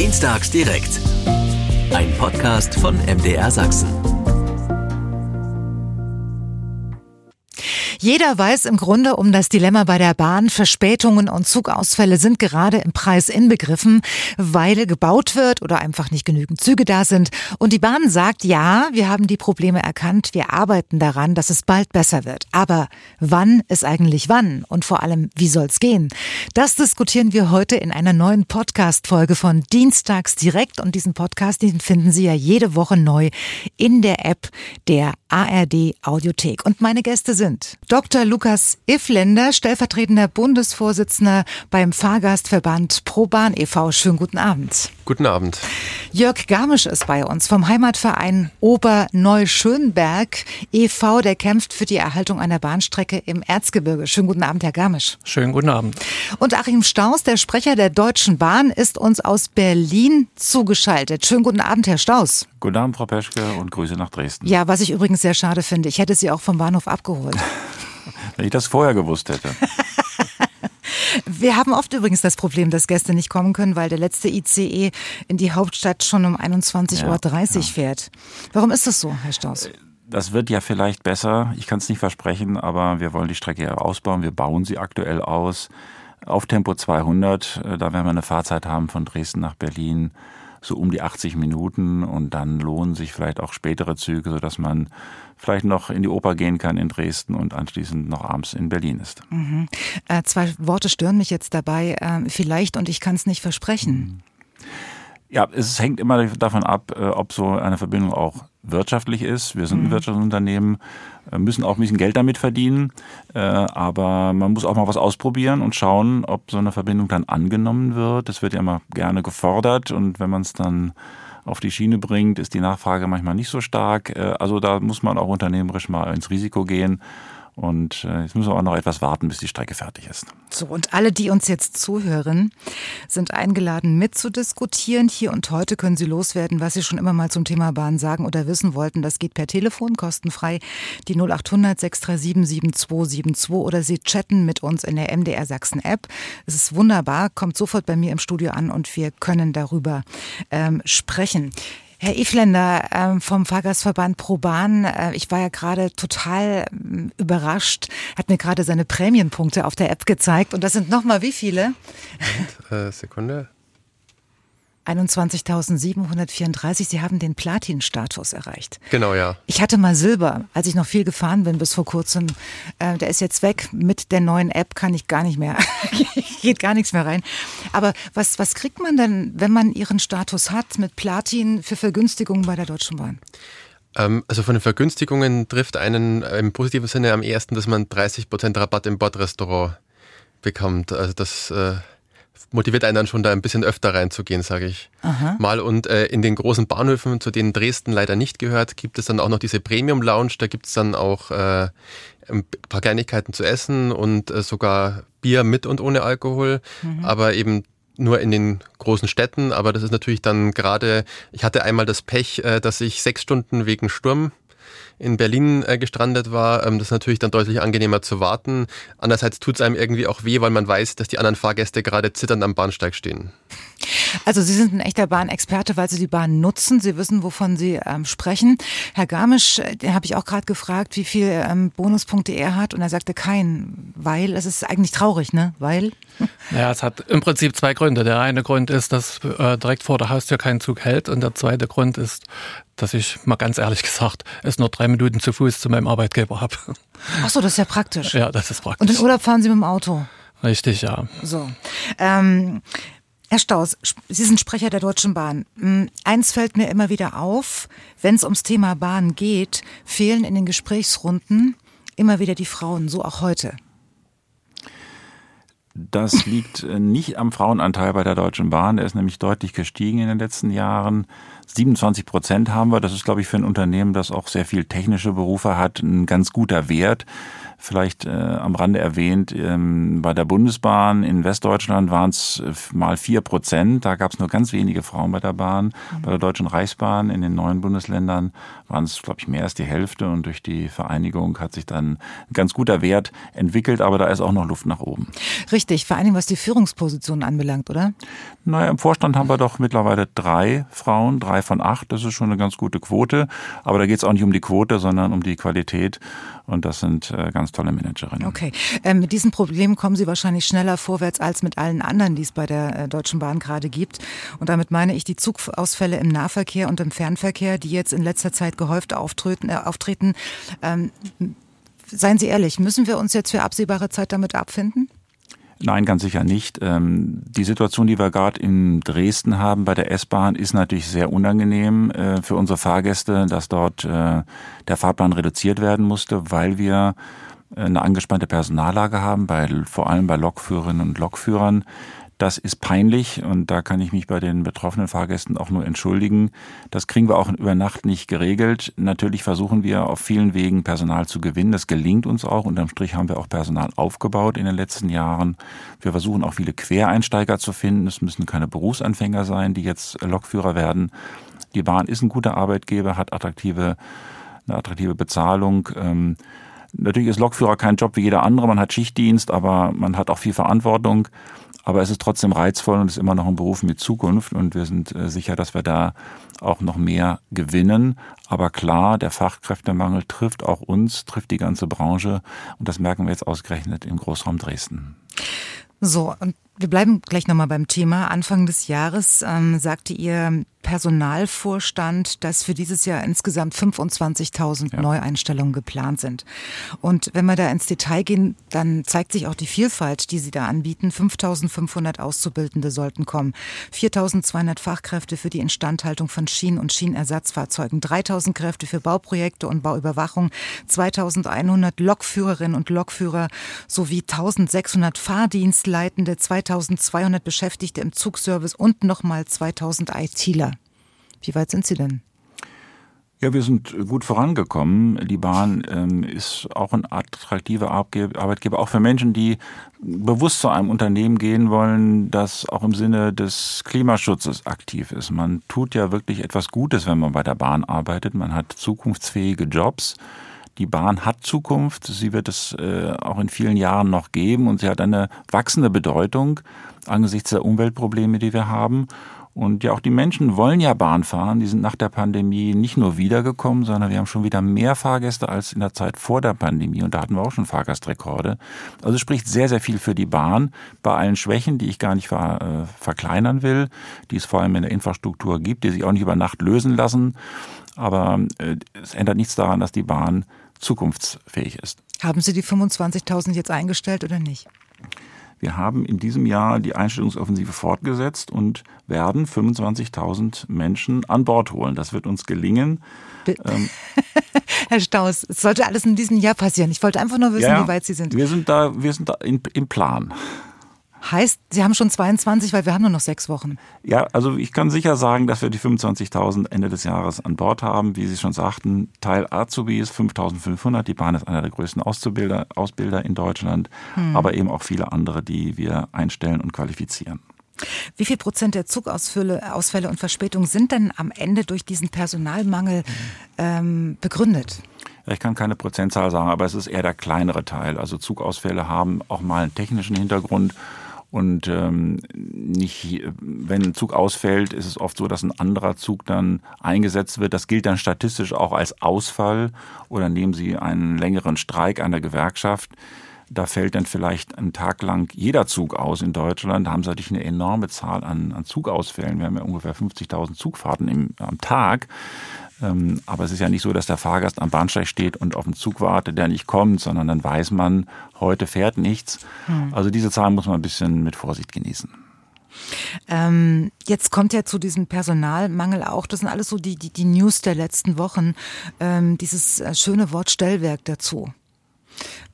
Dienstags direkt. Ein Podcast von MDR Sachsen. Jeder weiß im Grunde um das Dilemma bei der Bahn. Verspätungen und Zugausfälle sind gerade im Preis inbegriffen, weil gebaut wird oder einfach nicht genügend Züge da sind. Und die Bahn sagt, ja, wir haben die Probleme erkannt, wir arbeiten daran, dass es bald besser wird. Aber wann ist eigentlich wann? Und vor allem, wie soll's gehen? Das diskutieren wir heute in einer neuen Podcast-Folge von Dienstags direkt. Und diesen Podcast, den finden Sie ja jede Woche neu in der App der ARD Audiothek. Und meine Gäste sind Dr. Lukas Ifländer, stellvertretender Bundesvorsitzender beim Fahrgastverband ProBahn e.V. Schönen guten Abend. Guten Abend. Jörg Garmisch ist bei uns vom Heimatverein Oberneuschönberg e.V., der kämpft für die Erhaltung einer Bahnstrecke im Erzgebirge. Schönen guten Abend, Herr Garmisch. Schönen guten Abend. Und Achim Staus, der Sprecher der Deutschen Bahn, ist uns aus Berlin zugeschaltet. Schönen guten Abend, Herr Staus. Guten Abend, Frau Peschke, und Grüße nach Dresden. Ja, was ich übrigens sehr schade finde. Ich hätte Sie auch vom Bahnhof abgeholt. Wenn ich das vorher gewusst hätte. Wir haben oft übrigens das Problem, dass Gäste nicht kommen können, weil der letzte ICE in die Hauptstadt schon um 21.30 Uhr ja, ja. fährt. Warum ist das so, Herr Staus? Das wird ja vielleicht besser. Ich kann es nicht versprechen, aber wir wollen die Strecke ja ausbauen. Wir bauen sie aktuell aus auf Tempo 200. Da werden wir eine Fahrzeit haben von Dresden nach Berlin so um die 80 Minuten und dann lohnen sich vielleicht auch spätere Züge, sodass man vielleicht noch in die Oper gehen kann in Dresden und anschließend noch abends in Berlin ist. Mhm. Äh, zwei Worte stören mich jetzt dabei, äh, vielleicht und ich kann es nicht versprechen. Mhm. Ja, es hängt immer davon ab, äh, ob so eine Verbindung auch wirtschaftlich ist. Wir sind ein mhm. Wirtschaftsunternehmen, äh, müssen auch ein bisschen Geld damit verdienen, äh, aber man muss auch mal was ausprobieren und schauen, ob so eine Verbindung dann angenommen wird. Das wird ja immer gerne gefordert und wenn man es dann auf die Schiene bringt, ist die Nachfrage manchmal nicht so stark. Also da muss man auch unternehmerisch mal ins Risiko gehen und äh, jetzt müssen wir auch noch etwas warten, bis die Strecke fertig ist. So, und alle, die uns jetzt zuhören, sind eingeladen mitzudiskutieren. Hier und heute können Sie loswerden, was Sie schon immer mal zum Thema Bahn sagen oder wissen wollten. Das geht per Telefon, kostenfrei, die 0800 637 7272 oder Sie chatten mit uns in der MDR Sachsen App. Es ist wunderbar, kommt sofort bei mir im Studio an und wir können darüber ähm, sprechen. Herr Ifländer ähm, vom Fahrgastverband ProBahn, äh, ich war ja gerade total ähm, überrascht, hat mir gerade seine Prämienpunkte auf der App gezeigt und das sind nochmal wie viele? Und, äh, Sekunde. 21.734. Sie haben den Platin-Status erreicht. Genau, ja. Ich hatte mal Silber, als ich noch viel gefahren bin bis vor kurzem. Äh, der ist jetzt weg. Mit der neuen App kann ich gar nicht mehr. Geht gar nichts mehr rein. Aber was, was kriegt man denn, wenn man Ihren Status hat mit Platin für Vergünstigungen bei der Deutschen Bahn? Ähm, also von den Vergünstigungen trifft einen im positiven Sinne am ersten, dass man 30% Rabatt im Bordrestaurant bekommt. Also das äh, motiviert einen dann schon da ein bisschen öfter reinzugehen, sage ich Aha. mal. Und äh, in den großen Bahnhöfen, zu denen Dresden leider nicht gehört, gibt es dann auch noch diese Premium Lounge. Da gibt es dann auch äh, ein paar Kleinigkeiten zu essen und äh, sogar Bier mit und ohne Alkohol. Mhm. Aber eben nur in den großen Städten, aber das ist natürlich dann gerade, ich hatte einmal das Pech, äh, dass ich sechs Stunden wegen Sturm in Berlin äh, gestrandet war, ähm, das ist natürlich dann deutlich angenehmer zu warten. Andererseits tut es einem irgendwie auch weh, weil man weiß, dass die anderen Fahrgäste gerade zitternd am Bahnsteig stehen. Also Sie sind ein echter Bahnexperte, weil Sie die Bahn nutzen. Sie wissen, wovon Sie ähm, sprechen. Herr Garmisch, äh, den habe ich auch gerade gefragt, wie viel ähm, Bonuspunkte er hat und er sagte keinen, weil es ist eigentlich traurig, ne? Weil? Naja, es hat im Prinzip zwei Gründe. Der eine Grund ist, dass äh, direkt vor der Haustür kein Zug hält und der zweite Grund ist, dass ich mal ganz ehrlich gesagt es nur drei Minuten zu Fuß zu meinem Arbeitgeber habe. Ach so, das ist ja praktisch. Ja, das ist praktisch. Und in Urlaub fahren Sie mit dem Auto? Richtig, ja. So. Ähm, Herr Staus, Sie sind Sprecher der Deutschen Bahn. Hm, eins fällt mir immer wieder auf, wenn es ums Thema Bahn geht, fehlen in den Gesprächsrunden immer wieder die Frauen, so auch heute. Das liegt äh, nicht am Frauenanteil bei der Deutschen Bahn. Der ist nämlich deutlich gestiegen in den letzten Jahren. 27 Prozent haben wir. Das ist, glaube ich, für ein Unternehmen, das auch sehr viel technische Berufe hat, ein ganz guter Wert. Vielleicht äh, am Rande erwähnt, ähm, bei der Bundesbahn in Westdeutschland waren es äh, mal vier Prozent. Da gab es nur ganz wenige Frauen bei der Bahn. Mhm. Bei der Deutschen Reichsbahn in den neuen Bundesländern waren es, glaube ich, mehr als die Hälfte. Und durch die Vereinigung hat sich dann ein ganz guter Wert entwickelt. Aber da ist auch noch Luft nach oben. Richtig, vor allem was die Führungspositionen anbelangt, oder? Naja, im Vorstand haben wir doch mittlerweile drei Frauen, drei von acht. Das ist schon eine ganz gute Quote. Aber da geht es auch nicht um die Quote, sondern um die Qualität. Und das sind äh, ganz tolle Managerinnen. Okay. Ähm, mit diesen Problemen kommen Sie wahrscheinlich schneller vorwärts als mit allen anderen, die es bei der äh, Deutschen Bahn gerade gibt. Und damit meine ich die Zugausfälle im Nahverkehr und im Fernverkehr, die jetzt in letzter Zeit gehäuft auftreten. Äh, auftreten. Ähm, seien Sie ehrlich, müssen wir uns jetzt für absehbare Zeit damit abfinden? Nein, ganz sicher nicht. Ähm, die Situation, die wir gerade in Dresden haben bei der S-Bahn, ist natürlich sehr unangenehm äh, für unsere Fahrgäste, dass dort äh, der Fahrplan reduziert werden musste, weil wir äh, eine angespannte Personallage haben, bei, vor allem bei Lokführerinnen und Lokführern. Das ist peinlich und da kann ich mich bei den betroffenen Fahrgästen auch nur entschuldigen. Das kriegen wir auch über Nacht nicht geregelt. Natürlich versuchen wir auf vielen Wegen Personal zu gewinnen. Das gelingt uns auch. Unterm Strich haben wir auch Personal aufgebaut in den letzten Jahren. Wir versuchen auch viele Quereinsteiger zu finden. Es müssen keine Berufsanfänger sein, die jetzt Lokführer werden. Die Bahn ist ein guter Arbeitgeber, hat attraktive, eine attraktive Bezahlung. Ähm, natürlich ist Lokführer kein Job wie jeder andere. Man hat Schichtdienst, aber man hat auch viel Verantwortung. Aber es ist trotzdem reizvoll und ist immer noch ein Beruf mit Zukunft und wir sind äh, sicher, dass wir da auch noch mehr gewinnen. Aber klar, der Fachkräftemangel trifft auch uns, trifft die ganze Branche und das merken wir jetzt ausgerechnet im Großraum Dresden. So, und wir bleiben gleich nochmal beim Thema. Anfang des Jahres ähm, sagte Ihr Personalvorstand, dass für dieses Jahr insgesamt 25.000 ja. Neueinstellungen geplant sind. Und wenn wir da ins Detail gehen, dann zeigt sich auch die Vielfalt, die Sie da anbieten. 5.500 Auszubildende sollten kommen, 4.200 Fachkräfte für die Instandhaltung von Schienen- und Schienenersatzfahrzeugen, 3.000 Kräfte für Bauprojekte und Bauüberwachung, 2.100 Lokführerinnen und Lokführer sowie 1.600 Fahrdienstleitende, 2.200 Beschäftigte im Zugservice und nochmal 2.000 ITler. Wie weit sind Sie denn? Ja, wir sind gut vorangekommen. Die Bahn ähm, ist auch ein attraktiver Arbeitgeber, auch für Menschen, die bewusst zu einem Unternehmen gehen wollen, das auch im Sinne des Klimaschutzes aktiv ist. Man tut ja wirklich etwas Gutes, wenn man bei der Bahn arbeitet. Man hat zukunftsfähige Jobs. Die Bahn hat Zukunft. Sie wird es äh, auch in vielen Jahren noch geben und sie hat eine wachsende Bedeutung angesichts der Umweltprobleme, die wir haben. Und ja, auch die Menschen wollen ja Bahn fahren. Die sind nach der Pandemie nicht nur wiedergekommen, sondern wir haben schon wieder mehr Fahrgäste als in der Zeit vor der Pandemie. Und da hatten wir auch schon Fahrgastrekorde. Also spricht sehr, sehr viel für die Bahn. Bei allen Schwächen, die ich gar nicht ver, äh, verkleinern will, die es vor allem in der Infrastruktur gibt, die sich auch nicht über Nacht lösen lassen. Aber äh, es ändert nichts daran, dass die Bahn zukunftsfähig ist. Haben Sie die 25.000 jetzt eingestellt oder nicht? Wir haben in diesem Jahr die Einstellungsoffensive fortgesetzt und werden 25.000 Menschen an Bord holen. Das wird uns gelingen. Ähm, Herr Staus, es sollte alles in diesem Jahr passieren. Ich wollte einfach nur wissen, ja, wie weit Sie sind. Wir sind da, wir sind da in, im Plan. Heißt, Sie haben schon 22, weil wir haben nur noch sechs Wochen. Ja, also ich kann sicher sagen, dass wir die 25.000 Ende des Jahres an Bord haben. Wie Sie schon sagten, Teil Azubi ist 5.500. Die Bahn ist einer der größten Auszubilder, Ausbilder in Deutschland, hm. aber eben auch viele andere, die wir einstellen und qualifizieren. Wie viel Prozent der Zugausfälle Ausfälle und Verspätungen sind denn am Ende durch diesen Personalmangel ähm, begründet? Ich kann keine Prozentzahl sagen, aber es ist eher der kleinere Teil. Also Zugausfälle haben auch mal einen technischen Hintergrund und ähm, nicht, wenn ein Zug ausfällt, ist es oft so, dass ein anderer Zug dann eingesetzt wird. Das gilt dann statistisch auch als Ausfall. Oder nehmen Sie einen längeren Streik einer Gewerkschaft. Da fällt dann vielleicht einen Tag lang jeder Zug aus in Deutschland. Da haben sie natürlich eine enorme Zahl an, an Zugausfällen. Wir haben ja ungefähr 50.000 Zugfahrten im, am Tag. Ähm, aber es ist ja nicht so, dass der Fahrgast am Bahnsteig steht und auf den Zug wartet, der nicht kommt, sondern dann weiß man, heute fährt nichts. Hm. Also diese Zahlen muss man ein bisschen mit Vorsicht genießen. Ähm, jetzt kommt ja zu diesem Personalmangel auch, das sind alles so die, die, die News der letzten Wochen, ähm, dieses äh, schöne Wort Stellwerk dazu.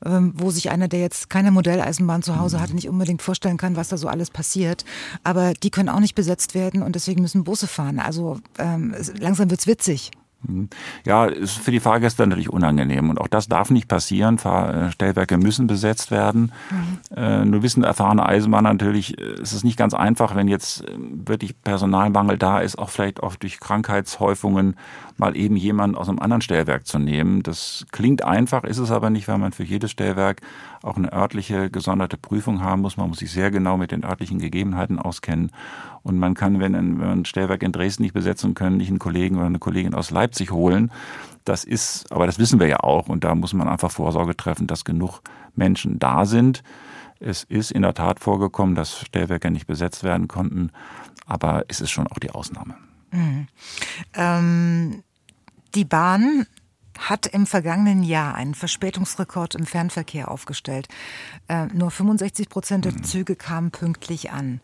Ähm, wo sich einer, der jetzt keine Modelleisenbahn zu Hause hat, nicht unbedingt vorstellen kann, was da so alles passiert. Aber die können auch nicht besetzt werden und deswegen müssen Busse fahren. Also ähm, langsam wird's witzig. Mhm. Ja, ist für die Fahrgäste natürlich unangenehm. Und auch das darf nicht passieren. Stellwerke müssen besetzt werden. Mhm. Äh, nur wissen erfahrene Eisenbahner natürlich, äh, es ist nicht ganz einfach, wenn jetzt äh, wirklich Personalmangel da ist, auch vielleicht auch durch Krankheitshäufungen mal eben jemanden aus einem anderen Stellwerk zu nehmen. Das klingt einfach, ist es aber nicht, weil man für jedes Stellwerk auch eine örtliche gesonderte Prüfung haben muss. Man muss sich sehr genau mit den örtlichen Gegebenheiten auskennen. Und man kann, wenn, ein, wenn ein Stellwerk in Dresden nicht besetzen können, nicht einen Kollegen oder eine Kollegin aus Leipzig holen. Das ist, aber das wissen wir ja auch. Und da muss man einfach Vorsorge treffen, dass genug Menschen da sind. Es ist in der Tat vorgekommen, dass Stellwerke nicht besetzt werden konnten. Aber es ist schon auch die Ausnahme. Mhm. Ähm, die Bahn hat im vergangenen Jahr einen Verspätungsrekord im Fernverkehr aufgestellt. Äh, nur 65 Prozent der mhm. Züge kamen pünktlich an.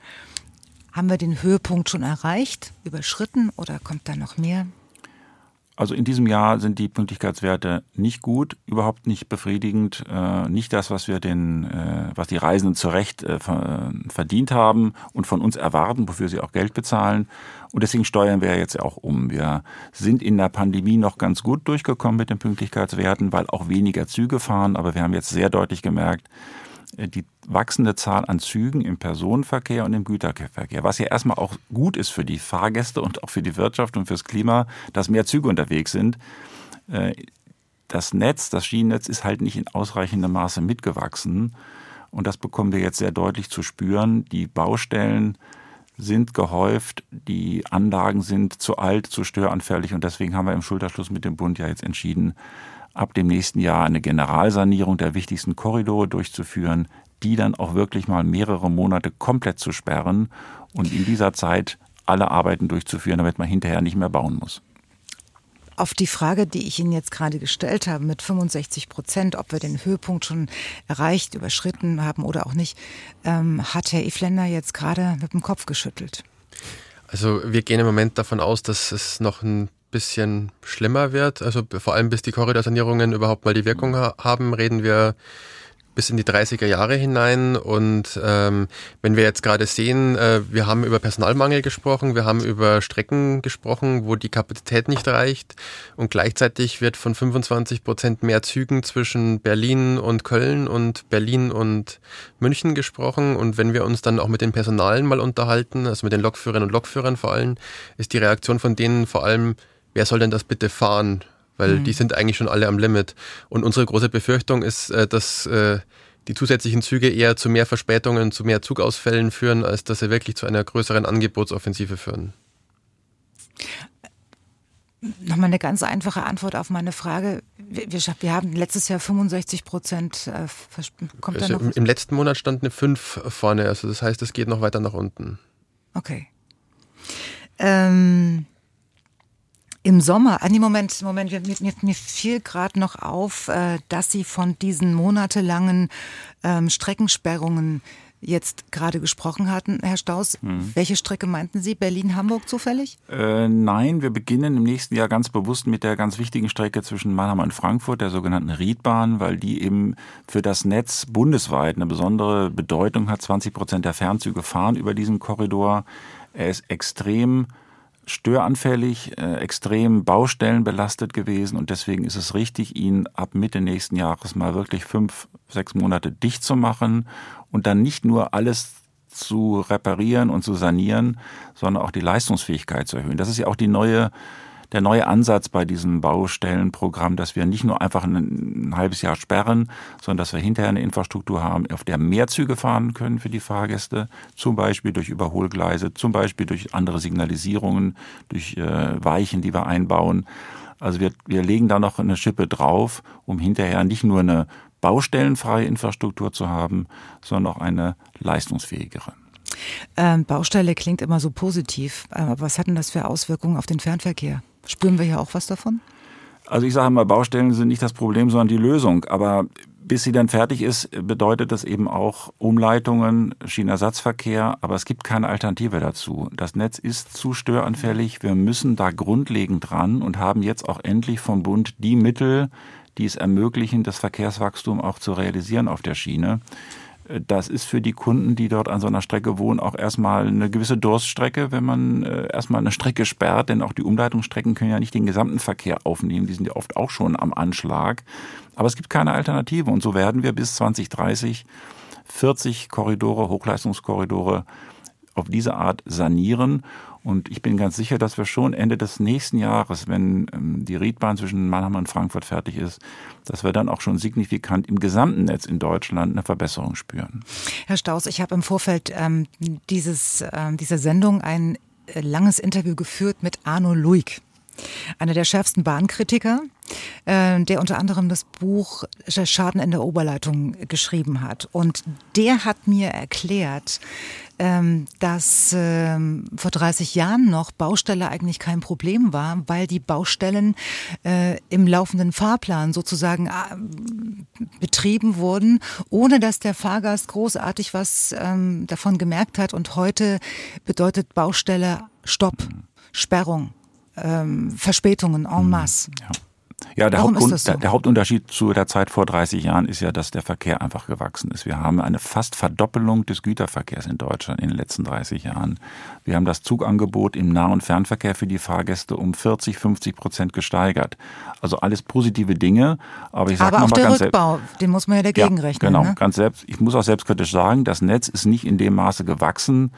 Haben wir den Höhepunkt schon erreicht, überschritten oder kommt da noch mehr? Also in diesem Jahr sind die Pünktlichkeitswerte nicht gut, überhaupt nicht befriedigend, äh, nicht das, was wir den, äh, was die Reisenden zu Recht äh, verdient haben und von uns erwarten, wofür sie auch Geld bezahlen. Und deswegen steuern wir jetzt auch um. Wir sind in der Pandemie noch ganz gut durchgekommen mit den Pünktlichkeitswerten, weil auch weniger Züge fahren. Aber wir haben jetzt sehr deutlich gemerkt, die wachsende Zahl an Zügen im Personenverkehr und im Güterverkehr, was ja erstmal auch gut ist für die Fahrgäste und auch für die Wirtschaft und fürs Klima, dass mehr Züge unterwegs sind. Äh, das Netz, das Schienennetz ist halt nicht in ausreichendem Maße mitgewachsen. Und das bekommen wir jetzt sehr deutlich zu spüren. Die Baustellen sind gehäuft, die Anlagen sind zu alt, zu störanfällig und deswegen haben wir im Schulterschluss mit dem Bund ja jetzt entschieden, ab dem nächsten Jahr eine Generalsanierung der wichtigsten Korridore durchzuführen, die dann auch wirklich mal mehrere Monate komplett zu sperren und in dieser Zeit alle Arbeiten durchzuführen, damit man hinterher nicht mehr bauen muss. Auf die Frage, die ich Ihnen jetzt gerade gestellt habe, mit 65 Prozent, ob wir den Höhepunkt schon erreicht, überschritten haben oder auch nicht, ähm, hat Herr Ifländer jetzt gerade mit dem Kopf geschüttelt. Also wir gehen im Moment davon aus, dass es noch ein bisschen schlimmer wird. Also vor allem bis die Korridorsanierungen überhaupt mal die Wirkung ha haben, reden wir bis in die 30er Jahre hinein. Und ähm, wenn wir jetzt gerade sehen, äh, wir haben über Personalmangel gesprochen, wir haben über Strecken gesprochen, wo die Kapazität nicht reicht. Und gleichzeitig wird von 25 Prozent mehr Zügen zwischen Berlin und Köln und Berlin und München gesprochen. Und wenn wir uns dann auch mit den Personalen mal unterhalten, also mit den Lokführern und Lokführern vor allem, ist die Reaktion von denen vor allem, wer soll denn das bitte fahren? Weil mhm. die sind eigentlich schon alle am Limit. Und unsere große Befürchtung ist, äh, dass äh, die zusätzlichen Züge eher zu mehr Verspätungen, zu mehr Zugausfällen führen, als dass sie wirklich zu einer größeren Angebotsoffensive führen. Nochmal eine ganz einfache Antwort auf meine Frage. Wir, wir haben letztes Jahr 65 Prozent. Äh, kommt also im, Im letzten Monat stand eine 5 vorne. Also das heißt, es geht noch weiter nach unten. Okay. Ähm, im Sommer, an ah, dem Moment, Moment, mir, mir, mir fiel gerade noch auf, äh, dass Sie von diesen monatelangen ähm, Streckensperrungen jetzt gerade gesprochen hatten, Herr Staus. Hm. Welche Strecke meinten Sie? Berlin-Hamburg zufällig? Äh, nein, wir beginnen im nächsten Jahr ganz bewusst mit der ganz wichtigen Strecke zwischen Mannheim und Frankfurt, der sogenannten Riedbahn, weil die eben für das Netz bundesweit eine besondere Bedeutung hat. 20 Prozent der Fernzüge fahren über diesen Korridor. Er ist extrem störanfällig, äh, extrem baustellenbelastet gewesen und deswegen ist es richtig, ihn ab Mitte nächsten Jahres mal wirklich fünf, sechs Monate dicht zu machen und dann nicht nur alles zu reparieren und zu sanieren, sondern auch die Leistungsfähigkeit zu erhöhen. Das ist ja auch die neue der neue Ansatz bei diesem Baustellenprogramm, dass wir nicht nur einfach ein, ein, halbes Jahr sperren, sondern dass wir hinterher eine Infrastruktur haben, auf der mehr Züge fahren können für die Fahrgäste, zum Beispiel durch Überholgleise, zum Beispiel durch andere Signalisierungen, durch äh, Weichen, die wir einbauen. Also wir, wir legen da noch eine Schippe drauf, um hinterher nicht nur eine baustellenfreie Infrastruktur zu haben, sondern auch eine leistungsfähigere. Ähm, Baustelle klingt immer so positiv. Aber was hat denn das für Auswirkungen auf den Fernverkehr? Spüren wir hier auch was davon? Also ich sage mal, Baustellen sind nicht das Problem, sondern die Lösung. Aber bis sie dann fertig ist, bedeutet das eben auch Umleitungen, Schienenersatzverkehr, aber es gibt keine Alternative dazu. Das Netz ist zu störanfällig. Wir müssen da grundlegend dran und haben jetzt auch endlich vom Bund die Mittel, die es ermöglichen, das Verkehrswachstum auch zu realisieren auf der Schiene. Das ist für die Kunden, die dort an so einer Strecke wohnen, auch erstmal eine gewisse Durststrecke, wenn man äh, erstmal eine Strecke sperrt, denn auch die Umleitungsstrecken können ja nicht den gesamten Verkehr aufnehmen, die sind ja oft auch schon am Anschlag. Aber es gibt keine Alternative und so werden wir bis 2030 40 Korridore, Hochleistungskorridore auf diese Art sanieren. Und ich bin ganz sicher, dass wir schon Ende des nächsten Jahres, wenn ähm, die Riedbahn zwischen Mannheim und Frankfurt fertig ist, dass wir dann auch schon signifikant im gesamten Netz in Deutschland eine Verbesserung spüren. Herr Staus, ich habe im Vorfeld ähm, dieses, äh, dieser Sendung ein äh, langes Interview geführt mit Arno Luig einer der schärfsten Bahnkritiker, äh, der unter anderem das Buch Schaden in der Oberleitung geschrieben hat. Und der hat mir erklärt, dass ähm, vor 30 Jahren noch Baustelle eigentlich kein Problem war, weil die Baustellen äh, im laufenden Fahrplan sozusagen äh, betrieben wurden, ohne dass der Fahrgast großartig was ähm, davon gemerkt hat. Und heute bedeutet Baustelle Stopp, Sperrung ähm, Verspätungen en mhm. masse. Ja. Ja, der, Hauptgrund, so? der, der, Hauptunterschied zu der Zeit vor 30 Jahren ist ja, dass der Verkehr einfach gewachsen ist. Wir haben eine fast Verdoppelung des Güterverkehrs in Deutschland in den letzten 30 Jahren. Wir haben das Zugangebot im Nah- und Fernverkehr für die Fahrgäste um 40, 50 Prozent gesteigert. Also alles positive Dinge. Aber ich sage auch der ganz Rückbau, den muss man ja dagegen ja, rechnen. Genau, ne? ganz selbst. Ich muss auch selbstkritisch sagen, das Netz ist nicht in dem Maße gewachsen,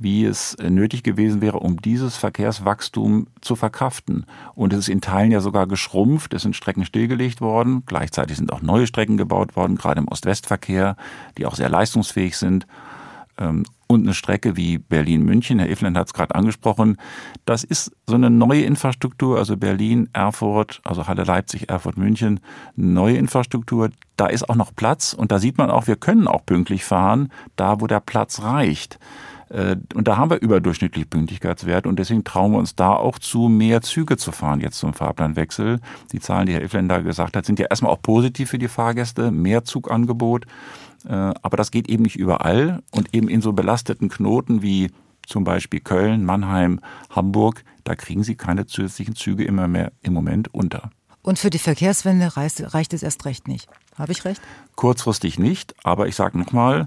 wie es nötig gewesen wäre, um dieses Verkehrswachstum zu verkraften. Und es ist in Teilen ja sogar geschrumpft. Es sind Strecken stillgelegt worden. Gleichzeitig sind auch neue Strecken gebaut worden, gerade im Ost-West-Verkehr, die auch sehr leistungsfähig sind. Ähm, und eine Strecke wie Berlin-München, Herr Efland hat es gerade angesprochen, das ist so eine neue Infrastruktur, also Berlin, Erfurt, also Halle Leipzig, Erfurt, München, neue Infrastruktur. Da ist auch noch Platz und da sieht man auch, wir können auch pünktlich fahren, da wo der Platz reicht. Äh, und da haben wir überdurchschnittlich Pünktlichkeitswert und deswegen trauen wir uns da auch zu, mehr Züge zu fahren jetzt zum Fahrplanwechsel. Die Zahlen, die Herr Effländer gesagt hat, sind ja erstmal auch positiv für die Fahrgäste, mehr Zugangebot. Äh, aber das geht eben nicht überall und eben in so belasteten Knoten wie zum Beispiel Köln, Mannheim, Hamburg, da kriegen sie keine zusätzlichen Züge immer mehr im Moment unter. Und für die Verkehrswende reicht, reicht es erst recht nicht. Habe ich recht? Kurzfristig nicht, aber ich sage nochmal,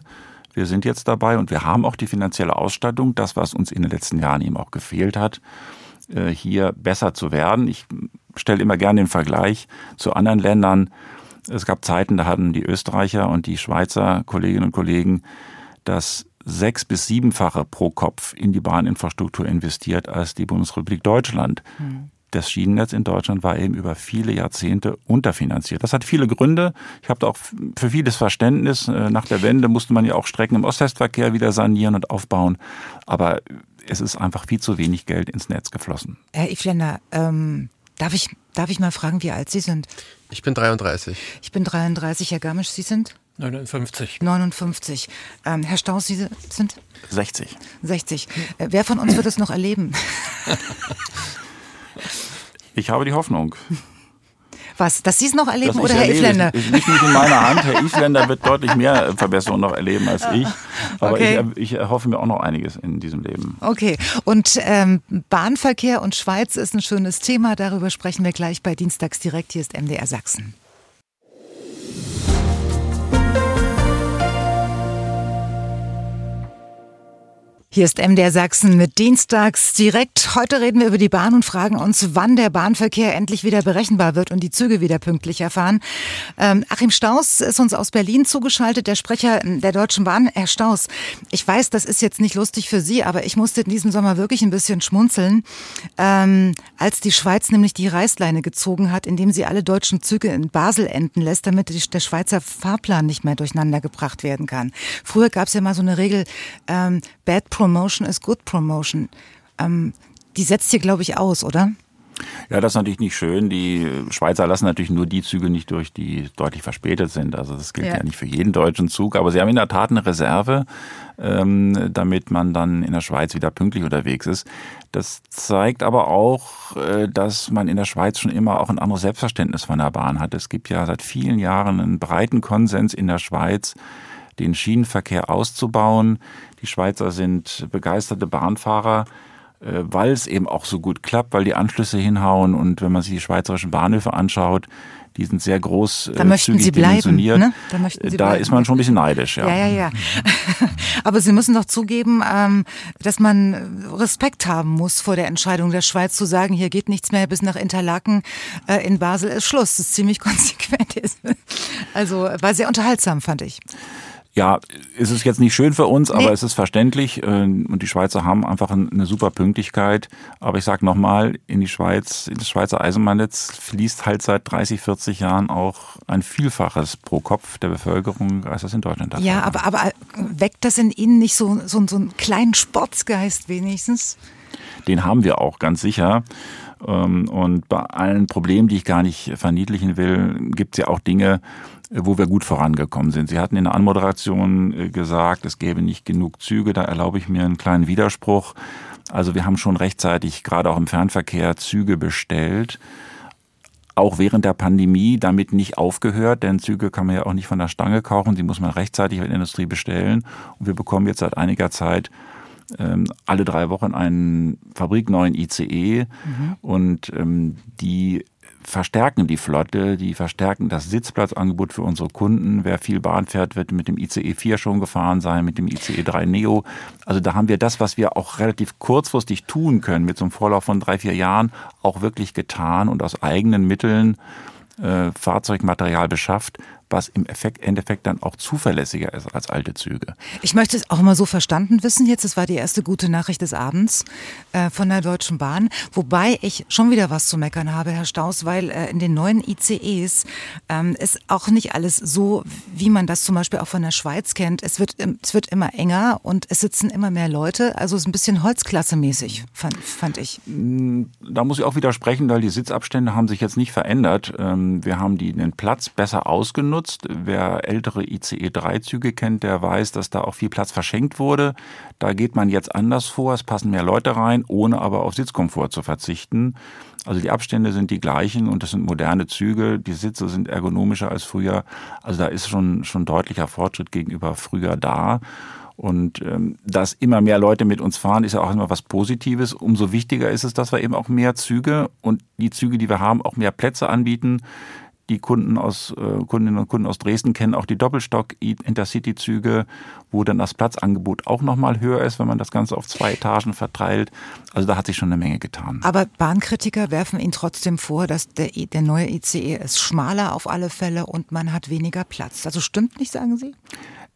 wir sind jetzt dabei und wir haben auch die finanzielle Ausstattung, das, was uns in den letzten Jahren eben auch gefehlt hat, äh, hier besser zu werden. Ich stelle immer gerne den Vergleich zu anderen Ländern. Es gab Zeiten, da hatten die Österreicher und die Schweizer Kolleginnen und Kollegen das sechs- bis siebenfache pro Kopf in die Bahninfrastruktur investiert als die Bundesrepublik Deutschland. Mhm das Schienennetz in Deutschland war eben über viele Jahrzehnte unterfinanziert. Das hat viele Gründe. Ich habe da auch für vieles Verständnis. Äh, nach der Wende musste man ja auch Strecken im Ost-West-Verkehr wieder sanieren und aufbauen. Aber es ist einfach viel zu wenig Geld ins Netz geflossen. Herr Ifländer, ähm, darf, ich, darf ich mal fragen, wie alt Sie sind? Ich bin 33. Ich bin 33. Herr Garmisch, Sie sind? 59. 59. Ähm, Herr Staus, Sie sind? 60. 60. Äh, wer von uns wird es noch erleben? Ich habe die Hoffnung. Was, dass Sie es noch erleben oder Herr Ifländer? Es liegt nicht in meiner Hand. Herr Ifländer wird deutlich mehr Verbesserungen noch erleben als ich. Aber okay. ich, ich erhoffe mir auch noch einiges in diesem Leben. Okay. Und ähm, Bahnverkehr und Schweiz ist ein schönes Thema. Darüber sprechen wir gleich bei Dienstags direkt. Hier ist MDR Sachsen. Hier ist MDR Sachsen mit Dienstags direkt. Heute reden wir über die Bahn und fragen uns, wann der Bahnverkehr endlich wieder berechenbar wird und die Züge wieder pünktlicher fahren. Ähm, Achim Staus ist uns aus Berlin zugeschaltet, der Sprecher der Deutschen Bahn. Herr Staus, ich weiß, das ist jetzt nicht lustig für Sie, aber ich musste in diesem Sommer wirklich ein bisschen schmunzeln, ähm, als die Schweiz nämlich die Reißleine gezogen hat, indem sie alle deutschen Züge in Basel enden lässt, damit der Schweizer Fahrplan nicht mehr durcheinander gebracht werden kann. Früher gab es ja mal so eine Regel, ähm, Bad Promotion is Good Promotion. Ähm, die setzt hier, glaube ich, aus, oder? Ja, das ist natürlich nicht schön. Die Schweizer lassen natürlich nur die Züge nicht durch, die deutlich verspätet sind. Also das gilt ja, ja nicht für jeden deutschen Zug. Aber sie haben in der Tat eine Reserve, ähm, damit man dann in der Schweiz wieder pünktlich unterwegs ist. Das zeigt aber auch, äh, dass man in der Schweiz schon immer auch ein anderes Selbstverständnis von der Bahn hat. Es gibt ja seit vielen Jahren einen breiten Konsens in der Schweiz, den Schienenverkehr auszubauen. Die Schweizer sind begeisterte Bahnfahrer, äh, weil es eben auch so gut klappt, weil die Anschlüsse hinhauen und wenn man sich die schweizerischen Bahnhöfe anschaut, Die sind sehr groß. Da möchten Sie bleiben. Ne? Da, möchten Sie da bleiben. ist man schon ein bisschen neidisch. Ja, ja, ja. ja. Aber Sie müssen doch zugeben, ähm, dass man Respekt haben muss vor der Entscheidung der Schweiz zu sagen, hier geht nichts mehr bis nach Interlaken. Äh, in Basel ist Schluss. Das ist ziemlich konsequent. Also war sehr unterhaltsam, fand ich. Ja, es ist jetzt nicht schön für uns, aber nee. es ist verständlich. Äh, und die Schweizer haben einfach eine super Pünktlichkeit. Aber ich sage nochmal, in die Schweiz, in das Schweizer Eisenbahnnetz fließt halt seit 30, 40 Jahren auch ein Vielfaches pro Kopf der Bevölkerung, als das in Deutschland der Ja, aber, aber weckt das in Ihnen nicht so, so, so einen kleinen Sportsgeist wenigstens? Den haben wir auch, ganz sicher. Ähm, und bei allen Problemen, die ich gar nicht verniedlichen will, gibt es ja auch Dinge, wo wir gut vorangekommen sind. Sie hatten in der Anmoderation äh, gesagt, es gäbe nicht genug Züge. Da erlaube ich mir einen kleinen Widerspruch. Also wir haben schon rechtzeitig, gerade auch im Fernverkehr, Züge bestellt. Auch während der Pandemie damit nicht aufgehört, denn Züge kann man ja auch nicht von der Stange kaufen. Die muss man rechtzeitig in der Industrie bestellen. Und wir bekommen jetzt seit einiger Zeit ähm, alle drei Wochen einen fabrikneuen ICE. Mhm. Und ähm, die verstärken die Flotte, die verstärken das Sitzplatzangebot für unsere Kunden. Wer viel Bahn fährt, wird mit dem ICE 4 schon gefahren sein, mit dem ICE 3 Neo. Also da haben wir das, was wir auch relativ kurzfristig tun können, mit so einem Vorlauf von drei, vier Jahren, auch wirklich getan und aus eigenen Mitteln äh, Fahrzeugmaterial beschafft, was im Effekt, Endeffekt dann auch zuverlässiger ist als alte Züge. Ich möchte es auch mal so verstanden wissen. Jetzt, es war die erste gute Nachricht des Abends äh, von der Deutschen Bahn, wobei ich schon wieder was zu meckern habe, Herr Staus, weil äh, in den neuen ICEs ähm, ist auch nicht alles so, wie man das zum Beispiel auch von der Schweiz kennt. Es wird, es wird immer enger und es sitzen immer mehr Leute. Also es ist ein bisschen Holzklasse-mäßig, fand, fand ich. Mm, da muss ich auch widersprechen, weil die Sitzabstände haben sich jetzt nicht verändert. Ähm, wir haben die, den Platz besser ausgenutzt genutzt. Wer ältere ICE-3-Züge kennt, der weiß, dass da auch viel Platz verschenkt wurde. Da geht man jetzt anders vor. Es passen mehr Leute rein, ohne aber auf Sitzkomfort zu verzichten. Also die Abstände sind die gleichen und das sind moderne Züge. Die Sitze sind ergonomischer als früher. Also da ist schon, schon deutlicher Fortschritt gegenüber früher da. Und ähm, dass immer mehr Leute mit uns fahren, ist ja auch immer was Positives. Umso wichtiger ist es, dass wir eben auch mehr Züge und die Züge, die wir haben, auch mehr Plätze anbieten. Die Kunden aus, äh, Kundinnen und Kunden aus Dresden kennen auch die Doppelstock-Intercity-Züge, wo dann das Platzangebot auch nochmal höher ist, wenn man das Ganze auf zwei Etagen verteilt. Also da hat sich schon eine Menge getan. Aber Bahnkritiker werfen Ihnen trotzdem vor, dass der, der neue ICE ist schmaler auf alle Fälle und man hat weniger Platz. Also stimmt nicht, sagen Sie?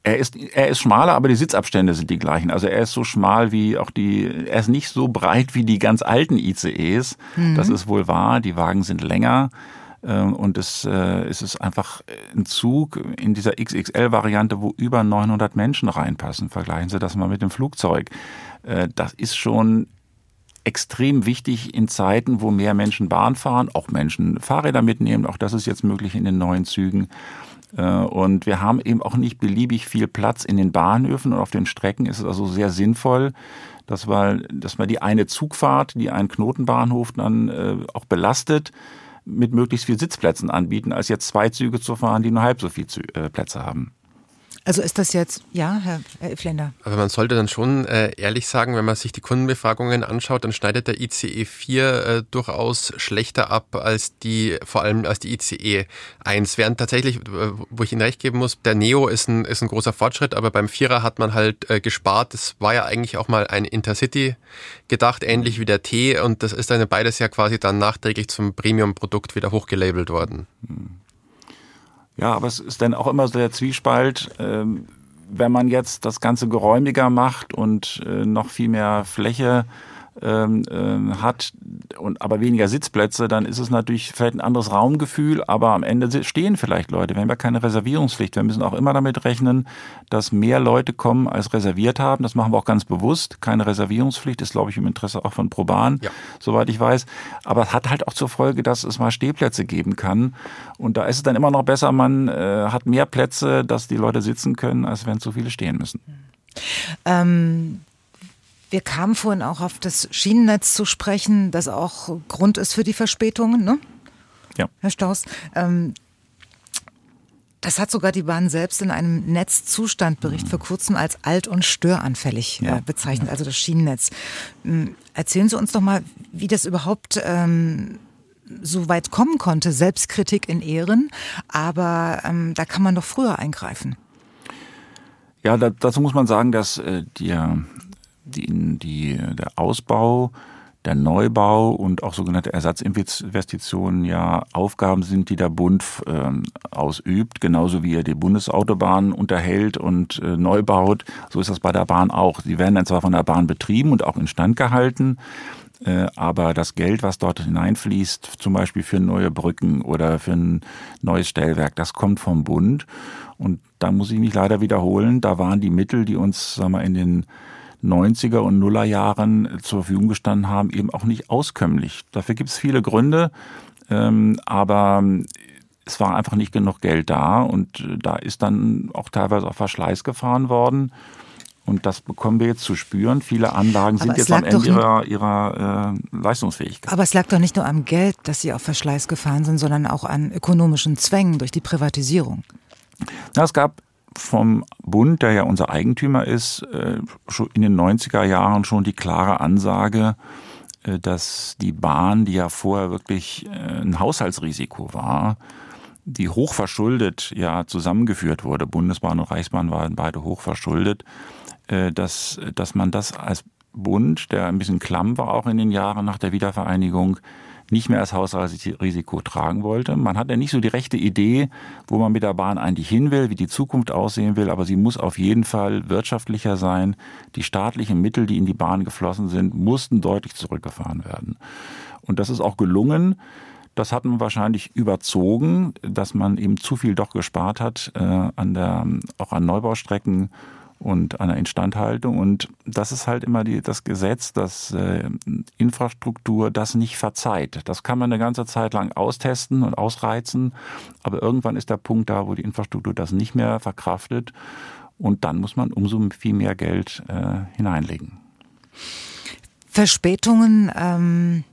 Er ist, er ist schmaler, aber die Sitzabstände sind die gleichen. Also er ist so schmal wie auch die, er ist nicht so breit wie die ganz alten ICEs. Mhm. Das ist wohl wahr. Die Wagen sind länger. Ähm, und es, äh, es ist einfach ein Zug in dieser XXL-Variante, wo über 900 Menschen reinpassen. Vergleichen Sie das mal mit dem Flugzeug. Äh, das ist schon extrem wichtig in Zeiten, wo mehr Menschen Bahn fahren, auch Menschen Fahrräder mitnehmen. Auch das ist jetzt möglich in den neuen Zügen. Äh, und wir haben eben auch nicht beliebig viel Platz in den Bahnhöfen und auf den Strecken ist es also sehr sinnvoll, dass man, dass man die eine Zugfahrt, die einen Knotenbahnhof dann auch belastet, mit möglichst viel Sitzplätzen anbieten, als jetzt zwei Züge zu fahren, die nur halb so viel äh, Plätze haben. Also ist das jetzt, ja, Herr, Herr Flender? Aber man sollte dann schon äh, ehrlich sagen, wenn man sich die Kundenbefragungen anschaut, dann schneidet der ICE 4 äh, durchaus schlechter ab als die, vor allem als die ICE 1. Während tatsächlich, äh, wo ich Ihnen recht geben muss, der Neo ist ein, ist ein großer Fortschritt, aber beim Vierer hat man halt äh, gespart. Das war ja eigentlich auch mal ein Intercity gedacht, ähnlich wie der T und das ist dann beides ja quasi dann nachträglich zum Premium-Produkt wieder hochgelabelt worden. Hm. Ja, aber es ist dann auch immer so der Zwiespalt, ähm, wenn man jetzt das Ganze geräumiger macht und äh, noch viel mehr Fläche ähm, äh, hat und aber weniger Sitzplätze, dann ist es natürlich vielleicht ein anderes Raumgefühl, aber am Ende stehen vielleicht Leute. Wir haben ja keine Reservierungspflicht. Wir müssen auch immer damit rechnen, dass mehr Leute kommen, als reserviert haben. Das machen wir auch ganz bewusst. Keine Reservierungspflicht ist, glaube ich, im Interesse auch von Proban, ja. soweit ich weiß. Aber es hat halt auch zur Folge, dass es mal Stehplätze geben kann. Und da ist es dann immer noch besser, man äh, hat mehr Plätze, dass die Leute sitzen können, als wenn zu viele stehen müssen. Ähm wir kamen vorhin auch auf das Schienennetz zu sprechen, das auch Grund ist für die Verspätungen, ne? Ja. Herr Staus. Ähm, das hat sogar die Bahn selbst in einem Netzzustandbericht vor kurzem als alt und störanfällig äh, ja. bezeichnet, also das Schienennetz. Ähm, erzählen Sie uns doch mal, wie das überhaupt ähm, so weit kommen konnte. Selbstkritik in Ehren, aber ähm, da kann man doch früher eingreifen. Ja, da, dazu muss man sagen, dass äh, die, die, die, der Ausbau der Neubau und auch sogenannte Ersatzinvestitionen ja Aufgaben sind, die der Bund äh, ausübt, genauso wie er die Bundesautobahn unterhält und äh, neu baut. So ist das bei der Bahn auch. Sie werden dann zwar von der Bahn betrieben und auch instand gehalten, äh, aber das Geld, was dort hineinfließt, zum Beispiel für neue Brücken oder für ein neues Stellwerk, das kommt vom Bund. Und da muss ich mich leider wiederholen, da waren die Mittel, die uns sagen wir, in den 90er und Nuller Jahren zur Verfügung gestanden haben, eben auch nicht auskömmlich. Dafür gibt es viele Gründe, ähm, aber es war einfach nicht genug Geld da und äh, da ist dann auch teilweise auf Verschleiß gefahren worden. Und das bekommen wir jetzt zu spüren. Viele Anlagen sind jetzt am Ende ihrer, ihrer äh, Leistungsfähigkeit. Aber es lag doch nicht nur am Geld, dass sie auf Verschleiß gefahren sind, sondern auch an ökonomischen Zwängen durch die Privatisierung. Na, es gab vom Bund, der ja unser Eigentümer ist, äh, in den 90er Jahren schon die klare Ansage, äh, dass die Bahn, die ja vorher wirklich äh, ein Haushaltsrisiko war, die hochverschuldet ja zusammengeführt wurde, Bundesbahn und Reichsbahn waren beide hochverschuldet, dass, dass man das als Bund, der ein bisschen klamm war auch in den Jahren nach der Wiedervereinigung, nicht mehr als Haushaltsrisiko tragen wollte. Man hat ja nicht so die rechte Idee, wo man mit der Bahn eigentlich hin will, wie die Zukunft aussehen will, aber sie muss auf jeden Fall wirtschaftlicher sein. Die staatlichen Mittel, die in die Bahn geflossen sind, mussten deutlich zurückgefahren werden. Und das ist auch gelungen. Das hat man wahrscheinlich überzogen, dass man eben zu viel doch gespart hat äh, an der, auch an Neubaustrecken und einer Instandhaltung. Und das ist halt immer die, das Gesetz, dass äh, Infrastruktur das nicht verzeiht. Das kann man eine ganze Zeit lang austesten und ausreizen, aber irgendwann ist der Punkt da, wo die Infrastruktur das nicht mehr verkraftet und dann muss man umso viel mehr Geld äh, hineinlegen. Verspätungen ähm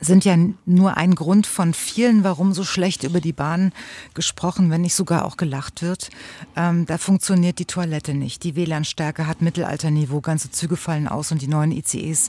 sind ja nur ein Grund von vielen, warum so schlecht über die Bahn gesprochen, wenn nicht sogar auch gelacht wird. Ähm, da funktioniert die Toilette nicht. Die WLAN-Stärke hat Mittelalterniveau, ganze Züge fallen aus und die neuen ICEs,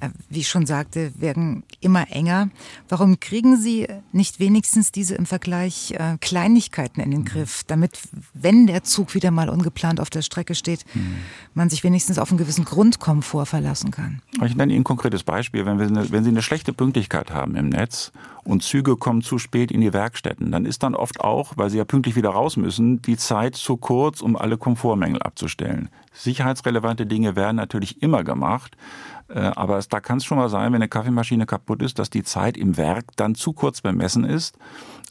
äh, wie ich schon sagte, werden immer enger. Warum kriegen Sie nicht wenigstens diese im Vergleich äh, Kleinigkeiten in den Griff, damit, wenn der Zug wieder mal ungeplant auf der Strecke steht, mhm. man sich wenigstens auf einen gewissen Grundkomfort verlassen kann? Ich nenne Ihnen ein konkretes Beispiel. Wenn, wir wenn Sie eine schlechte Pünktlichkeit Möglichkeit haben im Netz und Züge kommen zu spät in die Werkstätten, dann ist dann oft auch, weil sie ja pünktlich wieder raus müssen, die Zeit zu kurz, um alle Komfortmängel abzustellen. Sicherheitsrelevante Dinge werden natürlich immer gemacht, äh, aber da kann es schon mal sein, wenn eine Kaffeemaschine kaputt ist, dass die Zeit im Werk dann zu kurz bemessen ist,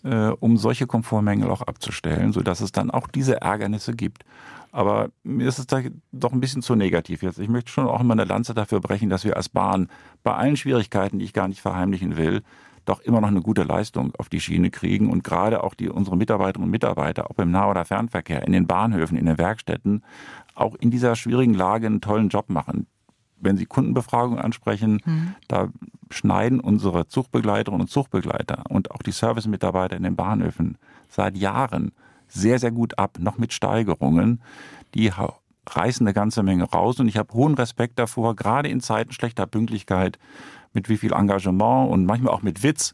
äh, um solche Komfortmängel auch abzustellen, sodass es dann auch diese Ärgernisse gibt. Aber mir ist es doch ein bisschen zu negativ jetzt. Ich möchte schon auch immer eine Lanze dafür brechen, dass wir als Bahn bei allen Schwierigkeiten, die ich gar nicht verheimlichen will, doch immer noch eine gute Leistung auf die Schiene kriegen und gerade auch die, unsere Mitarbeiterinnen und Mitarbeiter, ob im Nah- oder Fernverkehr, in den Bahnhöfen, in den Werkstätten, auch in dieser schwierigen Lage einen tollen Job machen. Wenn Sie Kundenbefragungen ansprechen, mhm. da schneiden unsere Zugbegleiterinnen und Zugbegleiter und auch die Servicemitarbeiter in den Bahnhöfen seit Jahren sehr, sehr gut ab, noch mit Steigerungen. Die reißen eine ganze Menge raus und ich habe hohen Respekt davor, gerade in Zeiten schlechter Pünktlichkeit, mit wie viel Engagement und manchmal auch mit Witz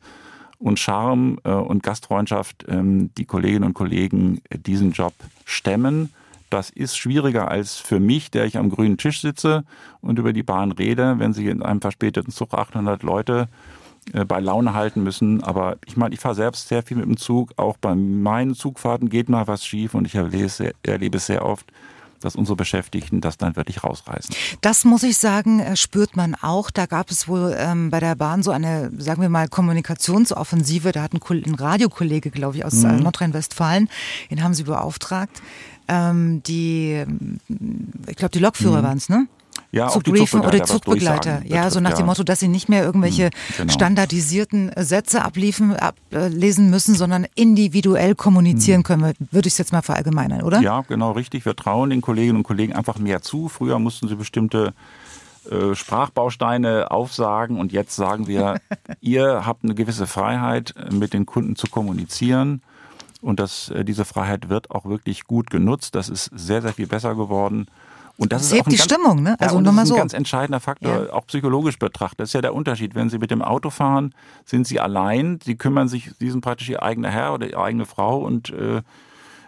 und Charme äh, und Gastfreundschaft ähm, die Kolleginnen und Kollegen diesen Job stemmen. Das ist schwieriger als für mich, der ich am grünen Tisch sitze und über die Bahn rede, wenn Sie in einem verspäteten Zug 800 Leute äh, bei Laune halten müssen. Aber ich meine, ich fahre selbst sehr viel mit dem Zug. Auch bei meinen Zugfahrten geht mal was schief und ich erlebe, erlebe es sehr oft, dass unsere Beschäftigten das dann wirklich rausreißen. Das muss ich sagen, äh, spürt man auch. Da gab es wohl ähm, bei der Bahn so eine, sagen wir mal, Kommunikationsoffensive. Da hat ein, ein Radiokollege, glaube ich, aus äh, mhm. Nordrhein-Westfalen, den haben sie beauftragt. Ähm, die, ich glaube, die Lokführer mhm. waren es, ne? Ja, zu briefen oder Zugbegleiter. Ja, so nach dem Motto, dass sie nicht mehr irgendwelche hm, genau. standardisierten Sätze abliefen, ablesen müssen, sondern individuell kommunizieren hm. können, würde ich es jetzt mal verallgemeinern, oder? Ja, genau richtig. Wir trauen den Kolleginnen und Kollegen einfach mehr zu. Früher mussten sie bestimmte äh, Sprachbausteine aufsagen und jetzt sagen wir, ihr habt eine gewisse Freiheit, mit den Kunden zu kommunizieren. Und das, äh, diese Freiheit wird auch wirklich gut genutzt. Das ist sehr, sehr viel besser geworden. Und das, das ist hebt auch ein die ganz, Stimmung, ne? Also ja, nur das mal ist ein so. ganz entscheidender Faktor, Ja. auch psychologisch betrachtet. Das ist ja der Unterschied. Wenn Sie mit dem Auto fahren, sind Sie allein. Sie kümmern sich, Sie sind praktisch Ihr eigener Herr oder Ihre eigene Frau und äh,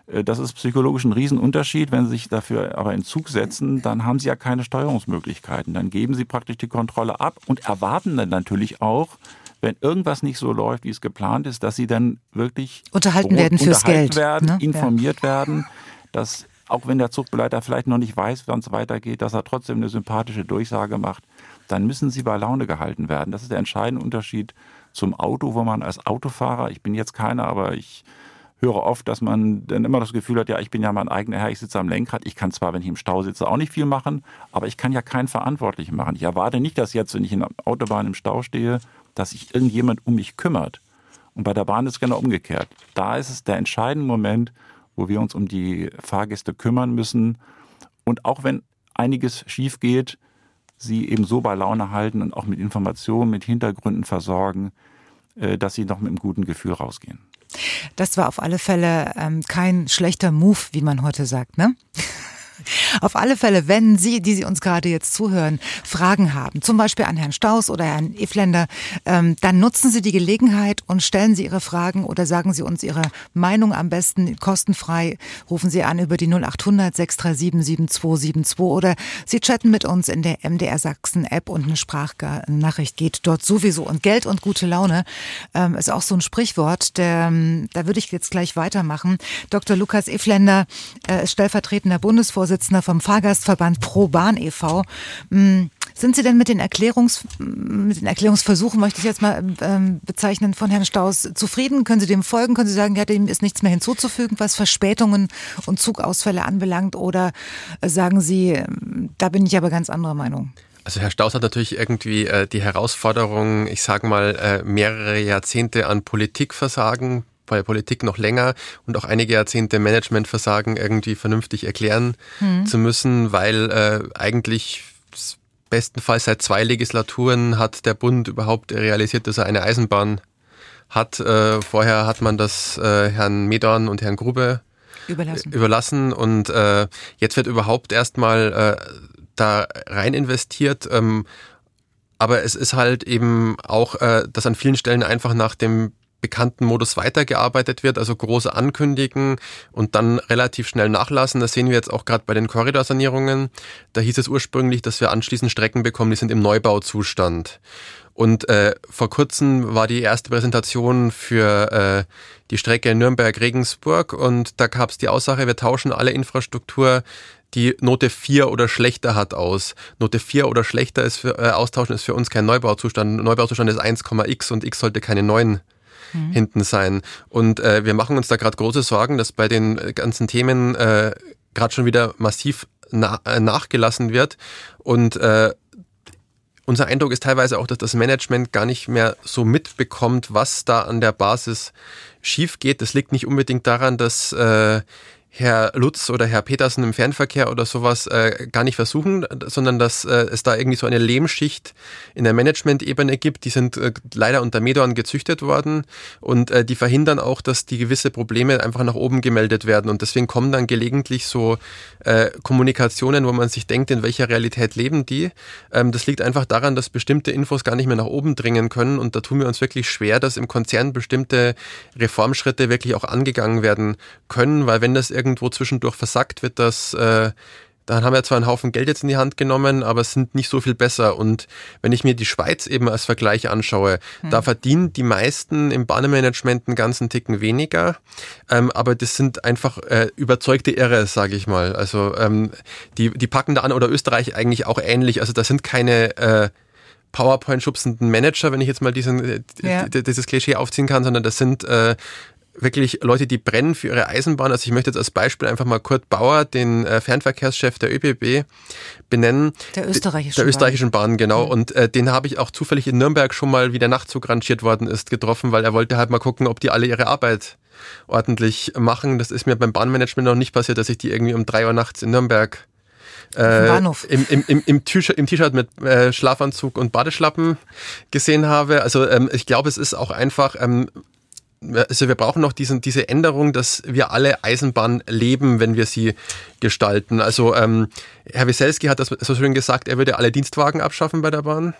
äh, das ist psychologisch ein Riesenunterschied. Wenn Sie sich dafür aber in Zug setzen, dann haben Sie ja keine Steuerungsmöglichkeiten. Dann geben Sie praktisch die Kontrolle ab und erwarten dann natürlich auch, wenn irgendwas nicht so läuft, wie es geplant ist, dass Sie dann wirklich Unterhalten werden fürs unterhalten Geld, werden, ne? Ja. informiert werden, dass auch wenn der Zugbegleiter vielleicht noch nicht weiß, wann es weitergeht, dass er trotzdem eine sympathische Durchsage macht, dann müssen sie bei Laune gehalten werden. Das ist der entscheidende Unterschied zum Auto, wo man als Autofahrer, ich bin jetzt keiner, aber ich höre oft, dass man dann immer das Gefühl hat, ja, ich bin ja mein eigener Herr, ich sitze am Lenkrad, ich kann zwar, wenn ich im Stau sitze, auch nicht viel machen, aber ich kann ja keinen Verantwortlichen machen. Ich erwarte nicht, dass jetzt, wenn ich in der Autobahn im Stau stehe, dass sich irgendjemand um mich kümmert. Und bei der Bahn ist es genau umgekehrt. Da ist es der entscheidende Moment, wo wir uns um die Fahrgäste kümmern müssen. Und auch wenn einiges schief geht, sie eben so bei Laune halten und auch mit Informationen, mit Hintergründen versorgen, äh, dass sie noch mit einem guten Gefühl rausgehen. Das war auf alle Fälle ähm, kein schlechter Move, wie man heute sagt, ne? Auf alle Fälle, wenn Sie, die Sie uns gerade jetzt zuhören, Fragen haben, zum Beispiel an Herrn Staus oder Herrn Efländer, ähm, dann nutzen Sie die Gelegenheit und stellen Sie Ihre Fragen oder sagen Sie uns Ihre Meinung am besten kostenfrei. Rufen Sie an über die 0800 637 7272 oder Sie chatten mit uns in der MDR Sachsen App und eine Sprachnachricht geht dort sowieso. Und Geld und gute Laune ähm, ist auch so ein Sprichwort, der, ähm, da würde ich jetzt gleich weitermachen. Dr. Lukas Efländer äh, ist stellvertretender Bundesvorsitzender vom Fahrgastverband Pro Bahn e.V. Hm, Sind Sie denn mit den, Erklärungs, mit den Erklärungsversuchen, möchte ich jetzt mal ähm, bezeichnen, von Herrn Staus zufrieden? Können Sie dem folgen? Können Sie sagen, ja, dem ist nichts mehr hinzuzufügen, was Verspätungen und Zugausfälle anbelangt? Oder äh, sagen Sie, ähm, da bin ich aber ganz anderer Meinung? Also Herr Staus hat natürlich irgendwie äh, die Herausforderung, ich sage mal, äh, mehrere Jahrzehnte an Politikversagen, bei der Politik noch länger und auch einige Jahrzehnte Managementversagen irgendwie vernünftig erklären zu müssen, weil äh, eigentlich bestenfalls seit zwei Legislaturen hat der Bund überhaupt realisiert, dass er eine Eisenbahn hat. Äh, vorher hat man das äh, Herrn Medorn und Herrn Grube Überlassen. überlassen und äh, jetzt wird überhaupt erstmal äh, da rein investiert. Ähm, aber es ist halt eben auch, äh, dass an vielen Stellen einfach nach dem bekannten Modus weitergearbeitet wird, also große ankündigen und dann relativ schnell nachlassen. Das sehen wir jetzt auch gerade bei den Korridorsanierungen. Da hieß es ursprünglich, dass wir anschließend Strecken bekommen, die sind im Neubauzustand. Und äh, vor kurzem war die erste Präsentation für äh, die Strecke Nürnberg-Regensburg und da gab es die Aussage, wir tauschen alle Infrastruktur, die Note 4 oder schlechter hat aus. Note 4 oder schlechter ist für, äh, austauschen ist für uns kein Neubauzustand. Neubauzustand ist 1,x und x sollte keine 9 hinten sein. Und äh, wir machen uns da gerade große Sorgen, dass bei den äh, ganzen Themen äh, gerade schon wieder massiv na äh, nachgelassen wird. Und äh, unser Eindruck ist teilweise auch, dass das Management gar nicht mehr so mitbekommt, was da an der Basis schief geht. Das liegt nicht unbedingt daran, dass äh, Herr Lutz oder Herr Petersen im Fernverkehr oder sowas äh, gar nicht versuchen, sondern dass äh, es da irgendwie so eine Lehmschicht in der Management-Ebene gibt. Die sind äh, leider unter Medorn gezüchtet worden und äh, die verhindern auch, dass die gewisse Probleme einfach nach oben gemeldet werden. Und deswegen kommen dann gelegentlich so äh, Kommunikationen, wo man sich denkt, in welcher Realität leben die. Ähm, das liegt einfach daran, dass bestimmte Infos gar nicht mehr nach oben dringen können. Und da tun wir uns wirklich schwer, dass im Konzern bestimmte Reformschritte wirklich auch angegangen werden können, weil wenn das irgendwo zwischendurch versackt, wird das äh, dann haben wir zwar einen Haufen Geld jetzt in die Hand genommen, aber es sind nicht so viel besser. Und wenn ich mir die Schweiz eben als Vergleich anschaue, da verdienen die meisten im Bahnmanagement einen ganzen Ticken weniger. Ähm, aber das sind einfach äh, überzeugte Irre, sage ich mal. Also ähm, die, die packen da an oder Österreich eigentlich auch ähnlich. Also da sind keine äh, PowerPoint-schubsenden Manager, wenn ich jetzt mal diesen, äh, Ja. dieses Klischee aufziehen kann, sondern das sind äh, wirklich Leute, die brennen für ihre Eisenbahn. Also ich möchte jetzt als Beispiel einfach mal Kurt Bauer, den äh, Fernverkehrschef der ÖBB, benennen. Der österreichischen Der Bahn. österreichischen Bahn, genau. Und äh, den habe ich auch zufällig in Nürnberg schon mal, wie der Nachtzug rangiert worden ist, getroffen, weil er wollte halt mal gucken, ob die alle ihre Arbeit ordentlich machen. Das ist mir beim Bahnmanagement noch nicht passiert, dass ich die irgendwie um drei Uhr nachts in Nürnberg äh, im, im, im, im T-Shirt mit äh, Schlafanzug und Badeschlappen gesehen habe. Also ähm, ich glaube, es ist auch einfach, ähm, also wir brauchen noch diesen, diese Änderung, dass wir alle Eisenbahn leben, wenn wir sie gestalten. Also ähm, Herr Wieselski hat das so schön gesagt, er würde alle Dienstwagen abschaffen bei der Bahn.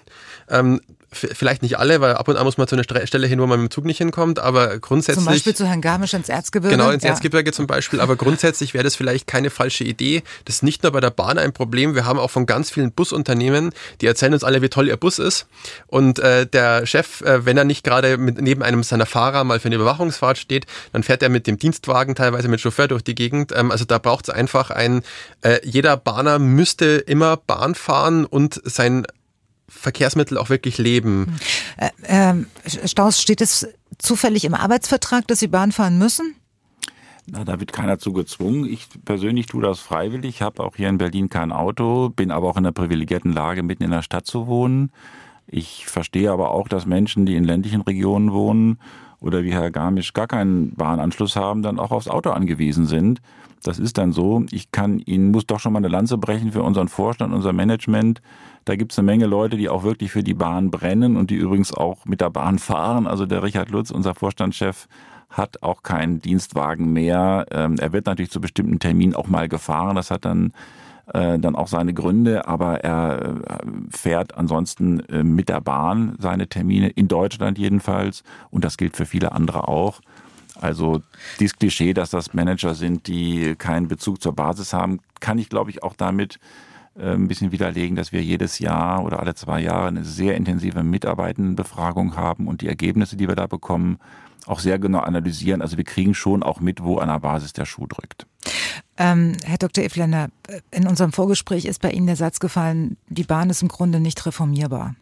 Ähm, vielleicht nicht alle, weil ab und an muss man zu einer Stelle hin, wo man mit dem Zug nicht hinkommt, aber grundsätzlich... Zum Beispiel zu Herrn Garmisch ins Erzgebirge? Genau, ins ja. Erzgebirge zum Beispiel, aber grundsätzlich wäre das vielleicht keine falsche Idee. Das ist nicht nur bei der Bahn ein Problem, wir haben auch von ganz vielen Busunternehmen, die erzählen uns alle, wie toll ihr Bus ist und äh, der Chef, äh, wenn er nicht gerade neben einem seiner Fahrer mal für eine Überwachungsfahrt steht, dann fährt er mit dem Dienstwagen, teilweise mit Chauffeur durch die Gegend. Ähm, also da braucht es einfach ein, äh, jeder Bahner müsste immer Bahn fahren und sein Verkehrsmittel auch wirklich leben. Äh, äh, Staus, steht es zufällig im Arbeitsvertrag, dass Sie Bahn fahren müssen? Na, da wird keiner zu gezwungen. Ich persönlich tue das freiwillig, habe auch hier in Berlin kein Auto, bin aber auch in der privilegierten Lage, mitten in der Stadt zu wohnen. Ich verstehe aber auch, dass Menschen, die in ländlichen Regionen wohnen oder wie Herr Garmisch gar keinen Bahnanschluss haben, dann auch aufs Auto angewiesen sind. Das ist dann so. Ich kann Ihnen, muss doch schon mal eine Lanze brechen für unseren Vorstand, unser Management. Da gibt es eine Menge Leute, die auch wirklich für die Bahn brennen und die übrigens auch mit der Bahn fahren. Also der Richard Lutz, unser Vorstandschef, hat auch keinen Dienstwagen mehr. Ähm, er wird natürlich zu bestimmten Terminen auch mal gefahren. Das hat dann äh, dann auch seine Gründe, aber er äh, fährt ansonsten äh, mit der Bahn seine Termine in Deutschland jedenfalls und das gilt für viele andere auch. Also dieses Klischee, dass das Manager sind, die keinen Bezug zur Basis haben, kann ich glaube ich auch damit ein bisschen widerlegen, dass wir jedes Jahr oder alle zwei Jahre eine sehr intensive Mitarbeitendenbefragung haben und die Ergebnisse, die wir da bekommen, auch sehr genau analysieren. Also wir kriegen schon auch mit, wo an der Basis der Schuh drückt. Ähm, Herr Dr. Efländer, in unserem Vorgespräch ist bei Ihnen der Satz gefallen, die Bahn ist im Grunde nicht reformierbar.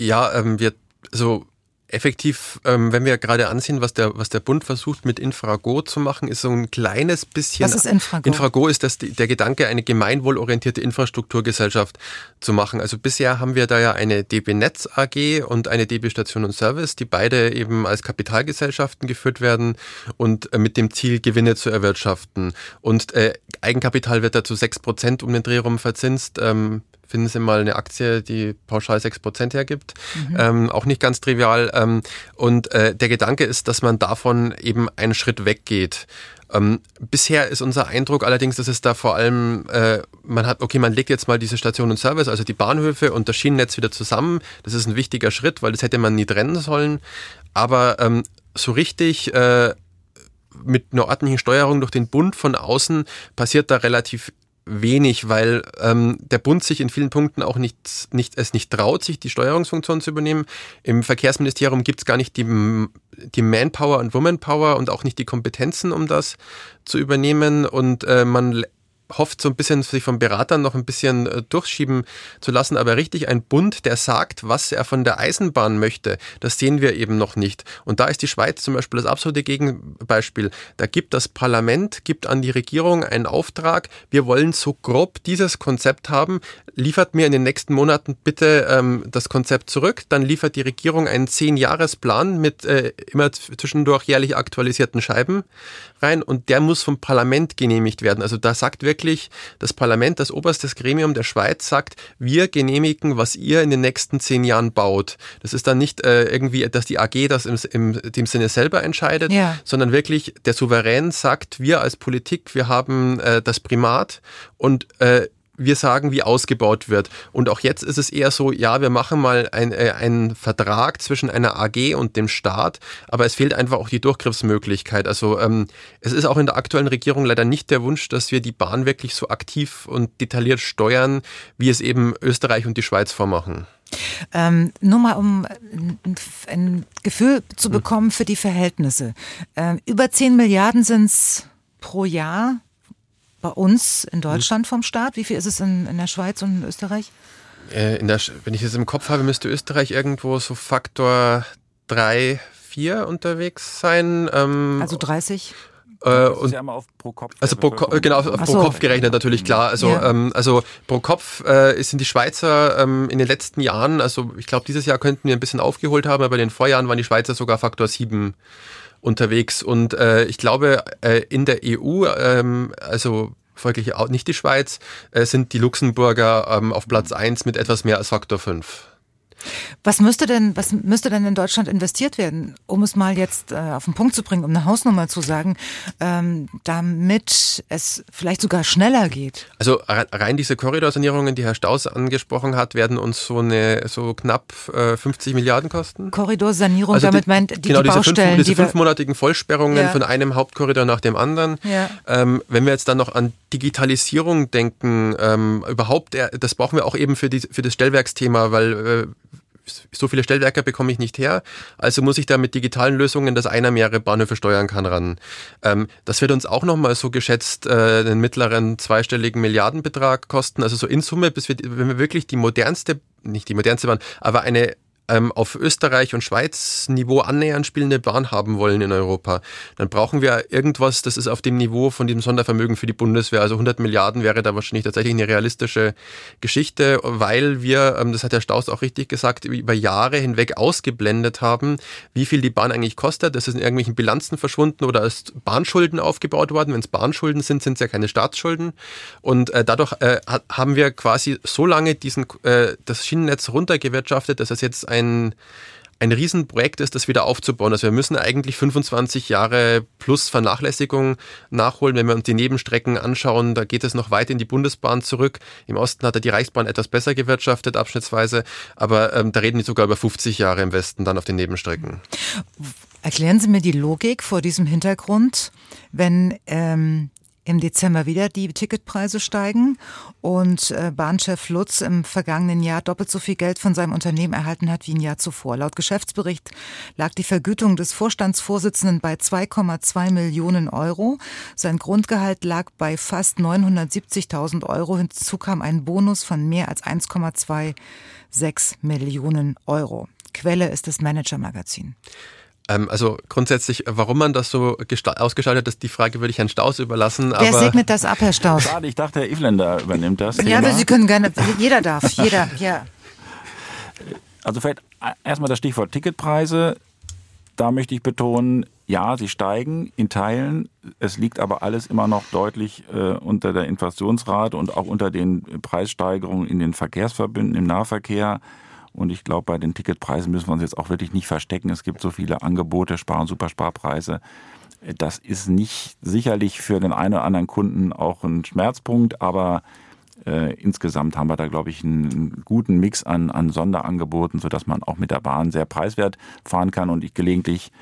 Ja, ähm, wir, so effektiv, ähm, wenn wir gerade ansehen, was der, was der Bund versucht mit Infrago zu machen, ist so ein kleines bisschen. Was ist Infrago? Infrago ist das, der Gedanke, eine gemeinwohlorientierte Infrastrukturgesellschaft zu machen. Also bisher haben wir da ja eine DB Netz AG und eine DB Station und Service, die beide eben als Kapitalgesellschaften geführt werden und äh, mit dem Ziel, Gewinne zu erwirtschaften. Und äh, Eigenkapital wird da zu sechs Prozent um den Dreh rum verzinst. Ähm, finden Sie mal eine Aktie, die pauschal 6% hergibt. Mhm. Ähm, auch nicht ganz trivial. Ähm, und äh, der Gedanke ist, dass man davon eben einen Schritt weggeht. Ähm, bisher ist unser Eindruck allerdings, dass es da vor allem, äh, man hat, okay, man legt jetzt mal diese Station und Service, also die Bahnhöfe und das Schienennetz wieder zusammen. Das ist ein wichtiger Schritt, weil das hätte man nie trennen sollen. Aber ähm, so richtig äh, mit einer ordentlichen Steuerung durch den Bund von außen passiert da relativ wenig, weil ähm, der Bund sich in vielen Punkten auch nicht, nicht, es nicht traut, sich die Steuerungsfunktion zu übernehmen. Im Verkehrsministerium gibt es gar nicht die, die Manpower und Womanpower und auch nicht die Kompetenzen, um das zu übernehmen. Und äh, man hofft so ein bisschen, sich von Beratern noch ein bisschen äh, durchschieben zu lassen. Aber richtig ein Bund, der sagt, was er von der Eisenbahn möchte, das sehen wir eben noch nicht. Und da ist die Schweiz zum Beispiel das absolute Gegenbeispiel. Da gibt das Parlament, gibt an die Regierung einen Auftrag, wir wollen so grob dieses Konzept haben, liefert mir in den nächsten Monaten bitte ähm, das Konzept zurück. Dann liefert die Regierung einen Zehn-Jahres-Plan mit äh, immer zwischendurch jährlich aktualisierten Scheiben rein und der muss vom Parlament genehmigt werden. Also da sagt wirklich das Parlament, das oberstes Gremium der Schweiz sagt, wir genehmigen, was ihr in den nächsten zehn Jahren baut. Das ist dann nicht äh, irgendwie, dass die AG das im, im dem Sinne selber entscheidet, ja. sondern wirklich der Souverän sagt, wir als Politik, wir haben äh, das Primat und äh, wir sagen, wie ausgebaut wird. Und auch jetzt ist es eher so, ja, wir machen mal ein, äh, einen Vertrag zwischen einer AG und dem Staat, aber es fehlt einfach auch die Durchgriffsmöglichkeit. Also ähm, es ist auch in der aktuellen Regierung leider nicht der Wunsch, dass wir die Bahn wirklich so aktiv und detailliert steuern, wie es eben Österreich und die Schweiz vormachen. Ähm, nur mal, um ein, Gefühl zu hm. bekommen für die Verhältnisse. Ähm, über 10 Milliarden sind es pro Jahr bei uns in Deutschland vom Staat? Wie viel ist es in, in der Schweiz und in Österreich? Äh, in der, wenn ich es im Kopf habe, müsste Österreich irgendwo so Faktor 3, 4 unterwegs sein. Ähm, also 30? Äh, und, ja auf pro Kopf. Also pro, genau, auf, pro so. Kopf gerechnet natürlich, klar. Also, ja. ähm, also pro Kopf äh, sind die Schweizer ähm, in den letzten Jahren, also ich glaube, dieses Jahr könnten wir ein bisschen aufgeholt haben, aber in den Vorjahren waren die Schweizer sogar Faktor 7 unterwegs. Und äh, ich glaube, äh, in der EU, ähm, also folglich auch nicht die Schweiz, äh, sind die Luxemburger ähm, auf Platz 1 mit etwas mehr als Faktor 5. Was müsste denn, was müsste denn in Deutschland investiert werden, um es mal jetzt äh, auf den Punkt zu bringen, um eine Hausnummer zu sagen, ähm, damit es vielleicht sogar schneller geht? Also rein diese Korridorsanierungen, die Herr Staus angesprochen hat, werden uns so eine so knapp äh, 50 Milliarden kosten. Korridorsanierung, also damit die, meint die, genau, die Baustellen, diese, fünf, diese fünfmonatigen Vollsperrungen ja. von einem Hauptkorridor nach dem anderen. Ja. Ähm, wenn wir jetzt dann noch an Digitalisierung denken, ähm, überhaupt, das brauchen wir auch eben für, die, für das Stellwerksthema, weil äh, so viele Stellwerke bekomme ich nicht her, also muss ich da mit digitalen Lösungen, dass einer mehrere Bahnhöfe steuern kann, ran. Ähm, das wird uns auch nochmal so geschätzt äh, einen mittleren zweistelligen Milliardenbetrag kosten. Also so in Summe, bis wir, wenn wir wirklich die modernste, nicht die modernste Bahn, aber eine ähm, auf Österreich und Schweiz Niveau annähernd spielende Bahn haben wollen in Europa, dann brauchen wir irgendwas, das ist auf dem Niveau von diesem Sondervermögen für die Bundeswehr. Also 100 Milliarden wäre da wahrscheinlich tatsächlich eine realistische Geschichte, weil wir, ähm, das hat Herr Staus auch richtig gesagt, über Jahre hinweg ausgeblendet haben, wie viel die Bahn eigentlich kostet. Das ist in irgendwelchen Bilanzen verschwunden oder als Bahnschulden aufgebaut worden. Wenn es Bahnschulden sind, sind es ja keine Staatsschulden. Und äh, dadurch äh, haben wir quasi so lange diesen, äh, das Schienennetz runtergewirtschaftet, dass es jetzt ein, ein Riesenprojekt ist, das wieder aufzubauen. Also wir müssen eigentlich 25 Jahre plus Vernachlässigung nachholen, wenn wir uns die Nebenstrecken anschauen. Da geht es noch weit in die Bundesbahn zurück. Im Osten hat er die Reichsbahn etwas besser gewirtschaftet, abschnittsweise. Aber ähm, da reden wir sogar über 50 Jahre im Westen dann auf den Nebenstrecken. Erklären Sie mir die Logik vor diesem Hintergrund, wenn ähm, im Dezember wieder die Ticketpreise steigen und äh, Bahnchef Lutz im vergangenen Jahr doppelt so viel Geld von seinem Unternehmen erhalten hat wie ein Jahr zuvor. Laut Geschäftsbericht lag die Vergütung des Vorstandsvorsitzenden bei 2,2 Millionen Euro. Sein Grundgehalt lag bei fast 970.000 Euro. Hinzu kam ein Bonus von mehr als 1,26 Millionen Euro. Quelle ist das Manager-Magazin. Ähm, also grundsätzlich, warum man das so ausgestaltet ist, die Frage würde ich Herrn Staus überlassen. Wer aber segnet das ab, Herr Staus? Schade, ich dachte, Herr Ivländer übernimmt das. Ja, aber Sie können gerne, jeder darf, jeder, ja. Also vielleicht erstmal das Stichwort Ticketpreise. Da möchte ich betonen, ja, sie steigen in Teilen. Es liegt aber alles immer noch deutlich äh, unter der Inflationsrate und auch unter den Preissteigerungen in den Verkehrsverbünden im Nahverkehr. Und ich glaube, bei den Ticketpreisen müssen wir uns jetzt auch wirklich nicht verstecken. Es gibt so viele Angebote, Spar- und Supersparpreise. Das ist nicht sicherlich für den einen oder anderen Kunden auch ein Schmerzpunkt, aber äh, insgesamt haben wir da, glaube ich, einen guten Mix an, an Sonderangeboten, sodass man auch mit der Bahn sehr preiswert fahren kann. Und ich gelegentlich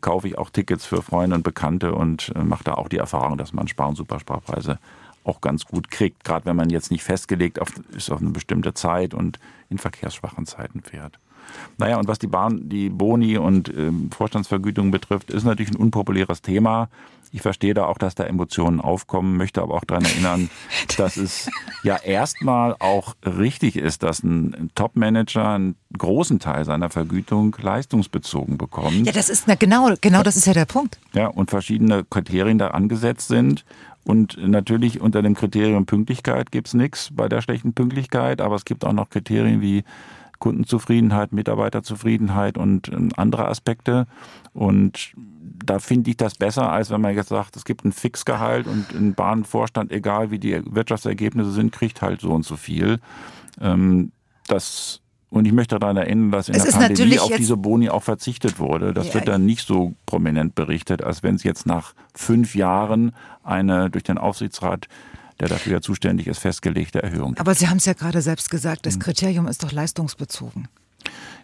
kaufe ich auch Tickets für Freunde und Bekannte und äh, mache da auch die Erfahrung, dass man Spar- und Supersparpreise auch ganz gut kriegt, gerade wenn man jetzt nicht festgelegt auf, ist auf eine bestimmte Zeit und in verkehrsschwachen Zeiten fährt. Naja, und was die Bahn, die Boni und ähm, Vorstandsvergütung betrifft, ist natürlich ein unpopuläres Thema. Ich verstehe da auch, dass da Emotionen aufkommen, möchte aber auch daran erinnern, dass es ja erstmal auch richtig ist, dass ein Top-Manager einen großen Teil seiner Vergütung leistungsbezogen bekommt. Ja, das ist na, genau, genau das ist ja der Punkt. Ja, und verschiedene Kriterien da angesetzt sind. Und natürlich unter dem Kriterium Pünktlichkeit gibt's nichts bei der schlechten Pünktlichkeit, aber es gibt auch noch Kriterien wie Kundenzufriedenheit, Mitarbeiterzufriedenheit und ähm, andere Aspekte. Und da finde ich das besser, als wenn man jetzt sagt, es gibt ein Fixgehalt und ein Bahnvorstand, egal wie die Wirtschaftsergebnisse sind, kriegt halt so und so viel. Ähm, das und ich möchte daran erinnern, dass in es der Pandemie auf diese Boni auch verzichtet wurde. Das ja, wird dann nicht so prominent berichtet, als wenn es jetzt nach fünf Jahren eine durch den Aufsichtsrat der dafür ja zuständig ist, festgelegte Erhöhung. Aber Sie haben es ja gerade selbst gesagt, das hm. Kriterium ist doch leistungsbezogen.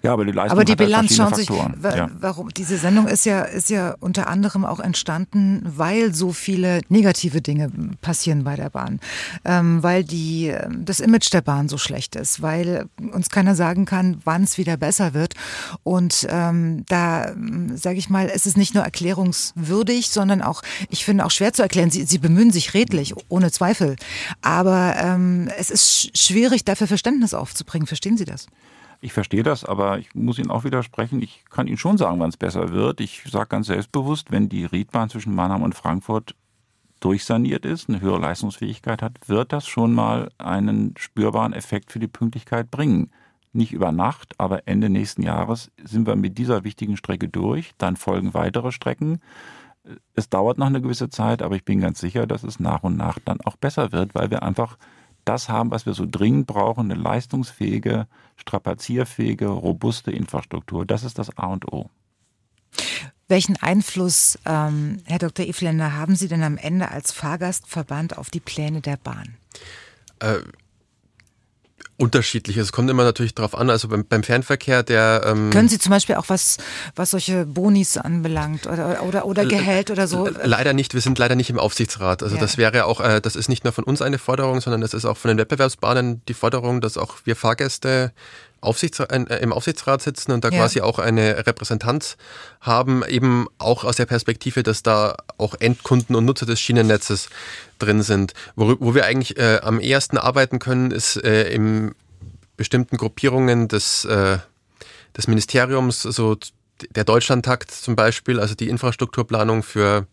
Ja, aber die Leistung aber die halt Bilanz schauen sich, ja. warum diese Sendung ist ja ist ja unter anderem auch entstanden, weil so viele negative Dinge passieren bei der Bahn, ähm, weil die das Image der Bahn so schlecht ist, weil uns keiner sagen kann, wann es wieder besser wird und ähm, da sage ich mal, es ist nicht nur erklärungswürdig, sondern auch ich finde auch schwer zu erklären. Sie, sie bemühen sich redlich, ohne Zweifel, aber ähm, es ist schwierig dafür Verständnis aufzubringen. Verstehen Sie das? Ich verstehe das, aber ich muss Ihnen auch widersprechen. Ich kann Ihnen schon sagen, wann es besser wird. Ich sage ganz selbstbewusst, wenn die Riedbahn zwischen Mannheim und Frankfurt durchsaniert ist, eine höhere Leistungsfähigkeit hat, wird das schon mal einen spürbaren Effekt für die Pünktlichkeit bringen. Nicht über Nacht, aber Ende nächsten Jahres sind wir mit dieser wichtigen Strecke durch. Dann folgen weitere Strecken. Es dauert noch eine gewisse Zeit, aber ich bin ganz sicher, dass es nach und nach dann auch besser wird, weil wir einfach das haben, was wir so dringend brauchen, eine leistungsfähige, strapazierfähige, robuste Infrastruktur. Das ist das A und O. Welchen Einfluss, ähm, Herr Dr. Efländer, haben Sie denn am Ende als Fahrgastverband auf die Pläne der Bahn? Unterschiedlich. Es kommt immer natürlich darauf an. Also beim, beim Fernverkehr, der ähm können Sie zum Beispiel auch was, was solche Bonis anbelangt oder oder oder Gehalt oder so? Leider nicht. Wir sind leider nicht im Aufsichtsrat. Also ja. das wäre auch, äh, das ist nicht nur von uns eine Forderung, sondern das ist auch von den Wettbewerbsbahnen die Forderung, dass auch wir Fahrgäste Aufsichtsrat, äh, im Aufsichtsrat sitzen und da ja. quasi auch eine Repräsentanz haben, eben auch aus der Perspektive, dass da auch Endkunden und Nutzer des Schienennetzes drin sind. Wo, wo wir eigentlich äh, am ehesten arbeiten können, ist äh, in bestimmten Gruppierungen des, äh, des Ministeriums, so der Deutschlandtakt zum Beispiel, also die Infrastrukturplanung für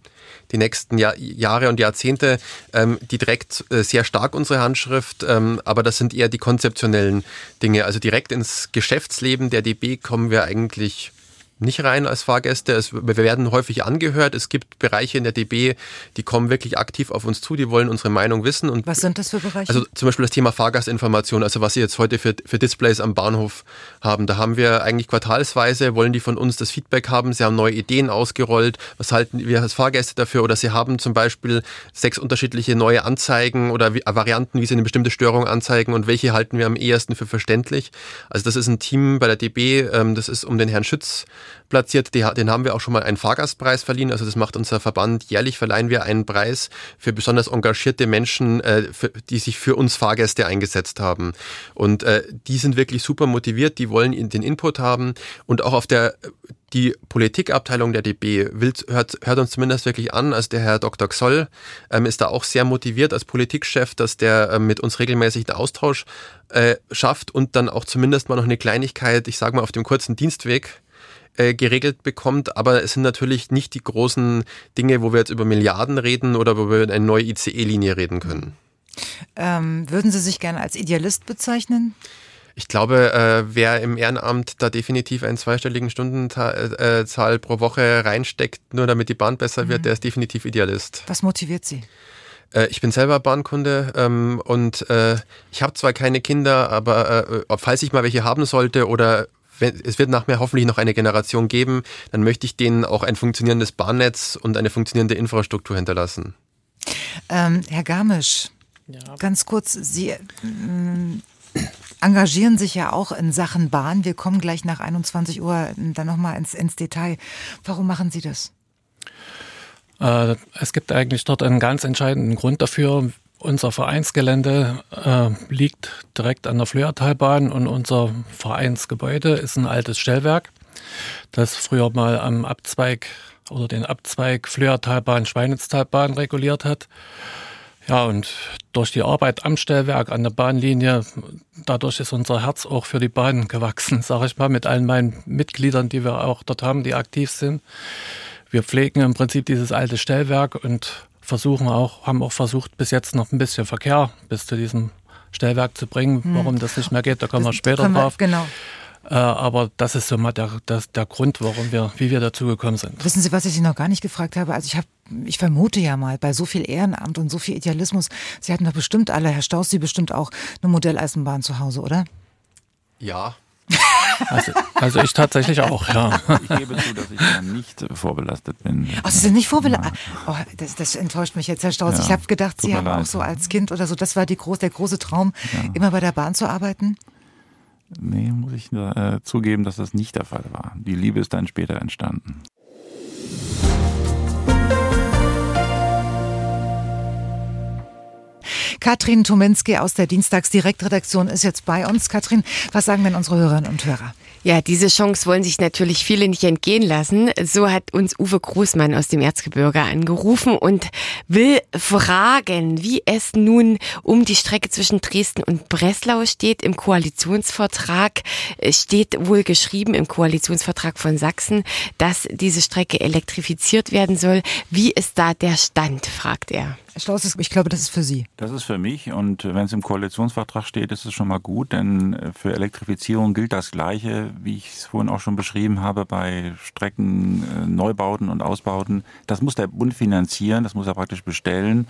die nächsten Jahr, Jahre und Jahrzehnte, ähm, die trägt äh, sehr stark unsere Handschrift, ähm, aber das sind eher die konzeptionellen Dinge. Also direkt ins Geschäftsleben der DB kommen wir eigentlich nicht rein als Fahrgäste. Es, wir werden häufig angehört. Es gibt Bereiche in der DB, die kommen wirklich aktiv auf uns zu, die wollen unsere Meinung wissen. Und was sind das für Bereiche? Also zum Beispiel das Thema Fahrgastinformation, also was Sie jetzt heute für, für Displays am Bahnhof haben. Da haben wir eigentlich quartalsweise, wollen die von uns das Feedback haben. Sie haben neue Ideen ausgerollt. Was halten wir als Fahrgäste dafür? Oder Sie haben zum Beispiel sechs unterschiedliche neue Anzeigen oder Varianten, wie Sie eine bestimmte Störung anzeigen und welche halten wir am ehesten für verständlich. Also das ist ein Team bei der DB, ähm, das ist um den Herrn Schütz platziert. Den haben wir auch schon mal einen Fahrgastpreis verliehen. Also das macht unser Verband. Jährlich verleihen wir einen Preis für besonders engagierte Menschen, äh, die sich für uns Fahrgäste eingesetzt haben. Und äh, die sind wirklich super motiviert. Die wollen den Input haben. Und auch auf der die Politikabteilung der DB will, hört, hört uns zumindest wirklich an. Also der Herr Dr. Xoll ähm, ist da auch sehr motiviert als Politikchef, dass der ähm, mit uns regelmäßig einen Austausch äh, schafft und dann auch zumindest mal noch eine Kleinigkeit, ich sage mal, auf dem kurzen Dienstweg äh, geregelt bekommt, aber es sind natürlich nicht die großen Dinge, wo wir jetzt über Milliarden reden oder wo wir über eine neue ICE-Linie reden können. Ähm, würden Sie sich gerne als Idealist bezeichnen? Ich glaube, äh, wer im Ehrenamt da definitiv einen zweistelligen Stundenzahl äh, pro Woche reinsteckt, nur damit die Bahn besser wird, mhm. der ist definitiv Idealist. Was motiviert Sie? Äh, ich bin selber Bahnkunde ähm, und äh, ich habe zwar keine Kinder, aber äh, falls ich mal welche haben sollte oder es wird nach mir hoffentlich noch eine Generation geben, dann möchte ich denen auch ein funktionierendes Bahnnetz und eine funktionierende Infrastruktur hinterlassen. Ähm, Herr Garmisch, ja. ganz kurz, Sie ähm, engagieren sich ja auch in Sachen Bahn. Wir kommen gleich nach 21 Uhr dann nochmal ins, ins Detail. Warum machen Sie das? Äh, es gibt eigentlich dort einen ganz entscheidenden Grund dafür. Unser Vereinsgelände äh, liegt direkt an der Flöhertalbahn und unser Vereinsgebäude ist ein altes Stellwerk, das früher mal am Abzweig oder den Abzweig Flöhertalbahn, Schweinitztalbahn reguliert hat. Ja, und durch die Arbeit am Stellwerk, an der Bahnlinie, dadurch ist unser Herz auch für die Bahn gewachsen, sage ich mal, mit allen meinen Mitgliedern, die wir auch dort haben, die aktiv sind. Wir pflegen im Prinzip dieses alte Stellwerk und versuchen auch, haben auch versucht, bis jetzt noch ein bisschen Verkehr bis zu diesem Stellwerk zu bringen. Hm. Warum das nicht mehr geht, da kommen das wir später wir, drauf. Genau. Äh, aber das ist so mal der, der, der Grund, warum wir, wie wir dazu gekommen sind. Wissen Sie, was ich Sie noch gar nicht gefragt habe? Also ich habe, ich vermute ja mal, bei so viel Ehrenamt und so viel Idealismus, Sie hatten doch bestimmt alle, Herr Staus, Sie bestimmt auch eine Modelleisenbahn zu Hause, oder? Ja, also, also, ich tatsächlich auch, ja. Ich gebe zu, dass ich da nicht vorbelastet bin. Ach, Sie sind nicht vorbelastet? Oh, das, das, enttäuscht mich jetzt, Herr Staus. Ja, ich habe gedacht, Sie haben leid. auch so als Kind oder so, das war die groß, der große Traum, ja. immer bei der Bahn zu arbeiten? Nee, muss ich äh, zugeben, dass das nicht der Fall war. Die Liebe ist dann später entstanden. Katrin Tuminski aus der Dienstagsdirektredaktion ist jetzt bei uns. Katrin, was sagen denn unsere Hörerinnen und Hörer? Ja, diese Chance wollen sich natürlich viele nicht entgehen lassen. So hat uns Uwe Großmann aus dem Erzgebirge angerufen und will fragen, wie es nun um die Strecke zwischen Dresden und Breslau steht. Im Koalitionsvertrag steht wohl geschrieben, im Koalitionsvertrag von Sachsen, dass diese Strecke elektrifiziert werden soll. Wie ist da der Stand, fragt er. Strauß, ich glaube, das ist für Sie. Das ist für mich und wenn es im Koalitionsvertrag steht, ist es schon mal gut, denn für Elektrifizierung gilt das Gleiche, wie ich es vorhin auch schon beschrieben habe, bei Strecken, äh, Neubauten und Ausbauten. Das muss der Bund finanzieren, das muss er praktisch bestellen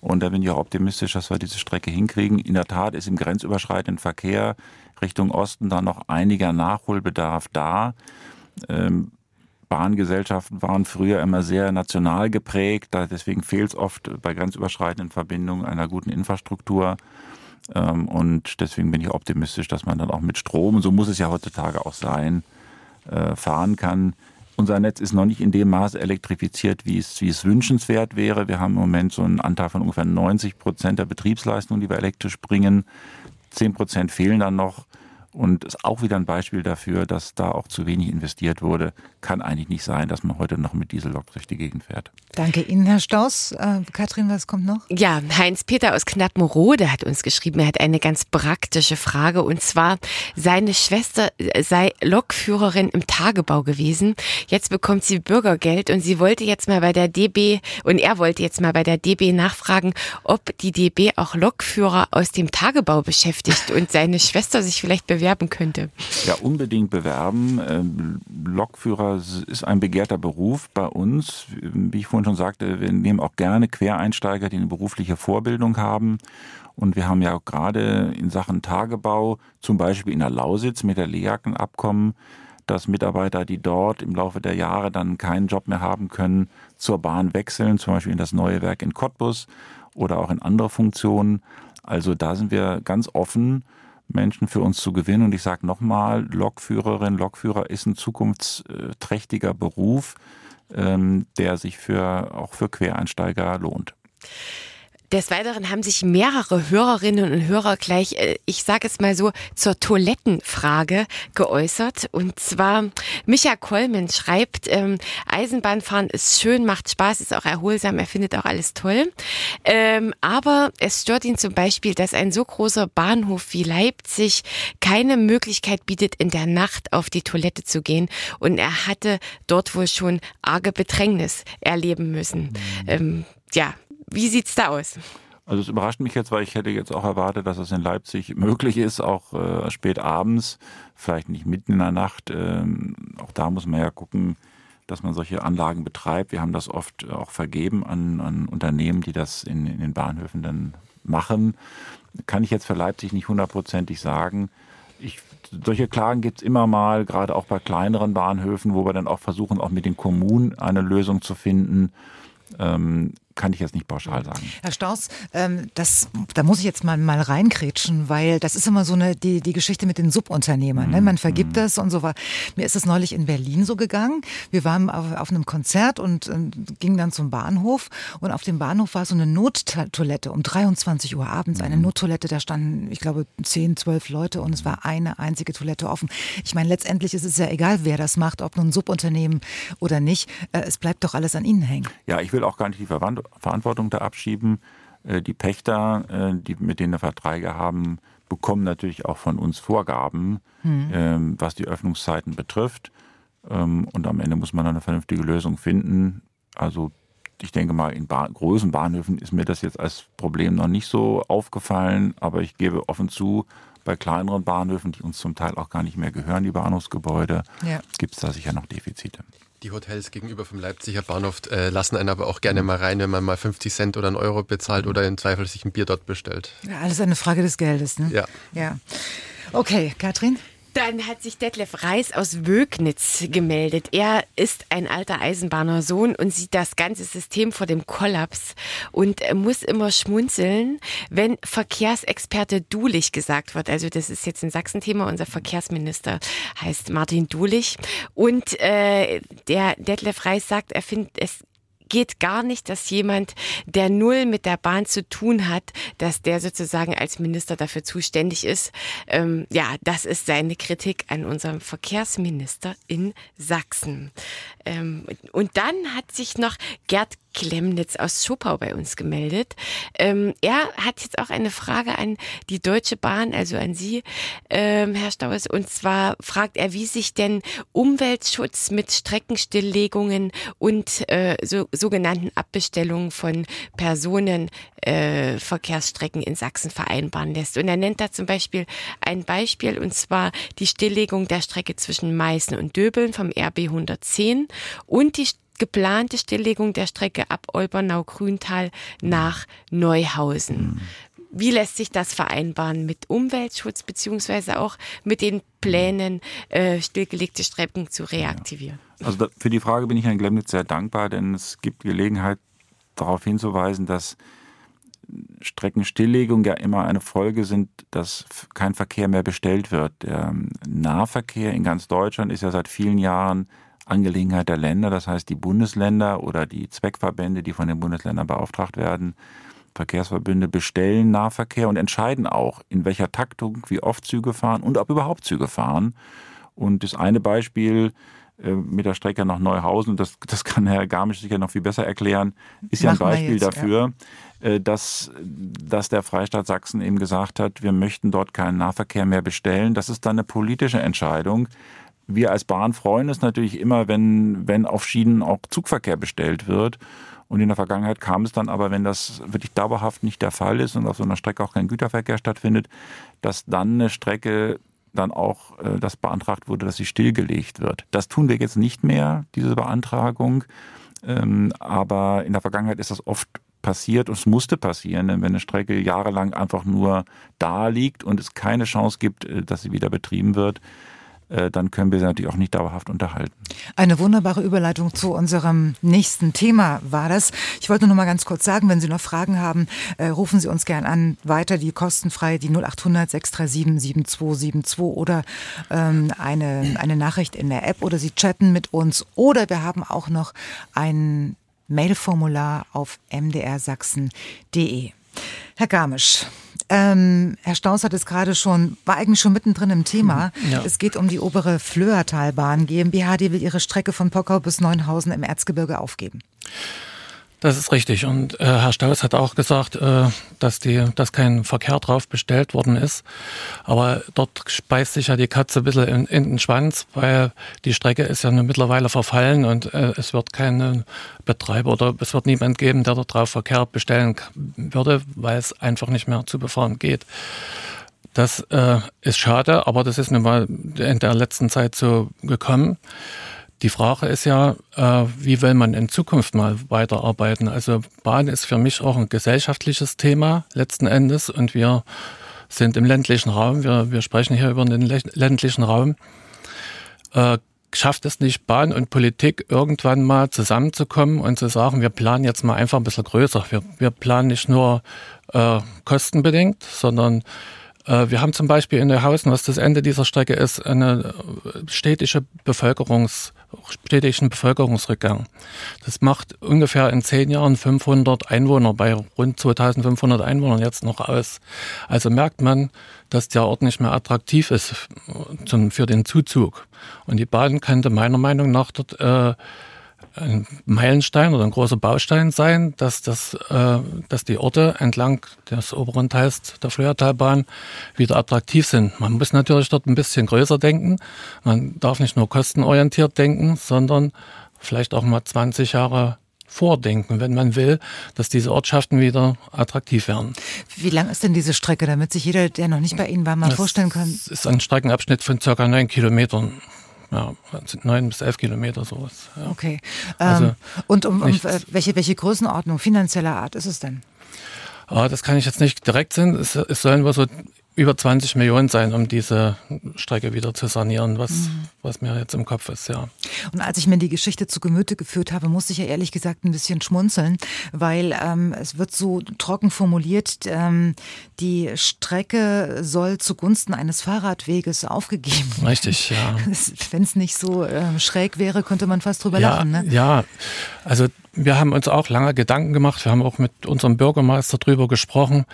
Und da bin ich auch optimistisch, dass wir diese Strecke hinkriegen. In der Tat ist im grenzüberschreitenden Verkehr Richtung Osten da noch einiger Nachholbedarf da. Ähm, Bahngesellschaften waren früher immer sehr national geprägt, deswegen fehlt es oft bei grenzüberschreitenden Verbindungen einer guten Infrastruktur. Ähm, und deswegen bin ich optimistisch, dass man dann auch mit Strom, so muss es ja heutzutage auch sein, äh, fahren kann. Unser Netz ist noch nicht in dem Maße elektrifiziert, wie es, wie es wünschenswert wäre. Wir haben im Moment so einen Anteil von ungefähr 90 Prozent der Betriebsleistung, die wir elektrisch bringen. 10 Prozent fehlen dann noch. Und ist auch wieder ein Beispiel dafür, dass da auch zu wenig investiert wurde. Kann eigentlich nicht sein, dass man heute noch mit Diesellok durch die Gegend fährt. Danke Ihnen, Herr Staus. Äh, Katrin, was kommt noch? Ja, Heinz-Peter aus Knappenrode hat uns geschrieben, er hat eine ganz praktische Frage und zwar, seine Schwester sei Lokführerin im Tagebau gewesen. Jetzt bekommt sie Bürgergeld und sie wollte jetzt mal bei der DB und er wollte jetzt mal bei der DB nachfragen, ob die DB auch Lokführer aus dem Tagebau beschäftigt und seine Schwester sich vielleicht bewerben bewerben könnte? Ja, unbedingt bewerben. Ähm, Lokführer ist ein begehrter Beruf bei uns. Wie ich vorhin schon sagte, wir nehmen auch gerne Quereinsteiger, die eine berufliche Vorbildung haben. Und wir haben ja auch gerade in Sachen Tagebau, zum Beispiel in der Lausitz mit der Lehrjackenabkommen, dass Mitarbeiter, die dort im Laufe der Jahre dann keinen Job mehr haben können, zur Bahn wechseln, zum Beispiel in das neue Werk in Cottbus oder auch in andere Funktionen. Also da sind wir ganz offen Menschen für uns zu gewinnen. Und ich sage nochmal, Lokführerin, Lokführer ist ein zukunftsträchtiger Beruf, ähm, der sich für, auch für Quereinsteiger lohnt. Des Weiteren haben sich mehrere Hörerinnen und Hörer gleich, äh, ich sage es mal so, zur Toilettenfrage geäußert. Und zwar Micha Kollmann schreibt, ähm, Eisenbahnfahren ist schön, macht Spaß, ist auch erholsam, er findet auch alles toll. Ähm, aber es stört ihn zum Beispiel, dass ein so großer Bahnhof wie Leipzig keine Möglichkeit bietet, in der Nacht auf die Toilette zu gehen. Und er hatte dort wohl schon arge Bedrängnis erleben müssen. Mhm. Ähm, ja, wie sieht's da aus? Also es überrascht mich jetzt, weil ich hätte jetzt auch erwartet, dass es in Leipzig möglich ist, auch äh, spät abends, vielleicht nicht mitten in der Nacht. Ähm, auch da muss man ja gucken, dass man solche Anlagen betreibt. Wir haben das oft auch vergeben an, an Unternehmen, die das in, in, den Bahnhöfen dann machen. Kann ich jetzt für Leipzig nicht hundertprozentig sagen. Ich, solche Klagen gibt es immer mal, gerade auch bei kleineren Bahnhöfen, wo wir dann auch versuchen, auch mit den Kommunen eine Lösung zu finden. Ähm, kann ich jetzt nicht pauschal sagen. Herr Staus, ähm, das, da muss ich jetzt mal, mal reinkrätschen, weil das ist immer so eine, die, die Geschichte mit den Subunternehmern. Ne? Man vergibt mhm. das und so war. Mir ist es neulich in Berlin so gegangen. Wir waren auf, auf einem Konzert und äh, gingen dann zum Bahnhof und auf dem Bahnhof war so eine Nottoilette um 23 Uhr abends. Eine mhm. Nottoilette, da standen, ich glaube, 10, 12 Leute und es war eine einzige Toilette offen. Ich meine, letztendlich ist es ja egal, wer das macht, ob nun ein Subunternehmen oder nicht. Äh, es bleibt doch alles an Ihnen hängen. Ja, ich will auch gar nicht die Verwandlung Verantwortung da abschieben. Äh, die Pächter, äh, die mit denen wir Verträge haben, bekommen natürlich auch von uns Vorgaben, mhm. was die Öffnungszeiten betrifft. Ähm, und am Ende muss man eine vernünftige Lösung finden. Also ich denke mal, in Bahn, großen Bahnhöfen ist mir das jetzt als Problem noch nicht so aufgefallen, aber ich gebe offen zu, bei kleineren Bahnhöfen, die uns zum Teil auch gar nicht mehr gehören, die Bahnhofsgebäude, ja. gibt es da sicher noch Defizite. Die Hotels gegenüber vom Leipziger Bahnhof äh, lassen einen aber auch gerne mal rein, wenn man mal 50 Cent oder einen Euro bezahlt oder im Zweifel sich ein Bier dort bestellt. Ja, alles eine Frage des Geldes, ne? Ja. Ja. Okay, Katrin? Dann hat sich Detlef Reis aus Wögnitz gemeldet. Er ist ein alter Eisenbahner Sohn und sieht das ganze System vor dem Kollaps und muss immer schmunzeln, wenn Verkehrsexperte Dulich gesagt wird. Also das ist jetzt ein Sachsen-Thema. Unser Verkehrsminister heißt Martin Dulich. Und äh, der Detlef Reis sagt, er findet es geht gar nicht, dass jemand, der null mit der Bahn zu tun hat, dass der sozusagen als Minister dafür zuständig ist. Ähm, ja, das ist seine Kritik an unserem Verkehrsminister in Sachsen. Ähm, und dann hat sich noch Gerd Klemnitz aus Schopau bei uns gemeldet. Ähm, er hat jetzt auch eine Frage an die Deutsche Bahn, also an Sie, ähm, Herr Staues. Und zwar fragt er, wie sich denn Umweltschutz mit Streckenstilllegungen und äh, so, sogenannten Abbestellungen von Personenverkehrsstrecken äh, in Sachsen vereinbaren lässt. Und er nennt da zum Beispiel ein Beispiel, und zwar die Stilllegung der Strecke zwischen Meißen und Döbeln vom RB 110 und die geplante Stilllegung der Strecke ab Olbernau-Grüntal nach Neuhausen. Wie lässt sich das vereinbaren mit Umweltschutz beziehungsweise auch mit den Plänen, äh, stillgelegte Strecken zu reaktivieren? Also für die Frage bin ich Herrn Glemnitz sehr dankbar, denn es gibt Gelegenheit darauf hinzuweisen, dass Streckenstilllegung ja immer eine Folge sind, dass kein Verkehr mehr bestellt wird. Der Nahverkehr in ganz Deutschland ist ja seit vielen Jahren Angelegenheit der Länder, das heißt die Bundesländer oder die Zweckverbände, die von den Bundesländern beauftragt werden, Verkehrsverbünde bestellen Nahverkehr und entscheiden auch, in welcher Taktung, wie oft Züge fahren und ob überhaupt Züge fahren. Und das eine Beispiel äh, mit der Strecke nach Neuhausen, das, das kann Herr Garmisch sicher noch viel besser erklären, ist ja ein Beispiel jetzt, dafür, ja. Äh, dass, dass der Freistaat Sachsen eben gesagt hat, wir möchten dort keinen Nahverkehr mehr bestellen. Das ist dann eine politische Entscheidung. Wir als Bahn freuen uns natürlich immer, wenn, wenn auf Schienen auch Zugverkehr bestellt wird. Und in der Vergangenheit kam es dann aber, wenn das wirklich dauerhaft nicht der Fall ist und auf so einer Strecke auch kein Güterverkehr stattfindet, dass dann eine Strecke dann auch äh, das beantragt wurde, dass sie stillgelegt wird. Das tun wir jetzt nicht mehr, diese Beantragung. Ähm, aber in der Vergangenheit ist das oft passiert und es musste passieren, denn wenn eine Strecke jahrelang einfach nur da liegt und es keine Chance gibt, äh, dass sie wieder betrieben wird, dann können wir sie natürlich auch nicht dauerhaft unterhalten. Eine wunderbare Überleitung zu unserem nächsten Thema war das. Ich wollte nur noch mal ganz kurz sagen, wenn Sie noch Fragen haben, äh, rufen Sie uns gern an. Weiter die kostenfrei, die 0800 637 7272 oder ähm, eine, eine Nachricht in der App oder Sie chatten mit uns. Oder wir haben auch noch ein Mailformular auf mdrsachsen.de. Herr Garmisch, ähm, Herr Staus hat es gerade schon, war eigentlich schon mittendrin im Thema. Mhm, ja. Es geht um die obere Flöhertalbahn GmbH, die will ihre Strecke von Pockau bis Neuenhausen im Erzgebirge aufgeben. Das ist richtig. Und äh, Herr Staus hat auch gesagt, äh, dass, die, dass kein Verkehr drauf bestellt worden ist. Aber dort speist sich ja die Katze ein bisschen in, in den Schwanz, weil die Strecke ist ja nun mittlerweile verfallen und äh, es wird keinen Betreiber oder es wird niemand geben, der dort drauf Verkehr bestellen würde, weil es einfach nicht mehr zu befahren geht. Das äh, ist schade, aber das ist nun mal in der letzten Zeit so gekommen. Die Frage ist ja, äh, wie will man in Zukunft mal weiterarbeiten? Also Bahn ist für mich auch ein gesellschaftliches Thema letzten Endes und wir sind im ländlichen Raum, wir, wir sprechen hier über den ländlichen Raum. Äh, schafft es nicht Bahn und Politik irgendwann mal zusammenzukommen und zu sagen, wir planen jetzt mal einfach ein bisschen größer. Wir, wir planen nicht nur äh, kostenbedingt, sondern äh, wir haben zum Beispiel in Neuhausen, was das Ende dieser Strecke ist, eine städtische Bevölkerungs- städtischen Bevölkerungsrückgang. Das macht ungefähr in zehn Jahren 500 Einwohner bei rund 2500 Einwohnern jetzt noch aus. Also merkt man, dass der Ort nicht mehr attraktiv ist zum, für den Zuzug. Und die Bahn könnte meiner Meinung nach dort äh, ein Meilenstein oder ein großer Baustein sein, dass, das, äh, dass die Orte entlang des oberen Teils der Flöhertalbahn wieder attraktiv sind. Man muss natürlich dort ein bisschen größer denken. Man darf nicht nur kostenorientiert denken, sondern vielleicht auch mal 20 Jahre vordenken, wenn man will, dass diese Ortschaften wieder attraktiv werden. Wie lang ist denn diese Strecke, damit sich jeder, der noch nicht bei Ihnen war, mal das vorstellen kann? Es ist ein Streckenabschnitt von circa neun Kilometern ja, neun bis elf Kilometer sowas. Ja. Okay. Also ähm, und um, um welche, welche Größenordnung finanzieller Art ist es denn? Ah, das kann ich jetzt nicht direkt sehen. Es, es sollen wohl so über 20 Millionen sein, um diese Strecke wieder zu sanieren, was, mhm. was mir jetzt im Kopf ist, ja. Und als ich mir die Geschichte zu Gemüte geführt habe, musste ich ja ehrlich gesagt ein bisschen schmunzeln, weil ähm, es wird so trocken formuliert, ähm, die Strecke soll zugunsten eines Fahrradweges aufgegeben werden. Richtig, ja. Wenn es nicht so äh, schräg wäre, könnte man fast drüber ja, lachen. Ne? Ja, also wir haben uns auch lange Gedanken gemacht, wir haben auch mit unserem Bürgermeister drüber gesprochen.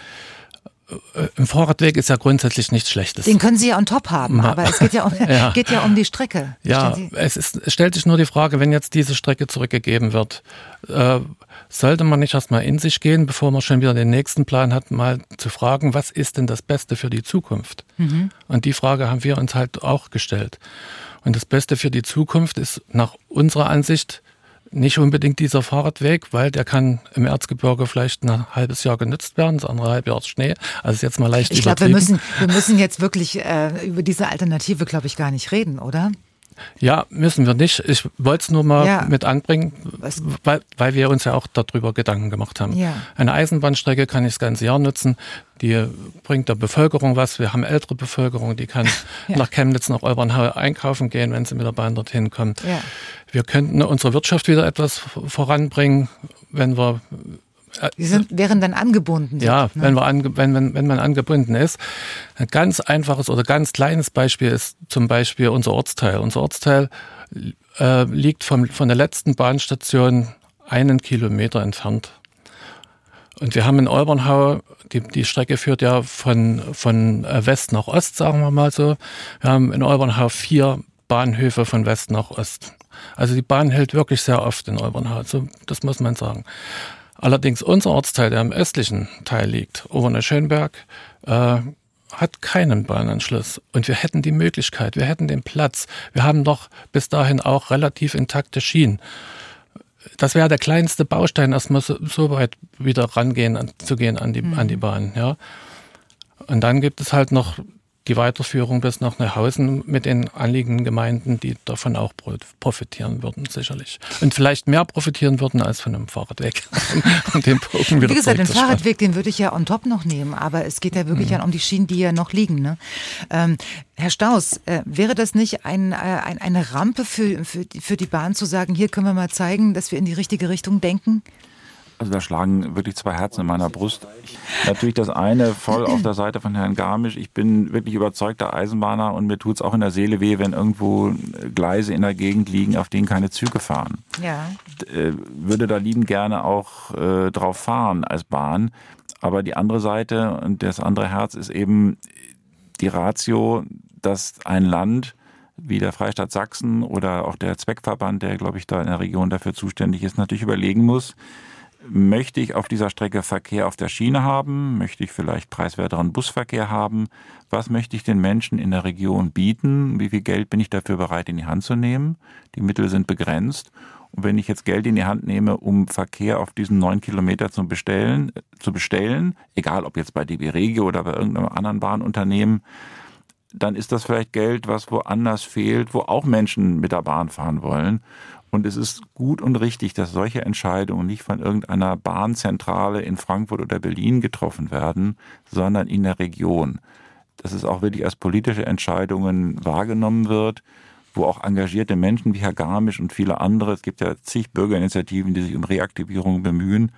Äh, ein Fahrradweg ist ja grundsätzlich nichts Schlechtes. Den können Sie ja on top haben, aber es geht ja um, ja. Geht ja um die Strecke. Ja, es, ist, es stellt sich nur die Frage, wenn jetzt diese Strecke zurückgegeben wird, äh, sollte man nicht erstmal in sich gehen, bevor man schon wieder den nächsten Plan hat, mal zu fragen, was ist denn das Beste für die Zukunft? Mhm. Und die Frage haben wir uns halt auch gestellt. Und das Beste für die Zukunft ist nach unserer Ansicht nicht unbedingt dieser Fahrradweg, weil der kann im Erzgebirge vielleicht ein halbes Jahr genutzt werden, das andere halbe Jahr Schnee. Also ist jetzt mal leicht Ich glaube, wir müssen, wir müssen jetzt wirklich äh, über diese Alternative, glaube ich, gar nicht reden, oder? Ja, müssen wir nicht. Ich wollte es nur mal Ja. mit anbringen, weil, weil wir uns ja auch darüber Gedanken gemacht haben. Ja. Eine Eisenbahnstrecke kann ich das ganze Jahr nutzen. Die bringt der Bevölkerung was. Wir haben ältere Bevölkerung, die kann Ja. nach Chemnitz, nach Olbernhau einkaufen gehen, wenn sie mit der Bahn dorthin kommt. Wir könnten unsere Wirtschaft wieder etwas voranbringen, wenn wir Die sind, wären dann angebunden. ja, ne? wenn, wir ange, wenn, wenn, wenn man angebunden ist. Ein ganz einfaches oder ganz kleines Beispiel ist zum Beispiel unser Ortsteil. Unser Ortsteil äh, liegt vom, von der letzten Bahnstation einen Kilometer entfernt. Und wir haben in Olbernhau, die, die Strecke führt ja von, von äh, West nach Ost, sagen wir mal so. Wir haben in Olbernhau vier Bahnhöfe von West nach Ost. Also die Bahn hält wirklich sehr oft in Olbernhau, so, das muss man sagen. Allerdings unser Ortsteil, der im östlichen Teil liegt, Oberne-Schönberg, äh, hat keinen Bahnanschluss. Und wir hätten die Möglichkeit, wir hätten den Platz. Wir haben doch bis dahin auch relativ intakte Schienen. Das wäre der kleinste Baustein, erstmal so, so weit wieder rangehen an, zu gehen an die, an die Bahn. Ja. Und dann gibt es halt noch die Weiterführung bis nach Neuhausen mit den anliegenden Gemeinden, die davon auch pro- profitieren würden, sicherlich. Und vielleicht mehr profitieren würden als von einem Fahrradweg. und den Bogen wieder Wie gesagt, den. Fahrradweg, den würde ich ja on top noch nehmen, aber es geht ja wirklich Mhm. um die Schienen, die ja noch liegen. Ne? Ähm, Herr Staus, äh, wäre das nicht ein, äh, ein, eine Rampe für, für, die- für die Bahn zu sagen, hier können wir mal zeigen, dass wir in die richtige Richtung denken? Also da schlagen wirklich zwei Herzen in meiner Brust. Ich, natürlich das eine voll auf der Seite von Herrn Garmisch. Ich bin wirklich überzeugter Eisenbahner und mir tut's auch in der Seele weh, wenn irgendwo Gleise in der Gegend liegen, auf denen keine Züge fahren. Ja. äh, würde da liebend gerne auch äh, drauf fahren als Bahn. Aber die andere Seite und das andere Herz ist eben die Ratio, dass ein Land wie der Freistaat Sachsen oder auch der Zweckverband, der, glaube ich, da in der Region dafür zuständig ist, natürlich überlegen muss, möchte ich auf dieser Strecke Verkehr auf der Schiene haben? Möchte ich vielleicht preiswerteren Busverkehr haben? Was möchte ich den Menschen in der Region bieten? Wie viel Geld bin ich dafür bereit in die Hand zu nehmen? Die Mittel sind begrenzt. Und wenn ich jetzt Geld in die Hand nehme, um Verkehr auf diesen neun Kilometer zu bestellen, zu bestellen, egal ob jetzt bei DB Regio oder bei irgendeinem anderen Bahnunternehmen, dann ist das vielleicht Geld, was woanders fehlt, wo auch Menschen mit der Bahn fahren wollen. Und es ist gut und richtig, dass solche Entscheidungen nicht von irgendeiner Bahnzentrale in Frankfurt oder Berlin getroffen werden, sondern in der Region. Dass es auch wirklich als politische Entscheidungen wahrgenommen wird, wo auch engagierte Menschen wie Herr Garmisch und viele andere, es gibt ja zig Bürgerinitiativen, die sich um Reaktivierung bemühen,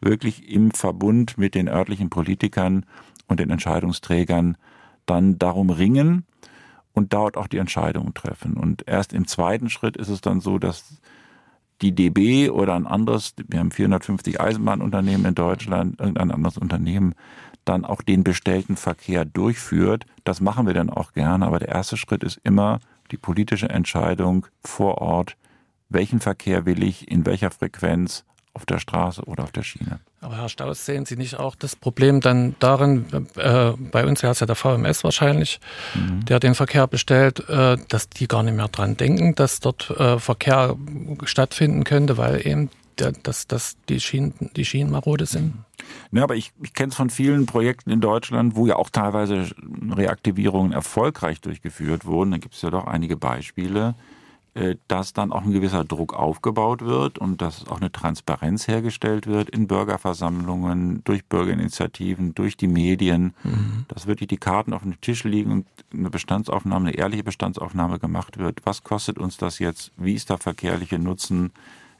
wirklich im Verbund mit den örtlichen Politikern und den Entscheidungsträgern dann darum ringen und dort auch die Entscheidungen treffen. Und erst im zweiten Schritt ist es dann so, dass die DB oder ein anderes, wir haben 450 Eisenbahnunternehmen in Deutschland, irgendein anderes Unternehmen, dann auch den bestellten Verkehr durchführt. Das machen wir dann auch gerne, aber der erste Schritt ist immer die politische Entscheidung vor Ort, welchen Verkehr will ich, in welcher Frequenz, auf der Straße oder auf der Schiene. Aber Herr Staus, sehen Sie nicht auch das Problem dann darin, äh, bei uns ja ist ja der VMS wahrscheinlich, der den Verkehr bestellt, äh, dass die gar nicht mehr dran denken, dass dort äh, Verkehr stattfinden könnte, weil eben der, dass, dass die, Schienen, die Schienen marode sind? Ja, aber ich, ich kenne es von vielen Projekten in Deutschland, wo ja auch teilweise Reaktivierungen erfolgreich durchgeführt wurden. Da gibt es ja doch einige Beispiele, dass dann auch ein gewisser Druck aufgebaut wird und dass auch eine Transparenz hergestellt wird in Bürgerversammlungen, durch Bürgerinitiativen, durch die Medien, dass wirklich die Karten auf dem Tisch liegen und eine Bestandsaufnahme, eine ehrliche Bestandsaufnahme gemacht wird. Was kostet uns das jetzt? Wie ist der verkehrliche Nutzen?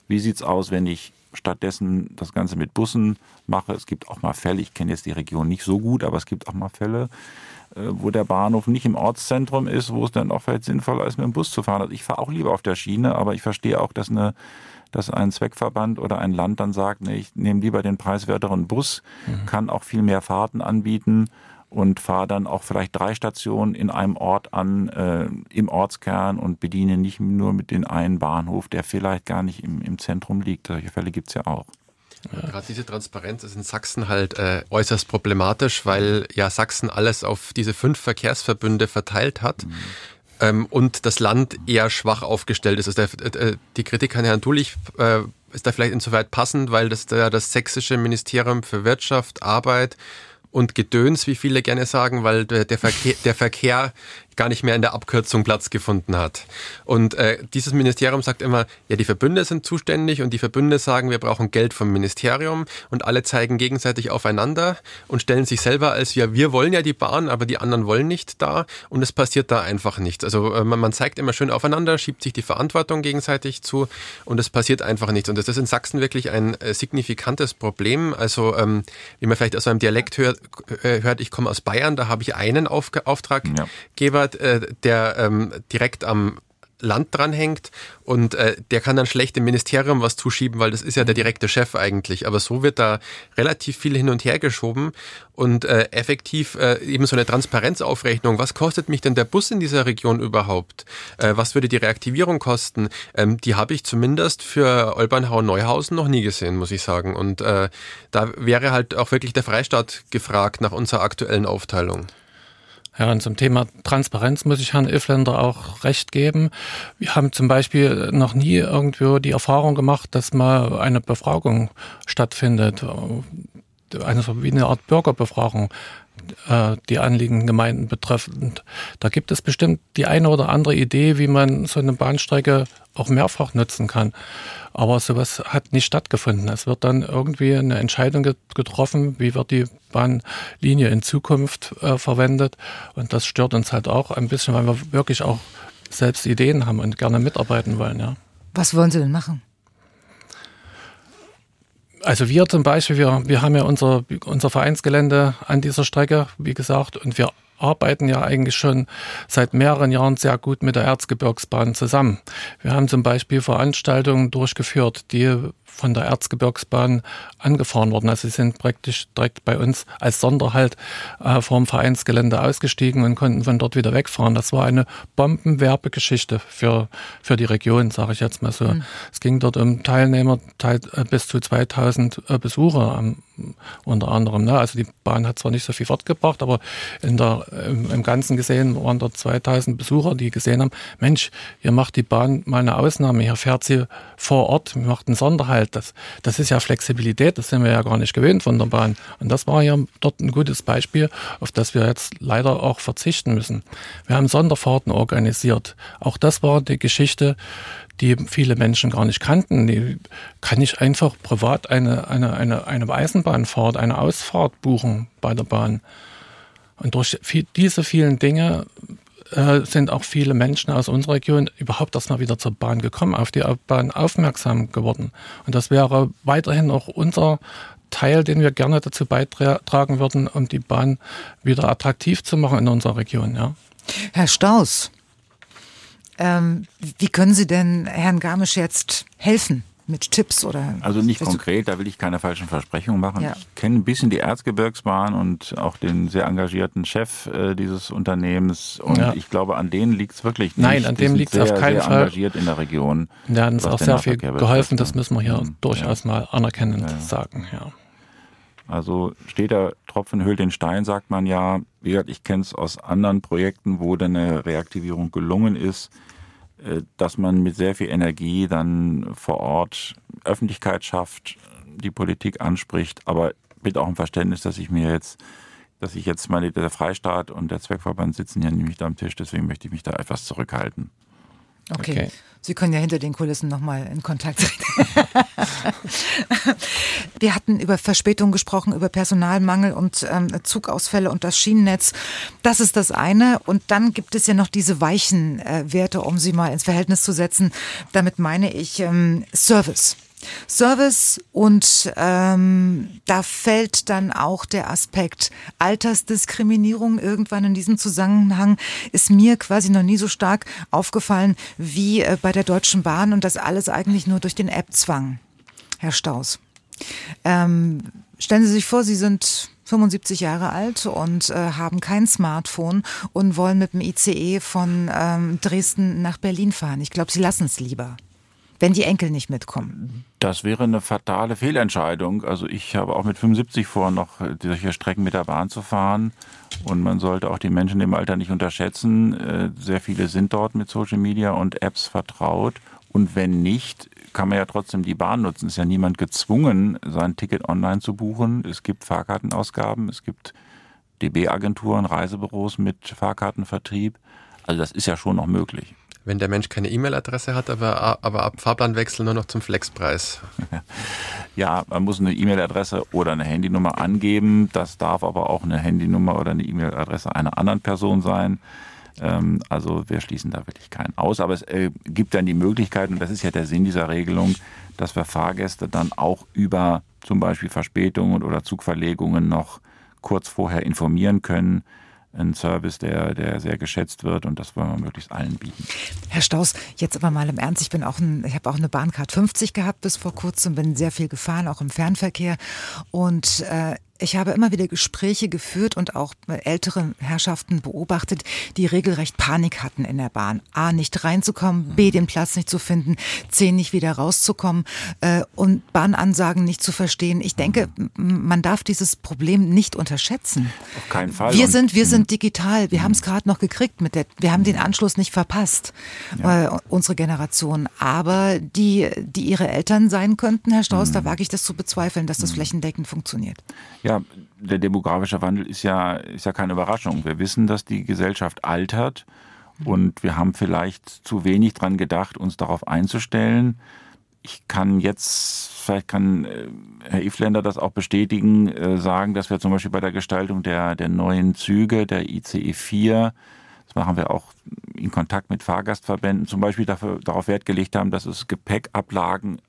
Wie sieht's aus, wenn ich stattdessen das Ganze mit Bussen mache? Es gibt auch mal Fälle, ich kenne jetzt die Region nicht so gut, aber es gibt auch mal Fälle, äh, wo der Bahnhof nicht im Ortszentrum ist, wo es dann auch vielleicht sinnvoller ist, mit dem Bus zu fahren. Also ich fahre auch lieber auf der Schiene, aber ich verstehe auch, dass eine dass ein Zweckverband oder ein Land dann sagt, nee, ich nehme lieber den preiswerteren Bus, kann auch viel mehr Fahrten anbieten und fahre dann auch vielleicht drei Stationen in einem Ort an, äh, im Ortskern und bediene nicht nur mit den einen Bahnhof, der vielleicht gar nicht im, im Zentrum liegt. Solche Fälle gibt's ja auch. Gerade diese Transparenz ist in Sachsen halt äh, äußerst problematisch, weil ja Sachsen alles auf diese fünf Verkehrsverbünde verteilt hat. Ähm, und das Land eher schwach aufgestellt ist. Also der, äh, die Kritik an Herrn Dulich äh, ist da vielleicht insoweit passend, weil das ja das sächsische Ministerium für Wirtschaft, Arbeit und Gedöns, wie viele gerne sagen, weil der, der, Verkehr, der Verkehr gar nicht mehr in der Abkürzung Platz gefunden hat. Und äh, dieses Ministerium sagt immer, ja, die Verbünde sind zuständig und die Verbünde sagen, wir brauchen Geld vom Ministerium und alle zeigen gegenseitig aufeinander und stellen sich selber als, ja, wir wollen ja die Bahn, aber die anderen wollen nicht da und es passiert da einfach nichts. Also äh, man, man zeigt immer schön aufeinander, schiebt sich die Verantwortung gegenseitig zu und es passiert einfach nichts. Und das ist in Sachsen wirklich ein äh, signifikantes Problem. Also ähm, wie man vielleicht aus meinem Dialekt hört, äh, hört ich komme aus Bayern, da habe ich einen Auf Auftraggeber, ja. Äh, der ähm, direkt am Land dranhängt und äh, der kann dann schlecht dem Ministerium was zuschieben, weil das ist ja der direkte Chef eigentlich. Aber so wird da relativ viel hin und her geschoben und äh, effektiv äh, eben so eine Transparenzaufrechnung. Was kostet mich denn der Bus in dieser Region überhaupt? Äh, was würde die Reaktivierung kosten? Ähm, die habe ich zumindest für Olbernhau-Neuhausen noch nie gesehen, muss ich sagen. Und äh, da wäre halt auch wirklich der Freistaat gefragt nach unserer aktuellen Aufteilung. Ja, und zum Thema Transparenz muss ich Herrn Ifländer auch recht geben. Wir haben zum Beispiel noch nie irgendwo die Erfahrung gemacht, dass mal eine Befragung stattfindet, eine, wie eine Art Bürgerbefragung äh, die Anliegen Gemeinden betreffend. Da gibt es bestimmt die eine oder andere Idee, wie man so eine Bahnstrecke auch mehrfach nutzen kann. Aber sowas hat nicht stattgefunden. Es wird dann irgendwie eine Entscheidung getroffen, wie wird die Bahnlinie in Zukunft äh, verwendet. Und das stört uns halt auch ein bisschen, weil wir wirklich auch selbst Ideen haben und gerne mitarbeiten wollen. Ja. Was wollen Sie denn machen? Also wir zum Beispiel, wir, wir haben ja unser, unser Vereinsgelände an dieser Strecke, wie gesagt, und wir arbeiten ja eigentlich schon seit mehreren Jahren sehr gut mit der Erzgebirgsbahn zusammen. Wir haben zum Beispiel Veranstaltungen durchgeführt, die von der Erzgebirgsbahn angefahren worden. Also sie sind praktisch direkt bei uns als Sonderhalt äh, vom Vereinsgelände ausgestiegen und konnten von dort wieder wegfahren. Das war eine Bombenwerbegeschichte für, für die Region, sage ich jetzt mal so. Mhm. Es ging dort um Teilnehmer teil, äh, bis zu 2000 äh, Besucher am, unter anderem. Ne? Also die Bahn hat zwar nicht so viel fortgebracht, aber in der, im, im Ganzen gesehen waren dort 2000 Besucher, die gesehen haben, Mensch, hier macht die Bahn mal eine Ausnahme, hier fährt sie vor Ort, macht einen Sonderhalt halt, das, das ist ja Flexibilität, das sind wir ja gar nicht gewöhnt von der Bahn. Und das war ja dort ein gutes Beispiel, auf das wir jetzt leider auch verzichten müssen. Wir haben Sonderfahrten organisiert. Auch das war die Geschichte, die viele Menschen gar nicht kannten. Die kann ich einfach privat eine, eine, eine, eine Eisenbahnfahrt, eine Ausfahrt buchen bei der Bahn. Und durch diese vielen Dinge äh, sind auch viele Menschen aus unserer Region überhaupt erst mal wieder zur Bahn gekommen, auf die Bahn aufmerksam geworden. Und das wäre weiterhin auch unser Teil, den wir gerne dazu beitragen würden, um die Bahn wieder attraktiv zu machen in unserer Region. Ja. Herr Staus, ähm, wie können Sie denn Herrn Garmisch jetzt helfen? Mit Tipps oder? Also nicht konkret, da will ich keine falschen Versprechungen machen. Ja. Ich kenne ein bisschen die Erzgebirgsbahn und auch den sehr engagierten Chef äh, dieses Unternehmens und ja. ich glaube, an denen liegt es wirklich nicht. Nein, an dem liegt es auf keinen sehr Fall. engagiert in der Region. Ja, uns auch sehr viel geholfen, das müssen wir hier mhm. durchaus ja. mal anerkennend sagen, ja. Also steht der Tropfen hüllt den Stein, sagt man ja. Wie gesagt, ich kenne es aus anderen Projekten, wo dann eine Reaktivierung gelungen ist dass man mit sehr viel Energie dann vor Ort Öffentlichkeit schafft, die Politik anspricht, aber bitte auch ein Verständnis, dass ich mir jetzt, dass ich jetzt meine, der Freistaat und der Zweckverband sitzen ja nämlich da am Tisch, deswegen möchte ich mich da etwas zurückhalten. Okay. okay. Sie können ja hinter den Kulissen nochmal in Kontakt treten. Wir hatten über Verspätung gesprochen, über Personalmangel und ähm, Zugausfälle und das Schienennetz. Das ist das eine. Und dann gibt es ja noch diese weichen äh, Werte, um sie mal ins Verhältnis zu setzen. Damit meine ich ähm, Service. Service und ähm, da fällt dann auch der Aspekt Altersdiskriminierung irgendwann in diesem Zusammenhang ist mir quasi noch nie so stark aufgefallen wie äh, bei der Deutschen Bahn und das alles eigentlich nur durch den App-Zwang. Herr Staus. Ähm, stellen Sie sich vor, Sie sind 75 Jahre alt und äh, haben kein Smartphone und wollen mit dem ICE von ähm, Dresden nach Berlin fahren. Ich glaube, Sie lassen es lieber wenn die Enkel nicht mitkommen? Das wäre eine fatale Fehlentscheidung. Also ich habe auch mit 75 vor, noch solche Strecken mit der Bahn zu fahren. Und man sollte auch die Menschen im Alter nicht unterschätzen. Äh, sehr viele sind dort mit Social Media und Apps vertraut. Und wenn nicht, kann man ja trotzdem die Bahn nutzen. Es ist ja niemand gezwungen, sein Ticket online zu buchen. Es gibt Fahrkartenausgaben, es gibt DB-Agenturen, Reisebüros mit Fahrkartenvertrieb. Also das ist ja schon noch möglich. Wenn der Mensch keine E-Mail-Adresse hat, aber, aber ab Fahrplanwechsel nur noch zum Flexpreis. Ja, man muss eine E-Mail-Adresse oder eine Handynummer angeben. Das darf aber auch eine Handynummer oder eine E-Mail-Adresse einer anderen Person sein. Ähm, also wir schließen da wirklich keinen aus. Aber es äh, gibt dann die Möglichkeit, und das ist ja der Sinn dieser Regelung, dass wir Fahrgäste dann auch über zum Beispiel Verspätungen oder Zugverlegungen noch kurz vorher informieren können ein Service, der, der sehr geschätzt wird und das wollen wir möglichst allen bieten. Herr Staus, jetzt aber mal im Ernst, ich bin auch ein, ich habe auch eine Bahncard 50 gehabt bis vor kurzem, bin sehr viel gefahren, auch im Fernverkehr und äh, ich habe immer wieder Gespräche geführt und auch ältere Herrschaften beobachtet, die regelrecht Panik hatten in der Bahn. A, nicht reinzukommen, B, den Platz nicht zu finden, C, nicht wieder rauszukommen äh, und Bahnansagen nicht zu verstehen. Ich denke, man darf dieses Problem nicht unterschätzen. Auf keinen Fall. Wir sind, wir sind digital. Wir haben es gerade noch gekriegt mit der, wir haben den Anschluss nicht verpasst, ja. äh, unsere Generation. Aber die, die ihre Eltern sein könnten, Herr Strauß, mhm. da wage ich das zu bezweifeln, dass das mhm. flächendeckend funktioniert. Ja, der demografische Wandel ist ja, ist ja keine Überraschung. Wir wissen, dass die Gesellschaft altert und wir haben vielleicht zu wenig dran gedacht, uns darauf einzustellen. Ich kann jetzt, vielleicht kann äh, Herr Ifländer das auch bestätigen, äh, sagen, dass wir zum Beispiel bei der Gestaltung der, der neuen Züge, der ICE 4, das machen wir auch in Kontakt mit Fahrgastverbänden, zum Beispiel dafür, darauf Wert gelegt haben, dass es Gepäckablagen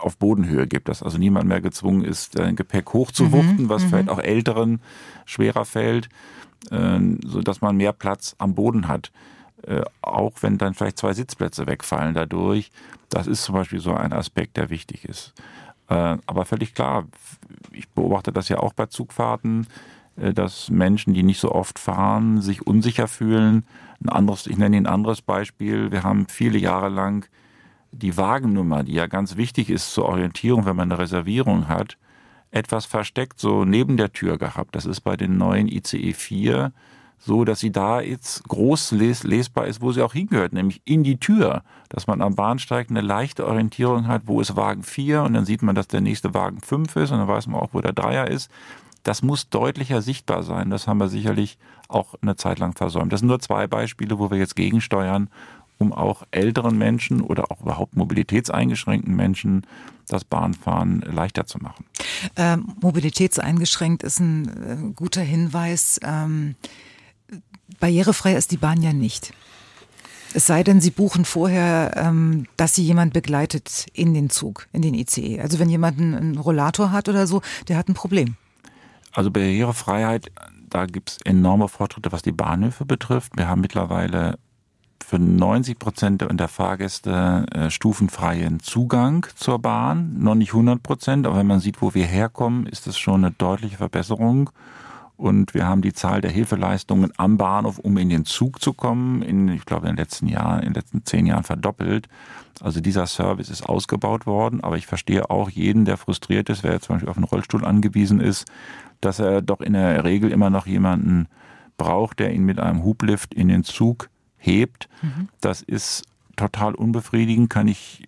auf Bodenhöhe gibt, dass also niemand mehr gezwungen ist, ein Gepäck hochzuwuchten, mhm, was mhm. vielleicht auch Älteren schwerer fällt, äh, so dass man mehr Platz am Boden hat. Äh, auch wenn dann vielleicht zwei Sitzplätze wegfallen dadurch. Das ist zum Beispiel so ein Aspekt, der wichtig ist. Äh, aber völlig klar, ich beobachte das ja auch bei Zugfahrten, dass Menschen, die nicht so oft fahren, sich unsicher fühlen. Ein anderes, ich nenne Ihnen ein anderes Beispiel. Wir haben viele Jahre lang die Wagennummer, die ja ganz wichtig ist zur Orientierung, wenn man eine Reservierung hat, etwas versteckt so neben der Tür gehabt. Das ist bei den neuen ICE 4 so, dass sie da jetzt groß les lesbar ist, wo sie auch hingehört, nämlich in die Tür. Dass man am Bahnsteig eine leichte Orientierung hat, wo ist Wagen 4 und dann sieht man, dass der nächste Wagen 5 ist und dann weiß man auch, wo der Dreier ist. Das muss deutlicher sichtbar sein. Das haben wir sicherlich auch eine Zeit lang versäumt. Das sind nur zwei Beispiele, wo wir jetzt gegensteuern um auch älteren Menschen oder auch überhaupt mobilitätseingeschränkten Menschen das Bahnfahren leichter zu machen. Ähm, mobilitätseingeschränkt ist ein äh, guter Hinweis. Ähm, barrierefrei ist die Bahn ja nicht. Es sei denn, Sie buchen vorher, ähm, dass Sie jemand begleitet in den Zug, in den ICE. Also wenn jemand einen Rollator hat oder so, der hat ein Problem. Also Barrierefreiheit, da gibt es enorme Fortschritte, was die Bahnhöfe betrifft. Wir haben mittlerweile für 90 Prozent der Fahrgäste äh, stufenfreien Zugang zur Bahn. Noch nicht 100 Prozent, aber wenn man sieht, wo wir herkommen, ist das schon eine deutliche Verbesserung. Und wir haben die Zahl der Hilfeleistungen am Bahnhof, um in den Zug zu kommen, in, ich glaube, in den letzten Jahren, in den letzten zehn Jahren verdoppelt. Also dieser Service ist ausgebaut worden, aber ich verstehe auch jeden, der frustriert ist, wer zum Beispiel auf einen Rollstuhl angewiesen ist, dass er doch in der Regel immer noch jemanden braucht, der ihn mit einem Hublift in den Zug hebt. Mhm. Das ist total unbefriedigend, kann ich,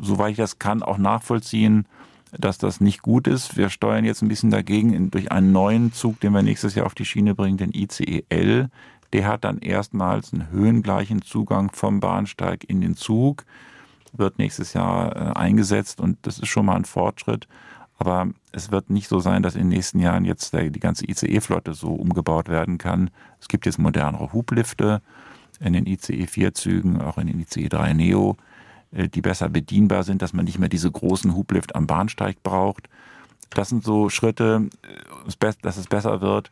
soweit ich das kann, auch nachvollziehen, dass das nicht gut ist. Wir steuern jetzt ein bisschen dagegen durch einen neuen Zug, den wir nächstes Jahr auf die Schiene bringen, den ICEL. Der hat dann erstmals einen höhengleichen Zugang vom Bahnsteig in den Zug, wird nächstes Jahr äh, eingesetzt und das ist schon mal ein Fortschritt. Aber es wird nicht so sein, dass in den nächsten Jahren jetzt die ganze ICE-Flotte so umgebaut werden kann. Es gibt jetzt modernere Hublifte in den ICE 4-Zügen, auch in den ICE 3 Neo, äh, die besser bedienbar sind, dass man nicht mehr diese großen Hublift am Bahnsteig braucht. Das sind so Schritte, äh, dass es besser wird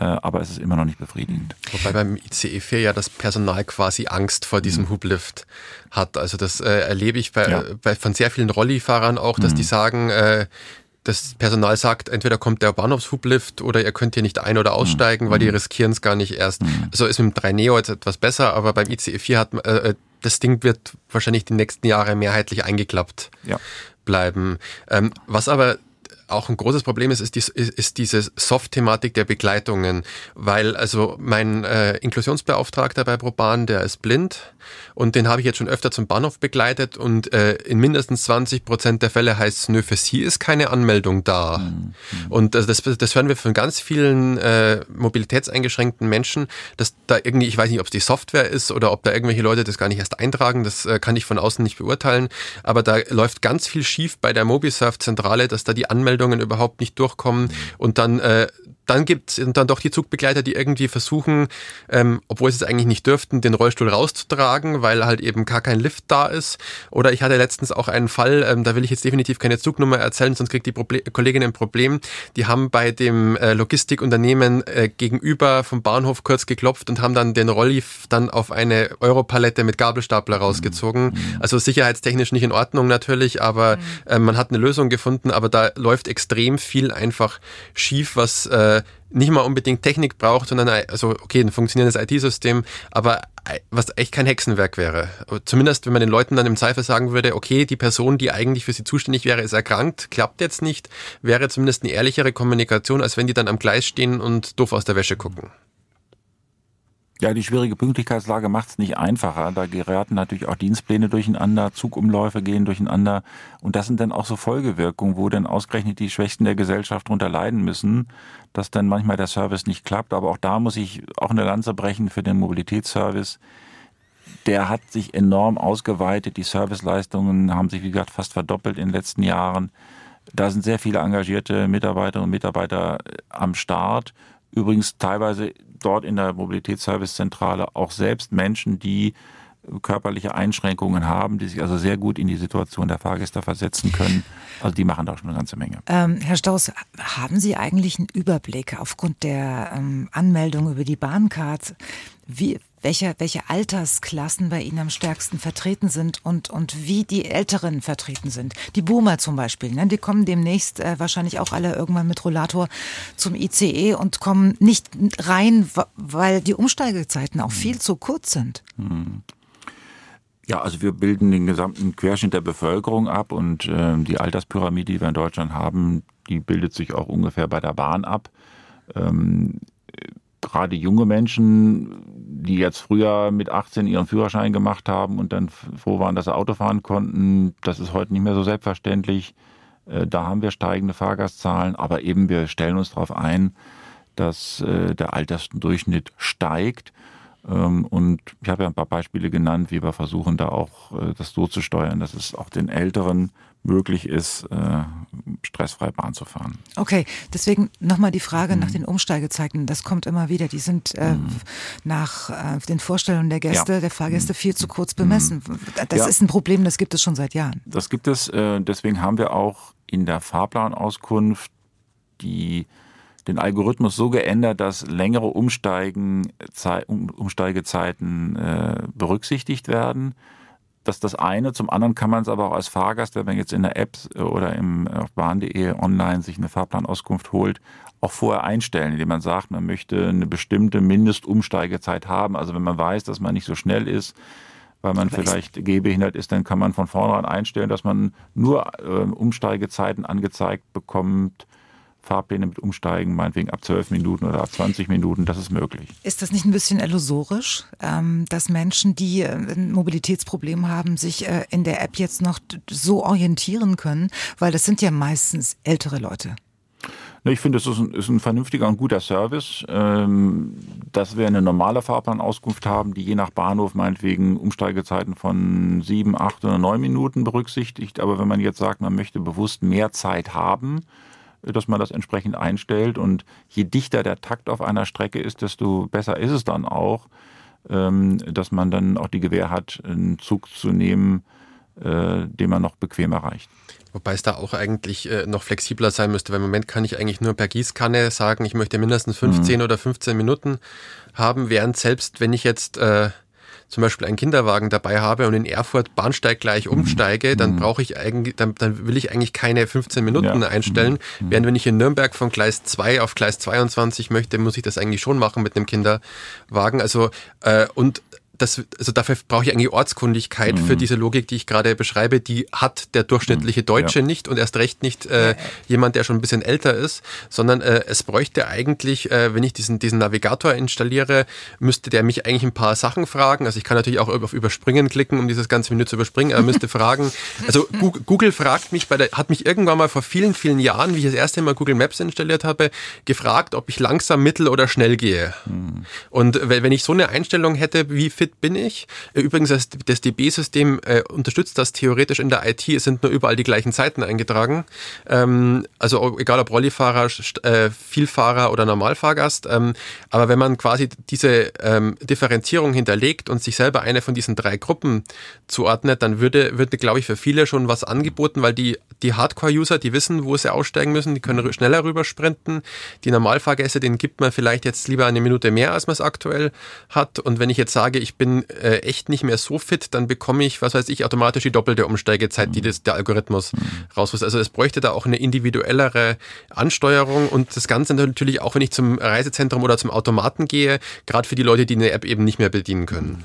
äh, aber es ist immer noch nicht befriedigend. Wobei beim ICE 4 ja das Personal quasi Angst vor diesem mhm. Hublift hat. Also das äh, erlebe ich bei, ja. bei, von sehr vielen Rollifahrern auch, dass mhm. die sagen, äh, das Personal sagt, entweder kommt der Bahnhofshublift oder ihr könnt hier nicht ein- oder aussteigen, mhm. weil die mhm. riskieren es gar nicht erst. Mhm. Also ist mit dem 3 Neo jetzt etwas besser, aber beim ICE 4 hat äh, äh, das Ding wird wahrscheinlich die nächsten Jahre mehrheitlich eingeklappt ja. bleiben. Ähm, was aber auch ein großes Problem ist, ist, die, ist diese Soft-Thematik der Begleitungen. Weil also mein äh, Inklusionsbeauftragter bei Proban, der ist blind und den habe ich jetzt schon öfter zum Bahnhof begleitet und äh, in mindestens 20 Prozent der Fälle heißt es, nö, für sie ist keine Anmeldung da. Mhm. Und äh, das, das hören wir von ganz vielen äh, mobilitätseingeschränkten Menschen, dass da irgendwie, ich weiß nicht, ob es die Software ist oder ob da irgendwelche Leute das gar nicht erst eintragen, das äh, kann ich von außen nicht beurteilen, aber da läuft ganz viel schief bei der Mobisurf-Zentrale, dass da die Anmeldungen überhaupt nicht durchkommen mhm. und dann äh, dann gibt es dann doch die Zugbegleiter, die irgendwie versuchen, ähm, obwohl sie es eigentlich nicht dürften, den Rollstuhl rauszutragen, weil halt eben gar kein Lift da ist. Oder ich hatte letztens auch einen Fall, ähm, da will ich jetzt definitiv keine Zugnummer erzählen, sonst kriegt die Proble Kollegin ein Problem. Die haben bei dem äh, Logistikunternehmen äh, gegenüber vom Bahnhof kurz geklopft und haben dann den Rolli dann auf eine Europalette mit Gabelstapler rausgezogen. Mhm. Also sicherheitstechnisch nicht in Ordnung natürlich, aber mhm. äh, man hat eine Lösung gefunden, aber da läuft extrem viel einfach schief, was äh, nicht mal unbedingt Technik braucht, sondern also okay, ein funktionierendes IT-System, aber was echt kein Hexenwerk wäre. Zumindest wenn man den Leuten dann im Zweifel sagen würde, okay, die Person, die eigentlich für sie zuständig wäre, ist erkrankt, klappt jetzt nicht, wäre zumindest eine ehrlichere Kommunikation, als wenn die dann am Gleis stehen und doof aus der Wäsche gucken. Ja, die schwierige Pünktlichkeitslage macht es nicht einfacher. Da geraten natürlich auch Dienstpläne durcheinander, Zugumläufe gehen durcheinander. Und das sind dann auch so Folgewirkungen, wo dann ausgerechnet die Schwächsten der Gesellschaft darunter leiden müssen, dass dann manchmal der Service nicht klappt. Aber auch da muss ich auch eine Lanze brechen für den Mobilitätsservice. Der hat sich enorm ausgeweitet. Die Serviceleistungen haben sich, wie gesagt, fast verdoppelt in den letzten Jahren. Da sind sehr viele engagierte Mitarbeiterinnen und Mitarbeiter am Start. Übrigens teilweise dort in der Mobilitätsservicezentrale auch selbst Menschen, die körperliche Einschränkungen haben, die sich also sehr gut in die Situation der Fahrgäste versetzen können. Also die machen da schon eine ganze Menge. Ähm, Herr Staus, haben Sie eigentlich einen Überblick aufgrund der ähm, Anmeldung über die Bahncard, wie, welche, welche Altersklassen bei Ihnen am stärksten vertreten sind und, und wie die Älteren vertreten sind. Die Boomer zum Beispiel, ne? die kommen demnächst äh, wahrscheinlich auch alle irgendwann mit Rollator zum ICE und kommen nicht rein, weil die Umsteigezeiten auch viel zu kurz sind. Hm. Ja, also wir bilden den gesamten Querschnitt der Bevölkerung ab und äh, die Alterspyramide, die wir in Deutschland haben, die bildet sich auch ungefähr bei der Bahn ab. Ähm, gerade junge Menschen, die jetzt früher mit 18 ihren Führerschein gemacht haben und dann froh waren, dass sie Auto fahren konnten, das ist heute nicht mehr so selbstverständlich. Äh, da haben wir steigende Fahrgastzahlen, aber eben wir stellen uns darauf ein, dass äh, der Altersdurchschnitt steigt. Ähm, und ich habe ja ein paar Beispiele genannt, wie wir versuchen, da auch äh, das so zu steuern, dass es auch den Älteren möglich ist, äh, stressfrei Bahn zu fahren. Okay, deswegen nochmal die Frage mhm. nach den Umsteigezeiten. Das kommt immer wieder. Die sind äh, mhm. nach äh, den Vorstellungen der Gäste, ja. der Fahrgäste viel zu kurz bemessen. Mhm. Das ja. ist ein Problem, das gibt es schon seit Jahren. Das gibt es. Äh, deswegen haben wir auch in der Fahrplanauskunft die den Algorithmus so geändert, dass längere Umsteigen, Umsteigezeiten äh, berücksichtigt werden. Das ist das eine. Zum anderen kann man es aber auch als Fahrgast, wenn man jetzt in der App oder im, auf bahn.de online sich eine Fahrplanauskunft holt, auch vorher einstellen, indem man sagt, man möchte eine bestimmte Mindestumsteigezeit haben. Also wenn man weiß, dass man nicht so schnell ist, weil man vielleicht gehbehindert ist, dann kann man von vornherein einstellen, dass man nur äh, Umsteigezeiten angezeigt bekommt, Fahrpläne mit Umsteigen, meinetwegen ab 12 Minuten oder ab 20 Minuten, das ist möglich. Ist das nicht ein bisschen illusorisch, ähm, dass Menschen, die äh, ein Mobilitätsproblem haben, sich äh, in der App jetzt noch so orientieren können? Weil das sind ja meistens ältere Leute. Ich finde, es ist ein, ist ein vernünftiger und guter Service, ähm, dass wir eine normale Fahrplanauskunft haben, die je nach Bahnhof meinetwegen Umsteigezeiten von sieben, acht oder neun Minuten berücksichtigt. Aber wenn man jetzt sagt, man möchte bewusst mehr Zeit haben, dass man das entsprechend einstellt. Und je dichter der Takt auf einer Strecke ist, desto besser ist es dann auch, ähm, dass man dann auch die Gewähr hat, einen Zug zu nehmen, äh, den man noch bequem erreicht. Wobei es da auch eigentlich äh, noch flexibler sein müsste, weil im Moment kann ich eigentlich nur per Gießkanne sagen, ich möchte mindestens 15 mhm. oder 15 Minuten haben, während selbst wenn ich jetzt äh, zum Beispiel einen Kinderwagen dabei habe und in Erfurt Bahnsteig gleich mhm. umsteige, dann mhm. brauche ich eigentlich, dann, dann will ich eigentlich keine 15 Minuten ja. einstellen. Mhm. Während wenn ich in Nürnberg von Gleis 2 auf Gleis 22 möchte, muss ich das eigentlich schon machen mit einem Kinderwagen. Also äh, und das, also dafür brauche ich eigentlich Ortskundigkeit mhm. für diese Logik, die ich gerade beschreibe. Die hat der durchschnittliche mhm. Deutsche ja. nicht und erst recht nicht äh, jemand, der schon ein bisschen älter ist, sondern äh, es bräuchte eigentlich, äh, wenn ich diesen, diesen Navigator installiere, müsste der mich eigentlich ein paar Sachen fragen. Also ich kann natürlich auch auf Überspringen klicken, um dieses ganze Menü zu überspringen. Er müsste fragen. Also Google fragt mich bei der, hat mich irgendwann mal vor vielen, vielen Jahren, wie ich das erste Mal Google Maps installiert habe, gefragt, ob ich langsam, mittel oder schnell gehe. Mhm. Und wenn ich so eine Einstellung hätte, wie fit bin ich? Äh, übrigens, das, das DB-System äh, unterstützt das theoretisch in der IT. Es sind nur überall die gleichen Zeiten eingetragen. Ähm, also egal ob Rollifahrer, äh, Vielfahrer oder Normalfahrgast. Ähm, aber wenn man quasi diese ähm, Differenzierung hinterlegt und sich selber eine von diesen drei Gruppen zuordnet, dann würde, würde glaube ich, für viele schon was angeboten, weil die, die Hardcore-User, die wissen, wo sie aussteigen müssen, die können schneller rübersprinten. Die Normalfahrgäste, denen gibt man vielleicht jetzt lieber eine Minute mehr, als man es aktuell hat. Und wenn ich jetzt sage, ich bin äh, echt nicht mehr so fit, dann bekomme ich, was weiß ich, automatisch die doppelte Umsteigezeit, die das, der Algorithmus mhm. rausholt. Also es bräuchte da auch eine individuellere Ansteuerung und das Ganze natürlich auch, wenn ich zum Reisezentrum oder zum Automaten gehe, gerade für die Leute, die eine App eben nicht mehr bedienen können.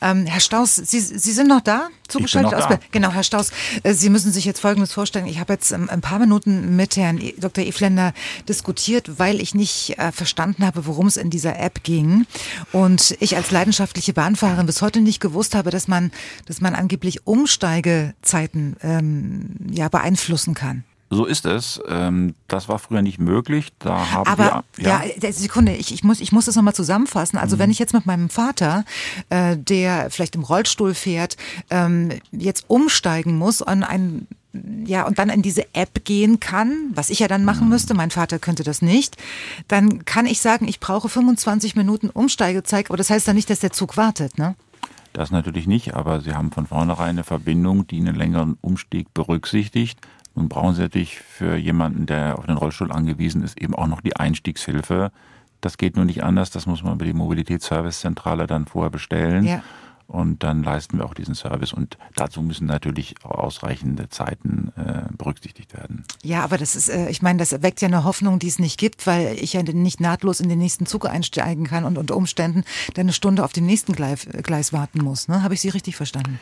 Ähm, Herr Staus, Sie, Sie sind noch da? Zugeschaltet aus da. Genau, Herr Staus, äh, Sie müssen sich jetzt Folgendes vorstellen. Ich habe jetzt ähm, ein paar Minuten mit Herrn e, Dr. Efländer diskutiert, weil ich nicht äh, verstanden habe, worum es in dieser App ging. Und ich als leidenschaftliche Bahnfahrerin bis heute nicht gewusst habe, dass man, dass man angeblich Umsteigezeiten ähm, ja, beeinflussen kann. So ist es. Ähm, das war früher nicht möglich. Da haben Aber wir, ja, ja Sekunde, ich, ich, muss, ich muss das nochmal zusammenfassen. Also mhm. wenn ich jetzt mit meinem Vater, äh, der vielleicht im Rollstuhl fährt, ähm, jetzt umsteigen muss an ein ja, und dann in diese App gehen kann, was ich ja dann machen mhm. müsste, mein Vater könnte das nicht, dann kann ich sagen, ich brauche 25 Minuten Umsteigezeit, aber das heißt dann nicht, dass der Zug wartet, ne? Das natürlich nicht, aber Sie haben von vornherein eine Verbindung, die einen längeren Umstieg berücksichtigt. Nun brauchen Sie natürlich für jemanden, der auf den Rollstuhl angewiesen ist, eben auch noch die Einstiegshilfe. Das geht nur nicht anders, das muss man über die Mobilitätsservicezentrale dann vorher bestellen. Ja und dann leisten wir auch diesen Service. Und dazu müssen natürlich ausreichende Zeiten äh, berücksichtigt werden. Ja, aber das ist, äh, ich meine, das weckt ja eine Hoffnung, die es nicht gibt, weil ich ja nicht nahtlos in den nächsten Zug einsteigen kann und unter Umständen dann eine Stunde auf den nächsten Gleis, Gleis warten muss. Ne? Habe ich Sie richtig verstanden?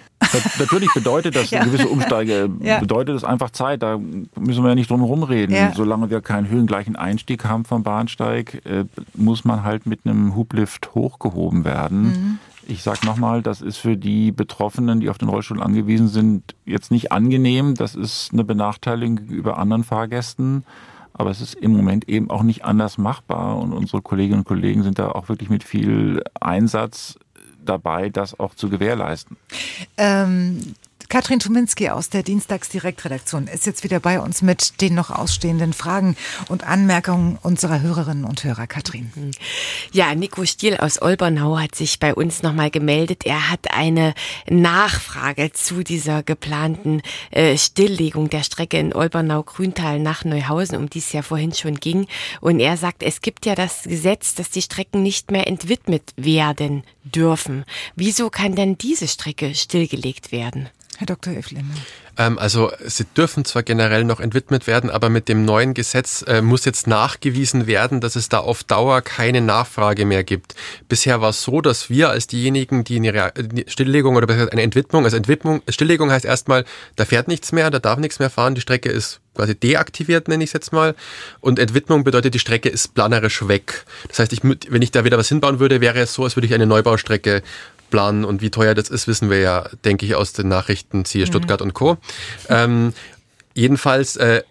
Natürlich bedeutet das, ja. eine gewisse Umsteige, ja. bedeutet es einfach Zeit. Da müssen wir ja nicht drum herum reden. Ja. Solange wir keinen höhengleichen Einstieg haben vom Bahnsteig, äh, muss man halt mit einem Hublift hochgehoben werden. Mhm. Ich sage nochmal, das ist für die Betroffenen, die auf den Rollstuhl angewiesen sind, jetzt nicht angenehm. Das ist eine Benachteiligung gegenüber anderen Fahrgästen. Aber es ist im Moment eben auch nicht anders machbar. Und unsere Kolleginnen und Kollegen sind da auch wirklich mit viel Einsatz dabei, das auch zu gewährleisten. Ähm, Katrin Tuminski aus der Dienstagsdirektredaktion ist jetzt wieder bei uns mit den noch ausstehenden Fragen und Anmerkungen unserer Hörerinnen und Hörer. Katrin. Ja, Nico Stiel aus Olbernau hat sich bei uns nochmal gemeldet. Er hat eine Nachfrage zu dieser geplanten äh, Stilllegung der Strecke in Olbernau-Grüntal nach Neuhausen, um die es ja vorhin schon ging. Und er sagt, es gibt ja das Gesetz, dass die Strecken nicht mehr entwidmet werden dürfen. Wieso kann denn diese Strecke stillgelegt werden? Herr Dr. Eflinger. Ähm, also sie dürfen zwar generell noch entwidmet werden, aber mit dem neuen Gesetz äh, muss jetzt nachgewiesen werden, dass es da auf Dauer keine Nachfrage mehr gibt. Bisher war es so, dass wir als diejenigen, die eine Stilllegung oder eine Entwidmung, also Entwidmung, Stilllegung heißt erstmal, da fährt nichts mehr, da darf nichts mehr fahren, die Strecke ist quasi deaktiviert, nenne ich es jetzt mal. Und Entwidmung bedeutet, die Strecke ist planerisch weg. Das heißt, ich, wenn ich da wieder was hinbauen würde, wäre es so, als würde ich eine Neubaustrecke planen und wie teuer das ist, wissen wir ja, denke ich, aus den Nachrichten, siehe mhm. Stuttgart und Co. Ähm, jedenfalls, äh,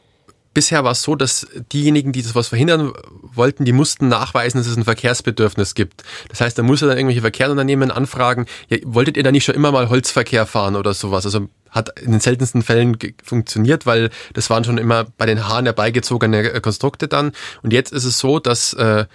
bisher war es so, dass diejenigen, die das was verhindern wollten, die mussten nachweisen, dass es ein Verkehrsbedürfnis gibt. Das heißt, da muss er dann irgendwelche Verkehrsunternehmen anfragen, ja, wolltet ihr da nicht schon immer mal Holzverkehr fahren oder sowas? Also hat in den seltensten Fällen funktioniert, weil das waren schon immer bei den Haaren herbeigezogene äh, Konstrukte dann. Und jetzt ist es so, dass äh,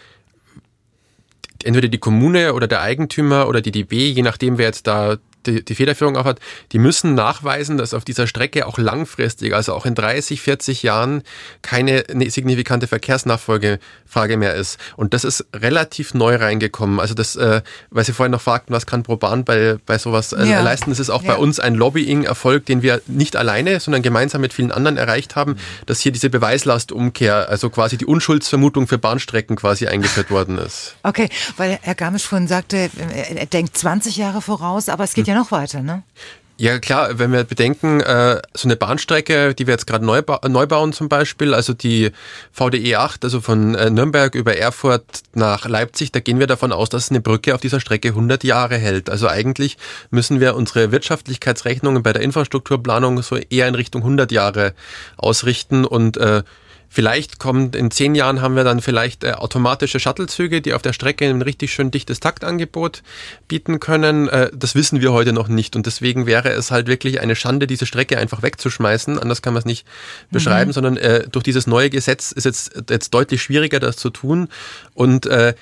entweder die Kommune oder der Eigentümer oder die DB, je nachdem wer jetzt da die, die Federführung auch hat, die müssen nachweisen, dass auf dieser Strecke auch langfristig, also auch in 30, 40 Jahren, keine signifikante Verkehrsnachfolgefrage mehr ist. Und das ist relativ neu reingekommen. Also das, äh, weil Sie vorhin noch fragten, was kann Proban bei, bei sowas äh, ja. leisten, das ist auch ja. bei uns ein Lobbying-Erfolg, den wir nicht alleine, sondern gemeinsam mit vielen anderen erreicht haben, dass hier diese Beweislastumkehr, also quasi die Unschuldsvermutung für Bahnstrecken quasi eingeführt worden ist. Okay, weil Herr Garmisch vorhin sagte, er denkt 20 Jahre voraus, aber es geht ja noch weiter, ne? Ja klar, wenn wir bedenken, äh, so eine Bahnstrecke, die wir jetzt gerade neu, neu bauen zum Beispiel, also die VDE 8, also von äh, Nürnberg über Erfurt nach Leipzig, da gehen wir davon aus, dass eine Brücke auf dieser Strecke 100 Jahre hält. Also eigentlich müssen wir unsere Wirtschaftlichkeitsrechnungen bei der Infrastrukturplanung so eher in Richtung 100 Jahre ausrichten und äh, Vielleicht kommt in zehn Jahren haben wir dann vielleicht äh, automatische Shuttlezüge, die auf der Strecke ein richtig schön dichtes Taktangebot bieten können. Äh, das wissen wir heute noch nicht und deswegen wäre es halt wirklich eine Schande, diese Strecke einfach wegzuschmeißen. Anders kann man es nicht beschreiben, mhm. sondern äh, durch dieses neue Gesetz ist jetzt jetzt deutlich schwieriger, das zu tun und äh,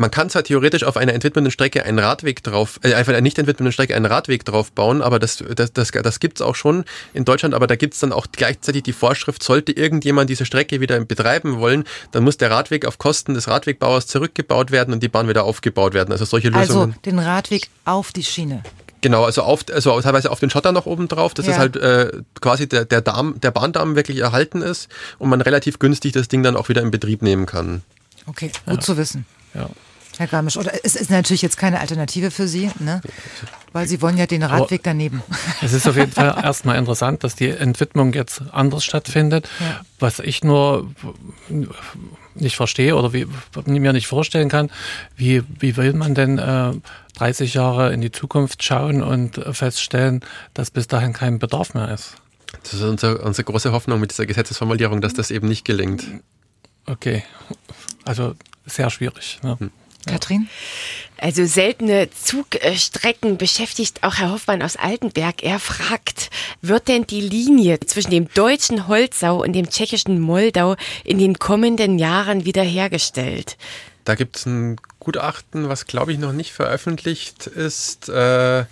man kann zwar theoretisch auf einer entwidmenden Strecke einen Radweg drauf, äh, einfach einer nicht entwidmenden Strecke einen Radweg drauf bauen, aber das, das, das, das gibt's auch schon in Deutschland, aber da gibt's dann auch gleichzeitig die Vorschrift, sollte irgendjemand diese Strecke wieder betreiben wollen, dann muss der Radweg auf Kosten des Radwegbauers zurückgebaut werden und die Bahn wieder aufgebaut werden. Also solche also Lösungen. Also den Radweg auf die Schiene. Genau, also auf, also teilweise auf den Schotter noch oben drauf, dass ja. es halt äh, quasi der, der, Darm, der Bahndamm wirklich erhalten ist und man relativ günstig das Ding dann auch wieder in Betrieb nehmen kann. Okay, gut ja. zu wissen. Ja. Herr Garmisch, oder es ist natürlich jetzt keine Alternative für Sie, ne? weil Sie wollen ja den Radweg daneben. Es ist auf jeden Fall erstmal interessant, dass die Entwidmung jetzt anders stattfindet. Ja. Was ich nur nicht verstehe oder wie, mir nicht vorstellen kann, wie, wie will man denn äh, 30 Jahre in die Zukunft schauen und feststellen, dass bis dahin kein Bedarf mehr ist? Das ist unsere, unsere große Hoffnung mit dieser Gesetzesformulierung, dass das eben nicht gelingt. Okay, also sehr schwierig. Ne? Hm. Katrin? Also seltene Zugstrecken beschäftigt auch Herr Hoffmann aus Altenberg. Er fragt, wird denn die Linie zwischen dem deutschen Holzau und dem tschechischen Moldau in den kommenden Jahren wiederhergestellt? Da gibt es ein Gutachten, was glaube ich noch nicht veröffentlicht ist. Äh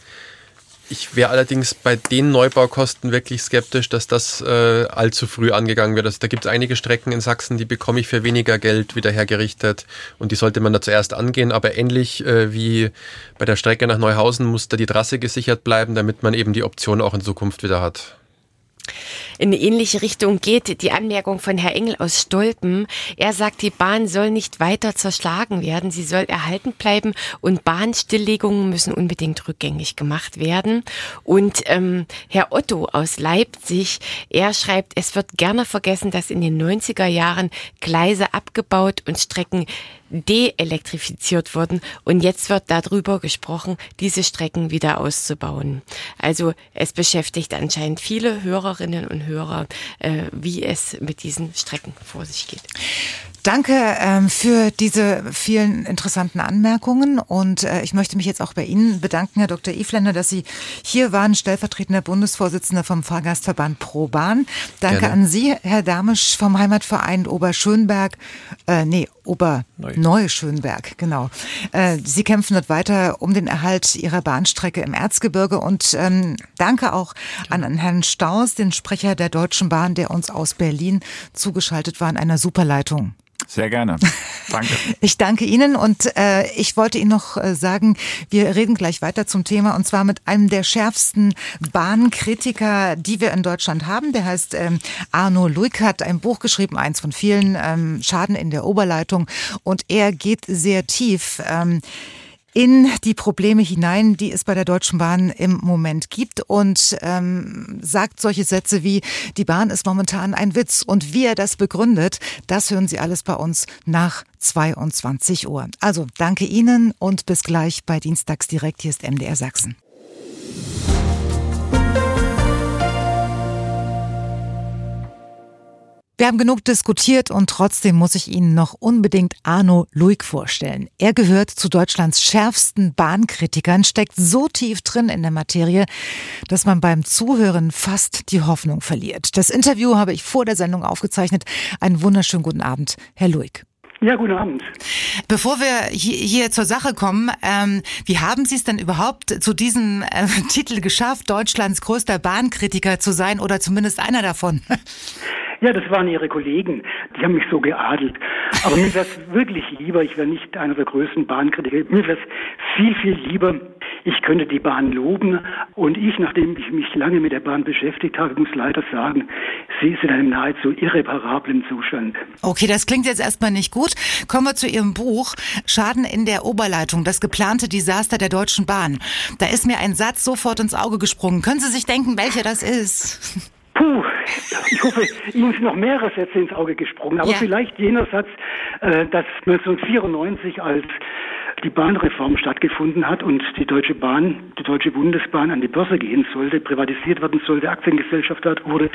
ich wäre allerdings bei den Neubaukosten wirklich skeptisch, dass das äh, allzu früh angegangen wird. Also da gibt es einige Strecken in Sachsen, die bekomme ich für weniger Geld wieder hergerichtet und die sollte man da zuerst angehen. Aber ähnlich äh, wie bei der Strecke nach Neuhausen muss da die Trasse gesichert bleiben, damit man eben die Option auch in Zukunft wieder hat. In eine ähnliche Richtung geht die Anmerkung von Herr Engel aus Stolpen. Er sagt, die Bahn soll nicht weiter zerschlagen werden, sie soll erhalten bleiben und Bahnstilllegungen müssen unbedingt rückgängig gemacht werden. Und ähm, Herr Otto aus Leipzig, er schreibt, es wird gerne vergessen, dass in den 90er Jahren Gleise abgebaut und Strecken deelektrifiziert wurden und jetzt wird darüber gesprochen, diese Strecken wieder auszubauen. Also es beschäftigt anscheinend viele Hörerinnen und Hörer, äh, wie es mit diesen Strecken vor sich geht. Danke ähm, für diese vielen interessanten Anmerkungen und äh, ich möchte mich jetzt auch bei Ihnen bedanken, Herr Dr. Ifländer, dass Sie hier waren, stellvertretender Bundesvorsitzender vom Fahrgastverband ProBahn. Danke Gerne. an Sie, Herr Damisch vom Heimatverein Oberschönberg, äh, nee, Oberneuschönberg, genau. Äh, Sie kämpfen dort weiter um den Erhalt Ihrer Bahnstrecke im Erzgebirge und ähm, danke auch an, an Herrn Staus, den Sprecher der Deutschen Bahn, der uns aus Berlin zugeschaltet war in einer Superleitung. Sehr gerne. Danke. ich danke Ihnen und äh, ich wollte Ihnen noch äh, sagen, wir reden gleich weiter zum Thema und zwar mit einem der schärfsten Bahnkritiker, die wir in Deutschland haben. Der heißt ähm, Arno Luik, hat ein Buch geschrieben, eins von vielen, ähm, Schaden in der Oberleitung und er geht sehr tief. Ähm, in die Probleme hinein, die es bei der Deutschen Bahn im Moment gibt und ähm, sagt solche Sätze wie, die Bahn ist momentan ein Witz und wie er das begründet, das hören Sie alles bei uns nach 22 Uhr. Also danke Ihnen und bis gleich bei Dienstags direkt. Hier ist MDR Sachsen. Wir haben genug diskutiert und trotzdem muss ich Ihnen noch unbedingt Arno Luig vorstellen. Er gehört zu Deutschlands schärfsten Bahnkritikern, steckt so tief drin in der Materie, dass man beim Zuhören fast die Hoffnung verliert. Das Interview habe ich vor der Sendung aufgezeichnet. Einen wunderschönen guten Abend, Herr Luig. Ja, guten Abend. Bevor wir hier zur Sache kommen, ähm, wie haben Sie es denn überhaupt zu diesem äh, Titel geschafft, Deutschlands größter Bahnkritiker zu sein oder zumindest einer davon? Ja, das waren Ihre Kollegen. Die haben mich so geadelt. Aber mir wäre es wirklich lieber, ich wäre nicht einer der größten Bahnkritiker, mir wäre es viel, viel lieber, ich könnte die Bahn loben. Und ich, nachdem ich mich lange mit der Bahn beschäftigt habe, muss leider sagen, sie ist in einem nahezu irreparablen Zustand. Okay, das klingt jetzt erstmal nicht gut. Kommen wir zu Ihrem Buch Schaden in der Oberleitung, das geplante Desaster der Deutschen Bahn. Da ist mir ein Satz sofort ins Auge gesprungen. Können Sie sich denken, welcher das ist? Puh, ich hoffe, Ihnen sind noch mehrere Sätze ins Auge gesprungen, aber ja. vielleicht jener Satz, äh, dass 1994 als die Bahnreform stattgefunden hat und die Deutsche Bahn, die Deutsche Bundesbahn an die Börse gehen sollte, privatisiert werden sollte, Aktiengesellschaft wurde,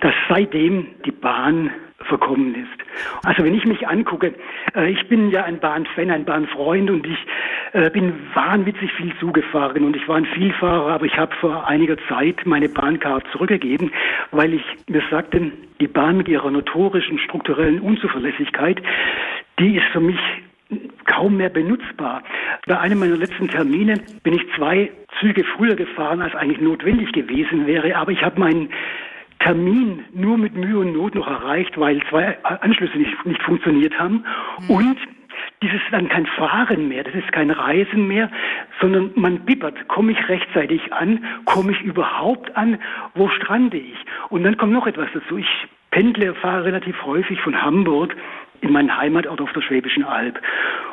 dass seitdem die Bahn verkommen ist. Also wenn ich mich angucke, äh, ich bin ja ein Bahnfan, ein Bahnfreund und ich äh, bin wahnwitzig viel zugefahren und ich war ein Vielfahrer, aber ich habe vor einiger Zeit meine Bahncard zurückgegeben, weil ich mir sagte, die Bahn mit ihrer notorischen strukturellen Unzuverlässigkeit, die ist für mich kaum mehr benutzbar. Bei einem meiner letzten Termine bin ich zwei Züge früher gefahren, als eigentlich notwendig gewesen wäre, aber ich habe meinen Termin nur mit Mühe und Not noch erreicht, weil zwei Anschlüsse nicht, nicht funktioniert haben. Mhm. Und dieses ist dann kein Fahren mehr, das ist kein Reisen mehr, sondern man bibbert, komme ich rechtzeitig an, komme ich überhaupt an, wo strande ich? Und dann kommt noch etwas dazu. Ich pendle, fahre relativ häufig von Hamburg in meinen Heimatort auf der Schwäbischen Alb.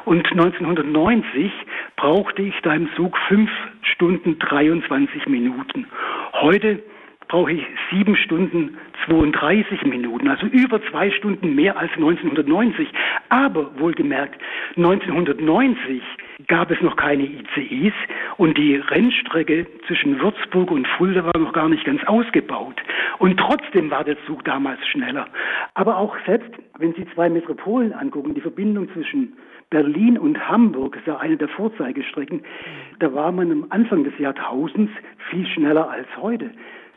Und 1990 brauchte ich da im Zug fünf Stunden 23 Minuten. Heute brauche ich sieben Stunden 32 Minuten, also über zwei Stunden mehr als 1990. Aber wohlgemerkt, 1990 gab es noch keine ICEs und die Rennstrecke zwischen Würzburg und Fulda war noch gar nicht ganz ausgebaut. Und trotzdem war der Zug damals schneller. Aber auch selbst, wenn Sie zwei Metropolen angucken, die Verbindung zwischen Berlin und Hamburg ist ja eine der Vorzeigestrecken. Da war man am Anfang des Jahrtausends viel schneller als heute.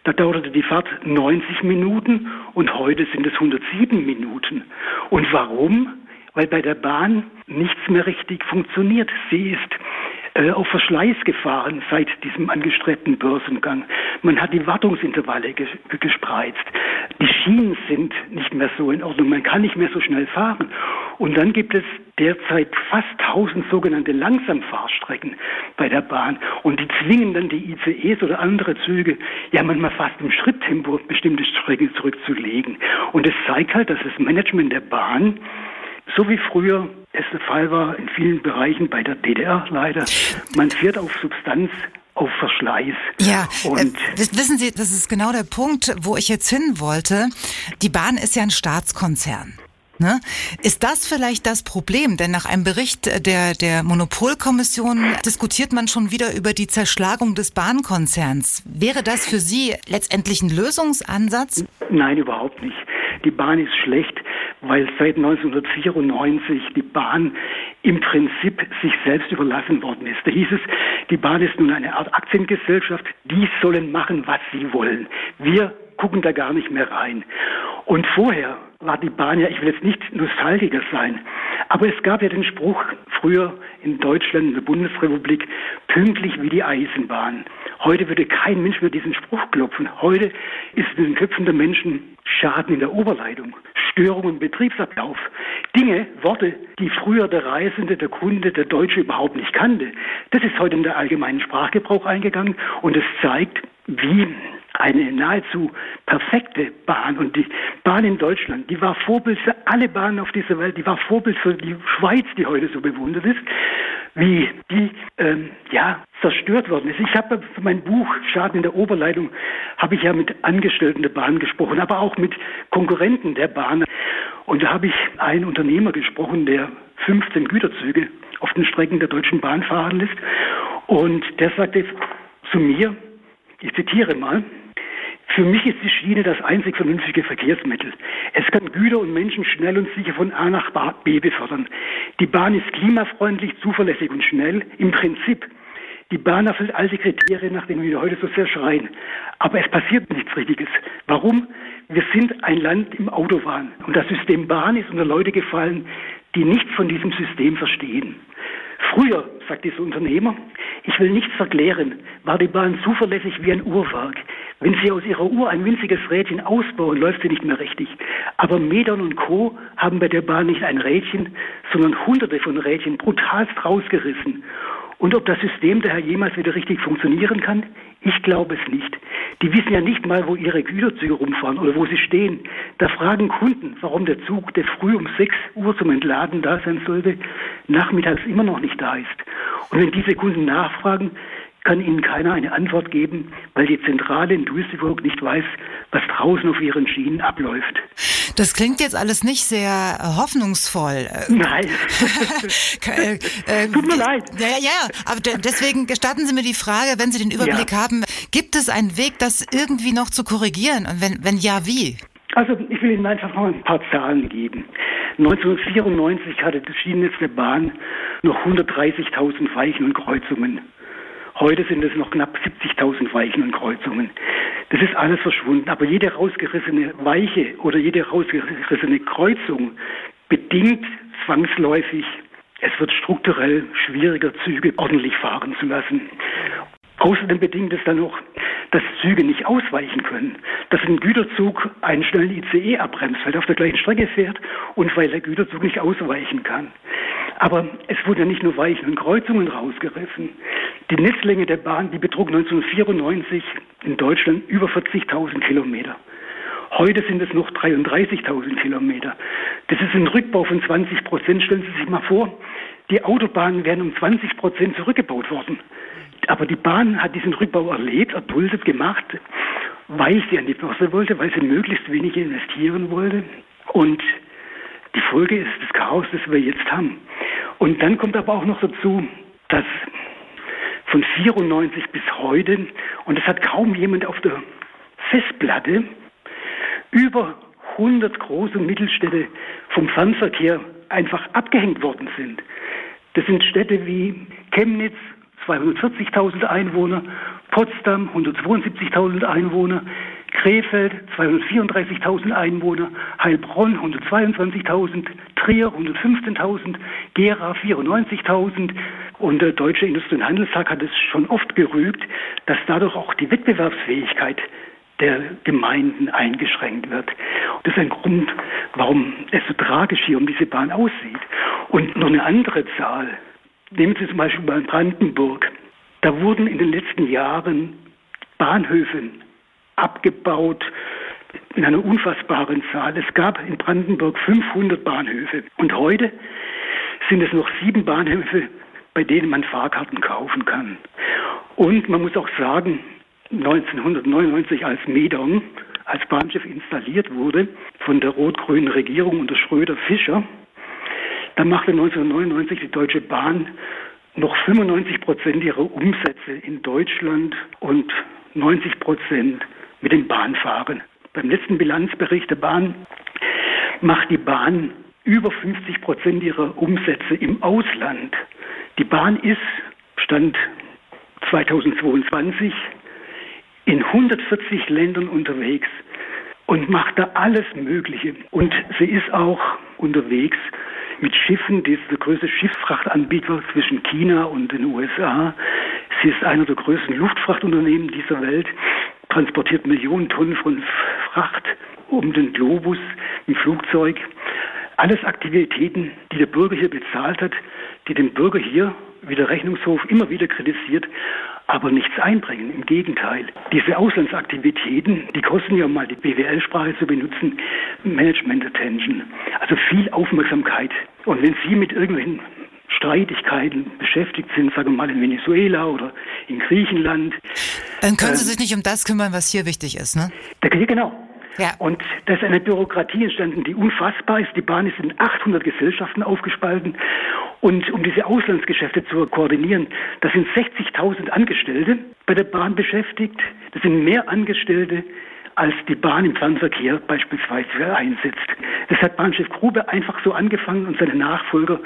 Da dauerte die Fahrt 90 Minuten und heute sind es 107 Minuten. Und warum? Weil bei der Bahn nichts mehr richtig funktioniert. Sie ist äh, auf Verschleiß gefahren seit diesem angestrebten Börsengang. Man hat die Wartungsintervalle ges gespreizt. Die Schienen sind nicht mehr so in Ordnung. Man kann nicht mehr so schnell fahren. Und dann gibt es derzeit fast 1000 sogenannte Langsamfahrstrecken bei der Bahn. Und die zwingen dann die ICEs oder andere Züge, ja manchmal fast im Schritttempo bestimmte Strecken zurückzulegen. Und es zeigt halt, dass das Management der Bahn so wie früher es der Fall war in vielen Bereichen bei der DDR leider. Man fährt auf Substanz auf Verschleiß. Ja, und äh, wissen Sie, das ist genau der Punkt, wo ich jetzt hin wollte. Die Bahn ist ja ein Staatskonzern. Ne? Ist das vielleicht das Problem? Denn nach einem Bericht der, der Monopolkommission diskutiert man schon wieder über die Zerschlagung des Bahnkonzerns. Wäre das für Sie letztendlich ein Lösungsansatz? Nein, überhaupt nicht. Die Bahn ist schlecht, weil seit 1994 die Bahn im Prinzip sich selbst überlassen worden ist. Da hieß es, die Bahn ist nun eine Art Aktiengesellschaft, die sollen machen, was sie wollen. Wir gucken da gar nicht mehr rein. Und vorher war die Bahn ja, ich will jetzt nicht nostalgiker sein, aber es gab ja den Spruch früher in Deutschland, in der Bundesrepublik, pünktlich wie die Eisenbahn. Heute würde kein Mensch mehr diesen Spruch klopfen. Heute ist in den Köpfen der Menschen Schaden in der Oberleitung, Störungen im Betriebsablauf. Dinge, Worte, die früher der Reisende, der Kunde, der Deutsche überhaupt nicht kannte. Das ist heute in der allgemeinen Sprachgebrauch eingegangen und es zeigt, wie eine nahezu perfekte Bahn. Und die Bahn in Deutschland, die war Vorbild für alle Bahnen auf dieser Welt, die war Vorbild für die Schweiz, die heute so bewundert ist, wie die ähm, ja zerstört worden ist. Ich habe für mein Buch Schaden in der Oberleitung habe ich ja mit Angestellten der Bahn gesprochen, aber auch mit Konkurrenten der Bahn. Und da habe ich einen Unternehmer gesprochen, der 15 Güterzüge auf den Strecken der Deutschen Bahn fahren lässt. Und der sagte zu mir, ich zitiere mal, für mich ist die Schiene das einzig vernünftige Verkehrsmittel. Es kann Güter und Menschen schnell und sicher von A nach B befördern. Die Bahn ist klimafreundlich, zuverlässig und schnell. Im Prinzip. Die Bahn erfüllt all die Kriterien, nach denen wir heute so sehr schreien. Aber es passiert nichts Richtiges. Warum? Wir sind ein Land im Autobahn. Und das System Bahn ist unter Leute gefallen, die nichts von diesem System verstehen. Früher, sagt dieser Unternehmer, ich will nichts verklären, war die Bahn zuverlässig wie ein Uhrwerk. Wenn Sie aus Ihrer Uhr ein winziges Rädchen ausbauen, läuft sie nicht mehr richtig. Aber Medon und Co. haben bei der Bahn nicht ein Rädchen, sondern hunderte von Rädchen brutalst rausgerissen. Und ob das System daher jemals wieder richtig funktionieren kann? Ich glaube es nicht. Die wissen ja nicht mal, wo ihre Güterzüge rumfahren oder wo sie stehen. Da fragen Kunden, warum der Zug, der früh um 6 Uhr zum Entladen da sein sollte, nachmittags immer noch nicht da ist. Und wenn diese Kunden nachfragen, kann Ihnen keiner eine Antwort geben, weil die Zentrale in Duisburg nicht weiß, was draußen auf ihren Schienen abläuft. Das klingt jetzt alles nicht sehr äh, hoffnungsvoll. Nein. Äh, äh, Tut mir leid. Ja, ja, ja. Aber deswegen gestatten Sie mir die Frage, wenn Sie den Überblick ja. haben, gibt es einen Weg, das irgendwie noch zu korrigieren? Und wenn, wenn ja, wie? Also ich will Ihnen einfach mal ein paar Zahlen geben. 1994 hatte das Schienennetz der Bahn noch 130.000 Weichen und Kreuzungen. Heute sind es noch knapp 70.000 Weichen und Kreuzungen. Das ist alles verschwunden. Aber jede rausgerissene Weiche oder jede rausgerissene Kreuzung bedingt zwangsläufig, es wird strukturell schwieriger, Züge ordentlich fahren zu lassen. Außerdem bedingt es dann noch, dass Züge nicht ausweichen können. Dass ein Güterzug einen schnellen ICE abbremst, weil er auf der gleichen Strecke fährt und weil der Güterzug nicht ausweichen kann. Aber es wurden ja nicht nur Weichen und Kreuzungen rausgerissen. Die Netzlänge der Bahn, die betrug 1994 in Deutschland über 40.000 Kilometer. Heute sind es noch 33.000 Kilometer. Das ist ein Rückbau von 20 Prozent. Stellen Sie sich mal vor, die Autobahnen wären um 20 Prozent zurückgebaut worden. Aber die Bahn hat diesen Rückbau erlebt, erduldet, gemacht, weil sie an die Börse wollte, weil sie möglichst wenig investieren wollte. Und die Folge ist das Chaos, das wir jetzt haben. Und dann kommt aber auch noch dazu, dass von 94 bis heute, und das hat kaum jemand auf der Festplatte, über 100 große Mittelstädte vom Fernverkehr einfach abgehängt worden sind. Das sind Städte wie Chemnitz, 240.000 Einwohner, Potsdam 172.000 Einwohner, Krefeld 234.000 Einwohner, Heilbronn 122.000, Trier 115.000, Gera 94.000 und der Deutsche Industrie- und Handelstag hat es schon oft gerügt, dass dadurch auch die Wettbewerbsfähigkeit der Gemeinden eingeschränkt wird. Das ist ein Grund, warum es so tragisch hier um diese Bahn aussieht. Und noch eine andere Zahl. Nehmen Sie zum Beispiel mal Brandenburg. Da wurden in den letzten Jahren Bahnhöfe abgebaut in einer unfassbaren Zahl. Es gab in Brandenburg 500 Bahnhöfe und heute sind es noch sieben Bahnhöfe, bei denen man Fahrkarten kaufen kann. Und man muss auch sagen, 1999 als Medon als Bahnschiff installiert wurde von der rot-grünen Regierung unter Schröder-Fischer, da machte 1999 die Deutsche Bahn noch 95 Prozent ihrer Umsätze in Deutschland und 90 Prozent mit dem Bahnfahren. Beim letzten Bilanzbericht der Bahn macht die Bahn über 50 Prozent ihrer Umsätze im Ausland. Die Bahn ist, Stand 2022, in 140 Ländern unterwegs und macht da alles Mögliche. Und sie ist auch unterwegs mit Schiffen. Die ist der größte Schiffsfrachtanbieter zwischen China und den USA. Sie ist einer der größten Luftfrachtunternehmen dieser Welt transportiert Millionen Tonnen von Fracht um den Globus im Flugzeug. Alles Aktivitäten, die der Bürger hier bezahlt hat, die den Bürger hier, wie der Rechnungshof immer wieder kritisiert, aber nichts einbringen. Im Gegenteil. Diese Auslandsaktivitäten, die kosten ja mal die BWL-Sprache zu benutzen, Management Attention. Also viel Aufmerksamkeit. Und wenn Sie mit irgendwelchen Streitigkeiten beschäftigt sind, sagen wir mal in Venezuela oder in Griechenland. Dann können Sie ähm, sich nicht um das kümmern, was hier wichtig ist, ne? Genau. Ja. Und da ist eine Bürokratie entstanden, die unfassbar ist. Die Bahn ist in 800 Gesellschaften aufgespalten. Und um diese Auslandsgeschäfte zu koordinieren, da sind 60.000 Angestellte bei der Bahn beschäftigt. Das sind mehr Angestellte als die Bahn im Fernverkehr beispielsweise einsetzt. Das hat Bahnchef Grube einfach so angefangen und seine Nachfolger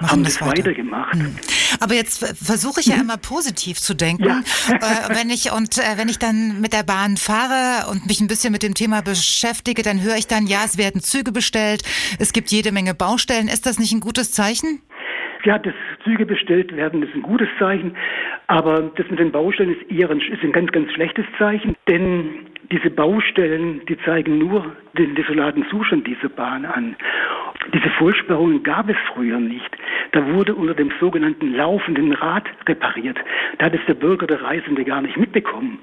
Machen haben das weiter. weitergemacht. Hm. Aber jetzt versuche ich ja immer positiv zu denken. Ja. Äh, wenn ich und äh, wenn ich dann mit der Bahn fahre und mich ein bisschen mit dem Thema beschäftige, dann höre ich dann, ja, es werden Züge bestellt, es gibt jede Menge Baustellen. Ist das nicht ein gutes Zeichen? Ja, dass Züge bestellt werden, ist ein gutes Zeichen. Aber das mit den Baustellen ist eher ein, ist ein ganz, ganz schlechtes Zeichen. Denn diese Baustellen, die zeigen nur den desolaten Zustand dieser Bahn an. Diese Vollsperrungen gab es früher nicht. Da wurde unter dem sogenannten laufenden Rad repariert. Da hat es der Bürger, der Reisende gar nicht mitbekommen.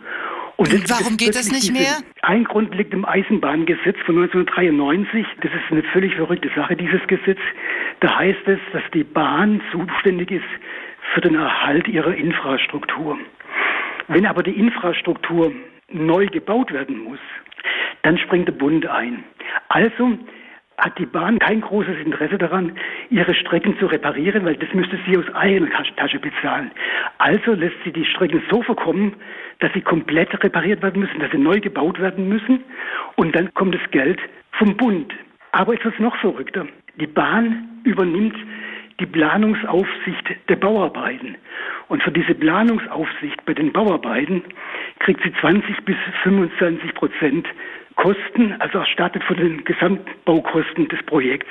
Und warum geht das nicht mehr? Ein Grund liegt im Eisenbahngesetz von 1993. Das ist eine völlig verrückte Sache, dieses Gesetz. Da heißt es, dass die Bahn zuständig ist für den Erhalt ihrer Infrastruktur. Wenn aber die Infrastruktur neu gebaut werden muss, dann springt der Bund ein. Also hat die Bahn kein großes Interesse daran, ihre Strecken zu reparieren, weil das müsste sie aus eigener Tasche bezahlen. Also lässt sie die Strecken so verkommen, dass sie komplett repariert werden müssen, dass sie neu gebaut werden müssen und dann kommt das Geld vom Bund. Aber es ist noch verrückter. Die Bahn übernimmt die Planungsaufsicht der Bauarbeiten. Und für diese Planungsaufsicht bei den Bauarbeiten kriegt sie 20 bis 25 Prozent Kosten, also erstattet von den Gesamtbaukosten des Projekts.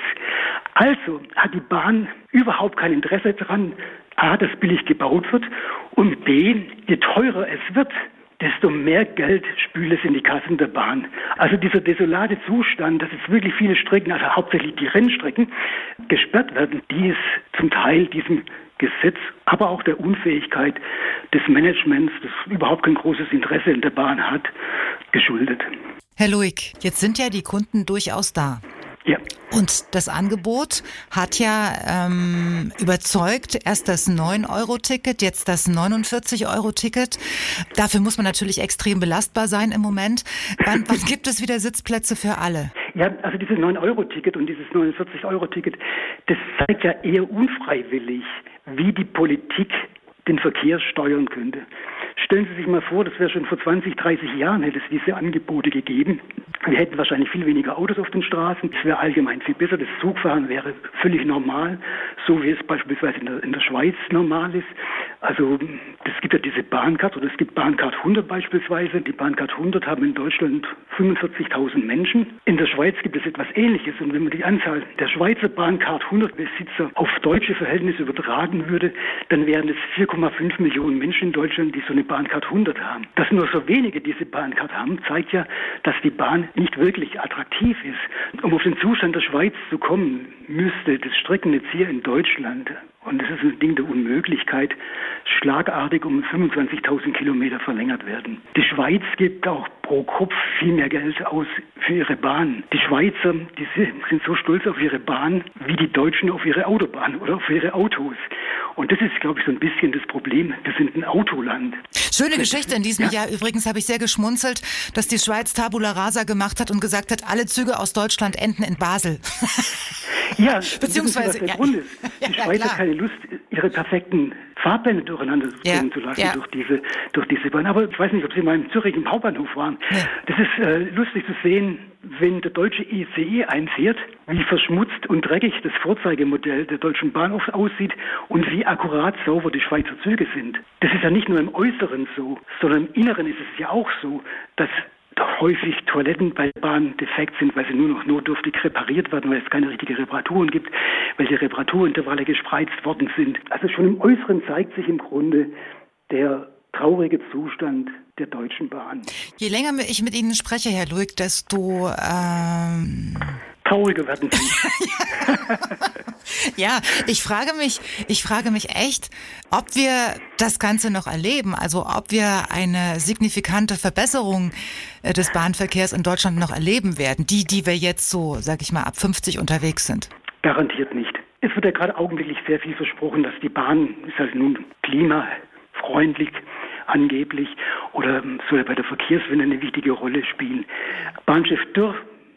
Also hat die Bahn überhaupt kein Interesse daran, A, dass billig gebaut wird und B, je teurer es wird, desto mehr Geld spült es in die Kassen der Bahn. Also dieser desolate Zustand, dass jetzt wirklich viele Strecken, also hauptsächlich die Rennstrecken, gesperrt werden, die ist zum Teil diesem Gesetz, aber auch der Unfähigkeit des Managements, das überhaupt kein großes Interesse in der Bahn hat, geschuldet. Herr Luig, jetzt sind ja die Kunden durchaus da. Ja. Und das Angebot hat ja ähm, überzeugt, erst das 9-Euro-Ticket, jetzt das 49-Euro-Ticket. Dafür muss man natürlich extrem belastbar sein im Moment. Wann, wann gibt es wieder Sitzplätze für alle? Ja, also dieses 9-Euro-Ticket und dieses 49-Euro-Ticket, das zeigt ja eher unfreiwillig, wie die Politik den Verkehr steuern könnte. Stellen Sie sich mal vor, das wäre schon vor 20, 30 Jahren hätte es diese Angebote gegeben. Wir hätten wahrscheinlich viel weniger Autos auf den Straßen. Es wäre allgemein viel besser. Das Zugfahren wäre völlig normal, so wie es beispielsweise in der, in der Schweiz normal ist. Also es gibt ja diese Bahncard oder es gibt Bahncard 100 beispielsweise. Die Bahncard 100 haben in Deutschland 45.000 Menschen. In der Schweiz gibt es etwas Ähnliches. Und wenn man die Anzahl der Schweizer Bahncard 100 Besitzer auf deutsche Verhältnisse übertragen würde, dann wären es 4,5 Millionen Menschen in Deutschland, die so eine Bahncard 100 haben. Dass nur so wenige diese Bahncard haben, zeigt ja, dass die Bahn nicht wirklich attraktiv ist. Um auf den Zustand der Schweiz zu kommen, müsste das Streckennetz hier in Deutschland und es ist ein Ding der Unmöglichkeit, schlagartig um 25.000 Kilometer verlängert werden. Die Schweiz gibt auch pro Kopf viel mehr Geld aus für ihre Bahn. Die Schweizer, die sind so stolz auf ihre Bahn wie die Deutschen auf ihre Autobahn oder auf ihre Autos. Und das ist, glaube ich, so ein bisschen das Problem. Wir sind ein Autoland. Schöne Geschichte in diesem ja. Jahr. Übrigens habe ich sehr geschmunzelt, dass die Schweiz Tabula Rasa gemacht hat und gesagt hat, alle Züge aus Deutschland enden in Basel. Ja, beziehungsweise der ja. Grund ist. Die ja, Schweiz hat keine Lust, ihre perfekten Fahrpläne durcheinander ja. zu lassen ja. durch diese durch diese Bahn. Aber ich weiß nicht, ob Sie mal in Zürich im Hauptbahnhof waren. Das ist äh, lustig zu sehen, wenn der deutsche ICE einfährt, wie verschmutzt und dreckig das Vorzeigemodell der Deutschen Bahn oft aussieht und wie akkurat sauber die Schweizer Züge sind. Das ist ja nicht nur im Äußeren so, sondern im Inneren ist es ja auch so, dass häufig Toiletten bei Bahnen defekt sind, weil sie nur noch notdürftig repariert werden, weil es keine richtigen Reparaturen gibt, weil die Reparaturintervalle gespreizt worden sind. Also schon im Äußeren zeigt sich im Grunde der traurige Zustand der Deutschen Bahn. Je länger ich mit Ihnen spreche, Herr Luig, desto ähm trauriger werden sie. ja, ich frage mich, ich frage mich echt, ob wir das Ganze noch erleben, also ob wir eine signifikante Verbesserung äh, des Bahnverkehrs in Deutschland noch erleben werden, die, die wir jetzt so, sag ich mal, ab 50 unterwegs sind. Garantiert nicht. Es wird ja gerade augenblicklich sehr viel versprochen, dass die Bahn ist halt nun klimafreundlich angeblich oder soll bei der Verkehrswende eine wichtige Rolle spielen. Bahnchef Dürr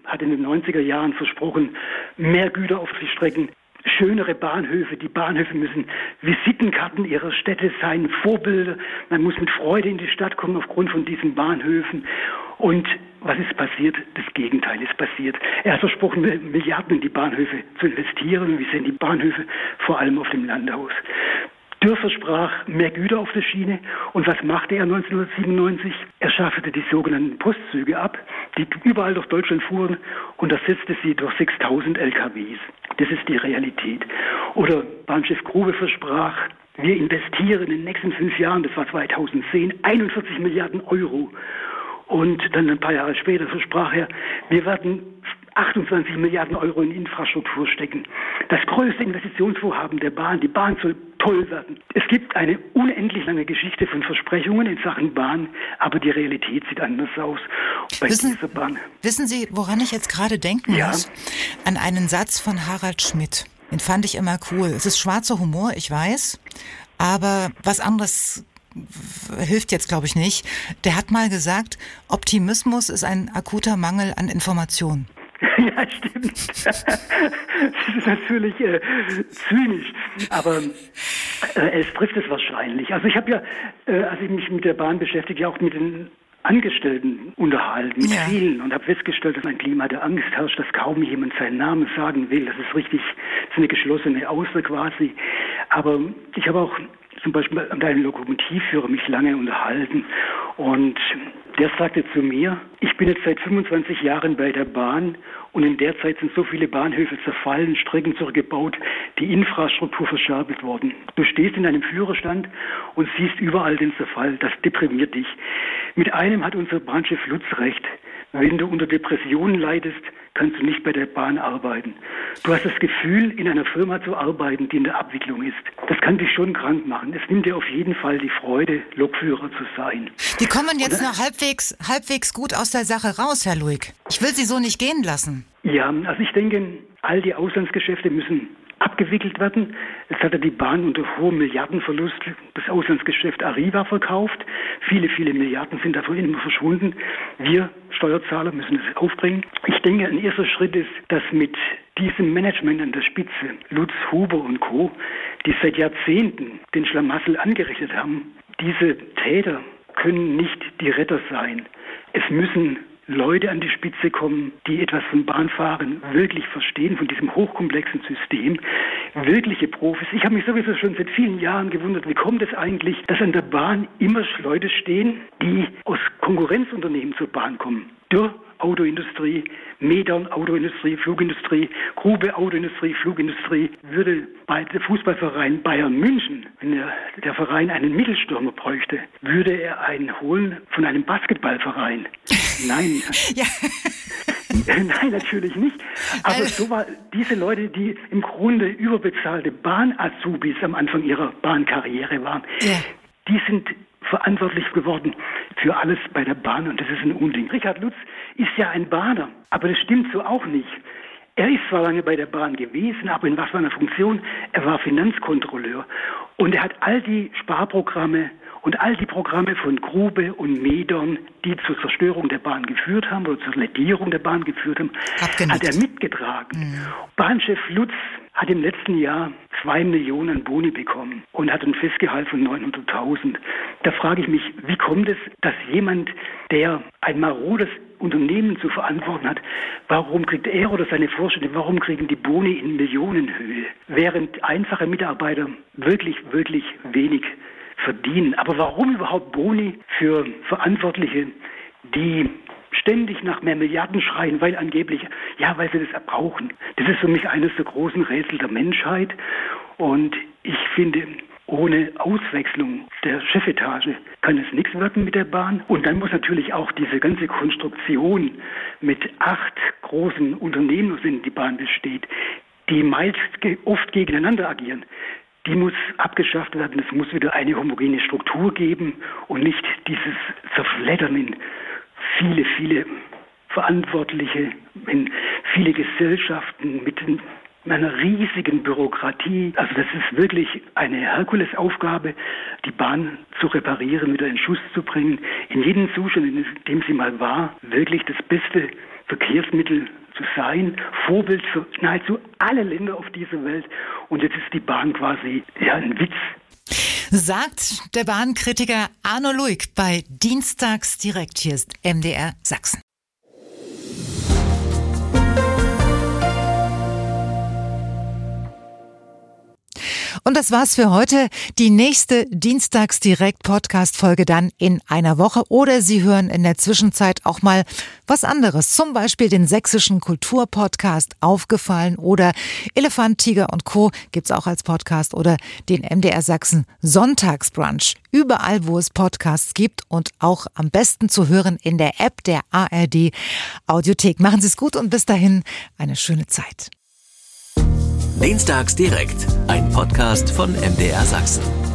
hat in den 90er Jahren versprochen, mehr Güter auf die Strecken, schönere Bahnhöfe. Die Bahnhöfe müssen Visitenkarten ihrer Städte sein, Vorbilder. Man muss mit Freude in die Stadt kommen aufgrund von diesen Bahnhöfen. Und was ist passiert? Das Gegenteil ist passiert. Er hat versprochen, Milliarden in die Bahnhöfe zu investieren. Wie sehen die Bahnhöfe vor allem auf dem Land aus? Dürr versprach mehr Güter auf der Schiene. Und was machte er 1997? Er schaffte die sogenannten Postzüge ab, die überall durch Deutschland fuhren und ersetzte sie durch 6000 LKWs. Das ist die Realität. Oder Bahnchef Grube versprach, wir investieren in den nächsten fünf Jahren, das war 2010, 41 Milliarden Euro. Und dann ein paar Jahre später versprach er, wir werden 28 Milliarden Euro in Infrastruktur stecken. Das größte Investitionsvorhaben der Bahn. Die Bahn soll toll werden. Es gibt eine unendlich lange Geschichte von Versprechungen in Sachen Bahn, aber die Realität sieht anders aus bei wissen, dieser Bahn. Wissen Sie, woran ich jetzt gerade denken ja. muss? An einen Satz von Harald Schmidt. Den fand ich immer cool. Es ist schwarzer Humor, ich weiß, aber was anderes hilft jetzt, glaube ich, nicht. Der hat mal gesagt, Optimismus ist ein akuter Mangel an Information. ja, stimmt. das ist natürlich äh, zynisch, aber äh, es trifft es wahrscheinlich. Also ich habe ja, äh, als ich mich mit der Bahn beschäftige, auch mit den Angestellten unterhalten, mit ja. vielen und habe festgestellt, dass ein Klima der Angst herrscht, dass kaum jemand seinen Namen sagen will. Das ist richtig, das ist eine geschlossene Außer quasi. Aber ich habe auch zum Beispiel mit einem Lokomotivführer mich lange unterhalten und der sagte zu mir, ich bin jetzt seit 25 Jahren bei der Bahn und in der Zeit sind so viele Bahnhöfe zerfallen, Strecken zurückgebaut, die Infrastruktur verscherbelt worden. Du stehst in einem Führerstand und siehst überall den Zerfall. Das deprimiert dich. Mit einem hat unser Bahnchef Lutz recht. Wenn du unter Depressionen leidest, kannst du nicht bei der Bahn arbeiten. Du hast das Gefühl, in einer Firma zu arbeiten, die in der Abwicklung ist. Das kann dich schon krank machen. Es nimmt dir auf jeden Fall die Freude, Lokführer zu sein. Die kommen jetzt noch halbwegs, halbwegs gut aus der Sache raus, Herr Luig. Ich will Sie so nicht gehen lassen. Ja, also ich denke, all die Auslandsgeschäfte müssen abgewickelt werden. Jetzt hat er die Bahn unter hohem Milliardenverlust das Auslandsgeschäft Arriva verkauft. Viele, viele Milliarden sind davon immer verschwunden. Wir Steuerzahler müssen es aufbringen. Ich denke, ein erster Schritt ist, dass mit diesem Management an der Spitze, Lutz Huber und Co., die seit Jahrzehnten den Schlamassel angerichtet haben, diese Täter können nicht die Retter sein. Es müssen Leute an die Spitze kommen, die etwas von Bahnfahren wirklich verstehen, von diesem hochkomplexen System, wirkliche Profis. Ich habe mich sowieso schon seit vielen Jahren gewundert, wie kommt es eigentlich, dass an der Bahn immer Leute stehen, die aus Konkurrenzunternehmen zur Bahn kommen. Dürr Autoindustrie, Medern Autoindustrie, Flugindustrie, Grube Autoindustrie, Flugindustrie, würde bei der Fußballverein Bayern München, wenn der, der Verein einen Mittelstürmer bräuchte, würde er einen holen von einem Basketballverein. Nein. ja. Nein, natürlich nicht. Aber also, so war diese Leute, die im Grunde überbezahlte Bahn-Azubis am Anfang ihrer Bahnkarriere waren, ja. die sind verantwortlich geworden für alles bei der Bahn und das ist ein Unding. Richard Lutz ist ja ein Bahner, aber das stimmt so auch nicht. Er ist zwar lange bei der Bahn gewesen, aber in was für einer Funktion? Er war Finanzkontrolleur und er hat all die Sparprogramme und all die Programme von Grube und Medon, die zur Zerstörung der Bahn geführt haben oder zur Ledierung der Bahn geführt haben, Abgenickt. hat er mitgetragen. Mhm. Bahnchef Lutz hat im letzten Jahr zwei Millionen Boni bekommen und hat ein Festgehalt von 900.000. Da frage ich mich, wie kommt es, dass jemand, der ein marodes Unternehmen zu verantworten hat, warum kriegt er oder seine Vorstände, warum kriegen die Boni in Millionenhöhe, während einfache Mitarbeiter wirklich, wirklich wenig verdienen. Aber warum überhaupt Boni für Verantwortliche, die ständig nach mehr Milliarden schreien, weil angeblich, ja, weil sie das brauchen. Das ist für mich eines der großen Rätsel der Menschheit. Und ich finde, ohne Auswechslung der Chefetage kann es nichts werden mit der Bahn. Und dann muss natürlich auch diese ganze Konstruktion mit acht großen Unternehmen, aus denen die Bahn besteht, die meist oft gegeneinander agieren die muss abgeschafft werden. Es muss wieder eine homogene Struktur geben und nicht dieses Zerfleddern in viele, viele Verantwortliche, in viele Gesellschaften mit einer riesigen Bürokratie. Also das ist wirklich eine Herkulesaufgabe, die Bahn zu reparieren, wieder in Schuss zu bringen, in jedem Zustand, in dem sie mal war, wirklich das beste Verkehrsmittel zu sein, Vorbild für nahezu alle Länder auf dieser Welt. Und jetzt ist die Bahn quasi ja ein Witz. Sagt der Bahnkritiker Arno Luig bei Dienstags direkt. Hier ist MDR Sachsen. Und das war's für heute. Die nächste Dienstags-Direkt-Podcast-Folge dann in einer Woche. Oder Sie hören in der Zwischenzeit auch mal was anderes. Zum Beispiel den sächsischen Kulturpodcast Aufgefallen oder Elefant, Tiger und Co. gibt's auch als Podcast oder den MDR Sachsen Sonntagsbrunch. Überall, wo es Podcasts gibt und auch am besten zu hören in der App der ARD Audiothek. Machen Sie es gut und bis dahin eine schöne Zeit. Dienstags direkt, ein Podcast von MDR Sachsen.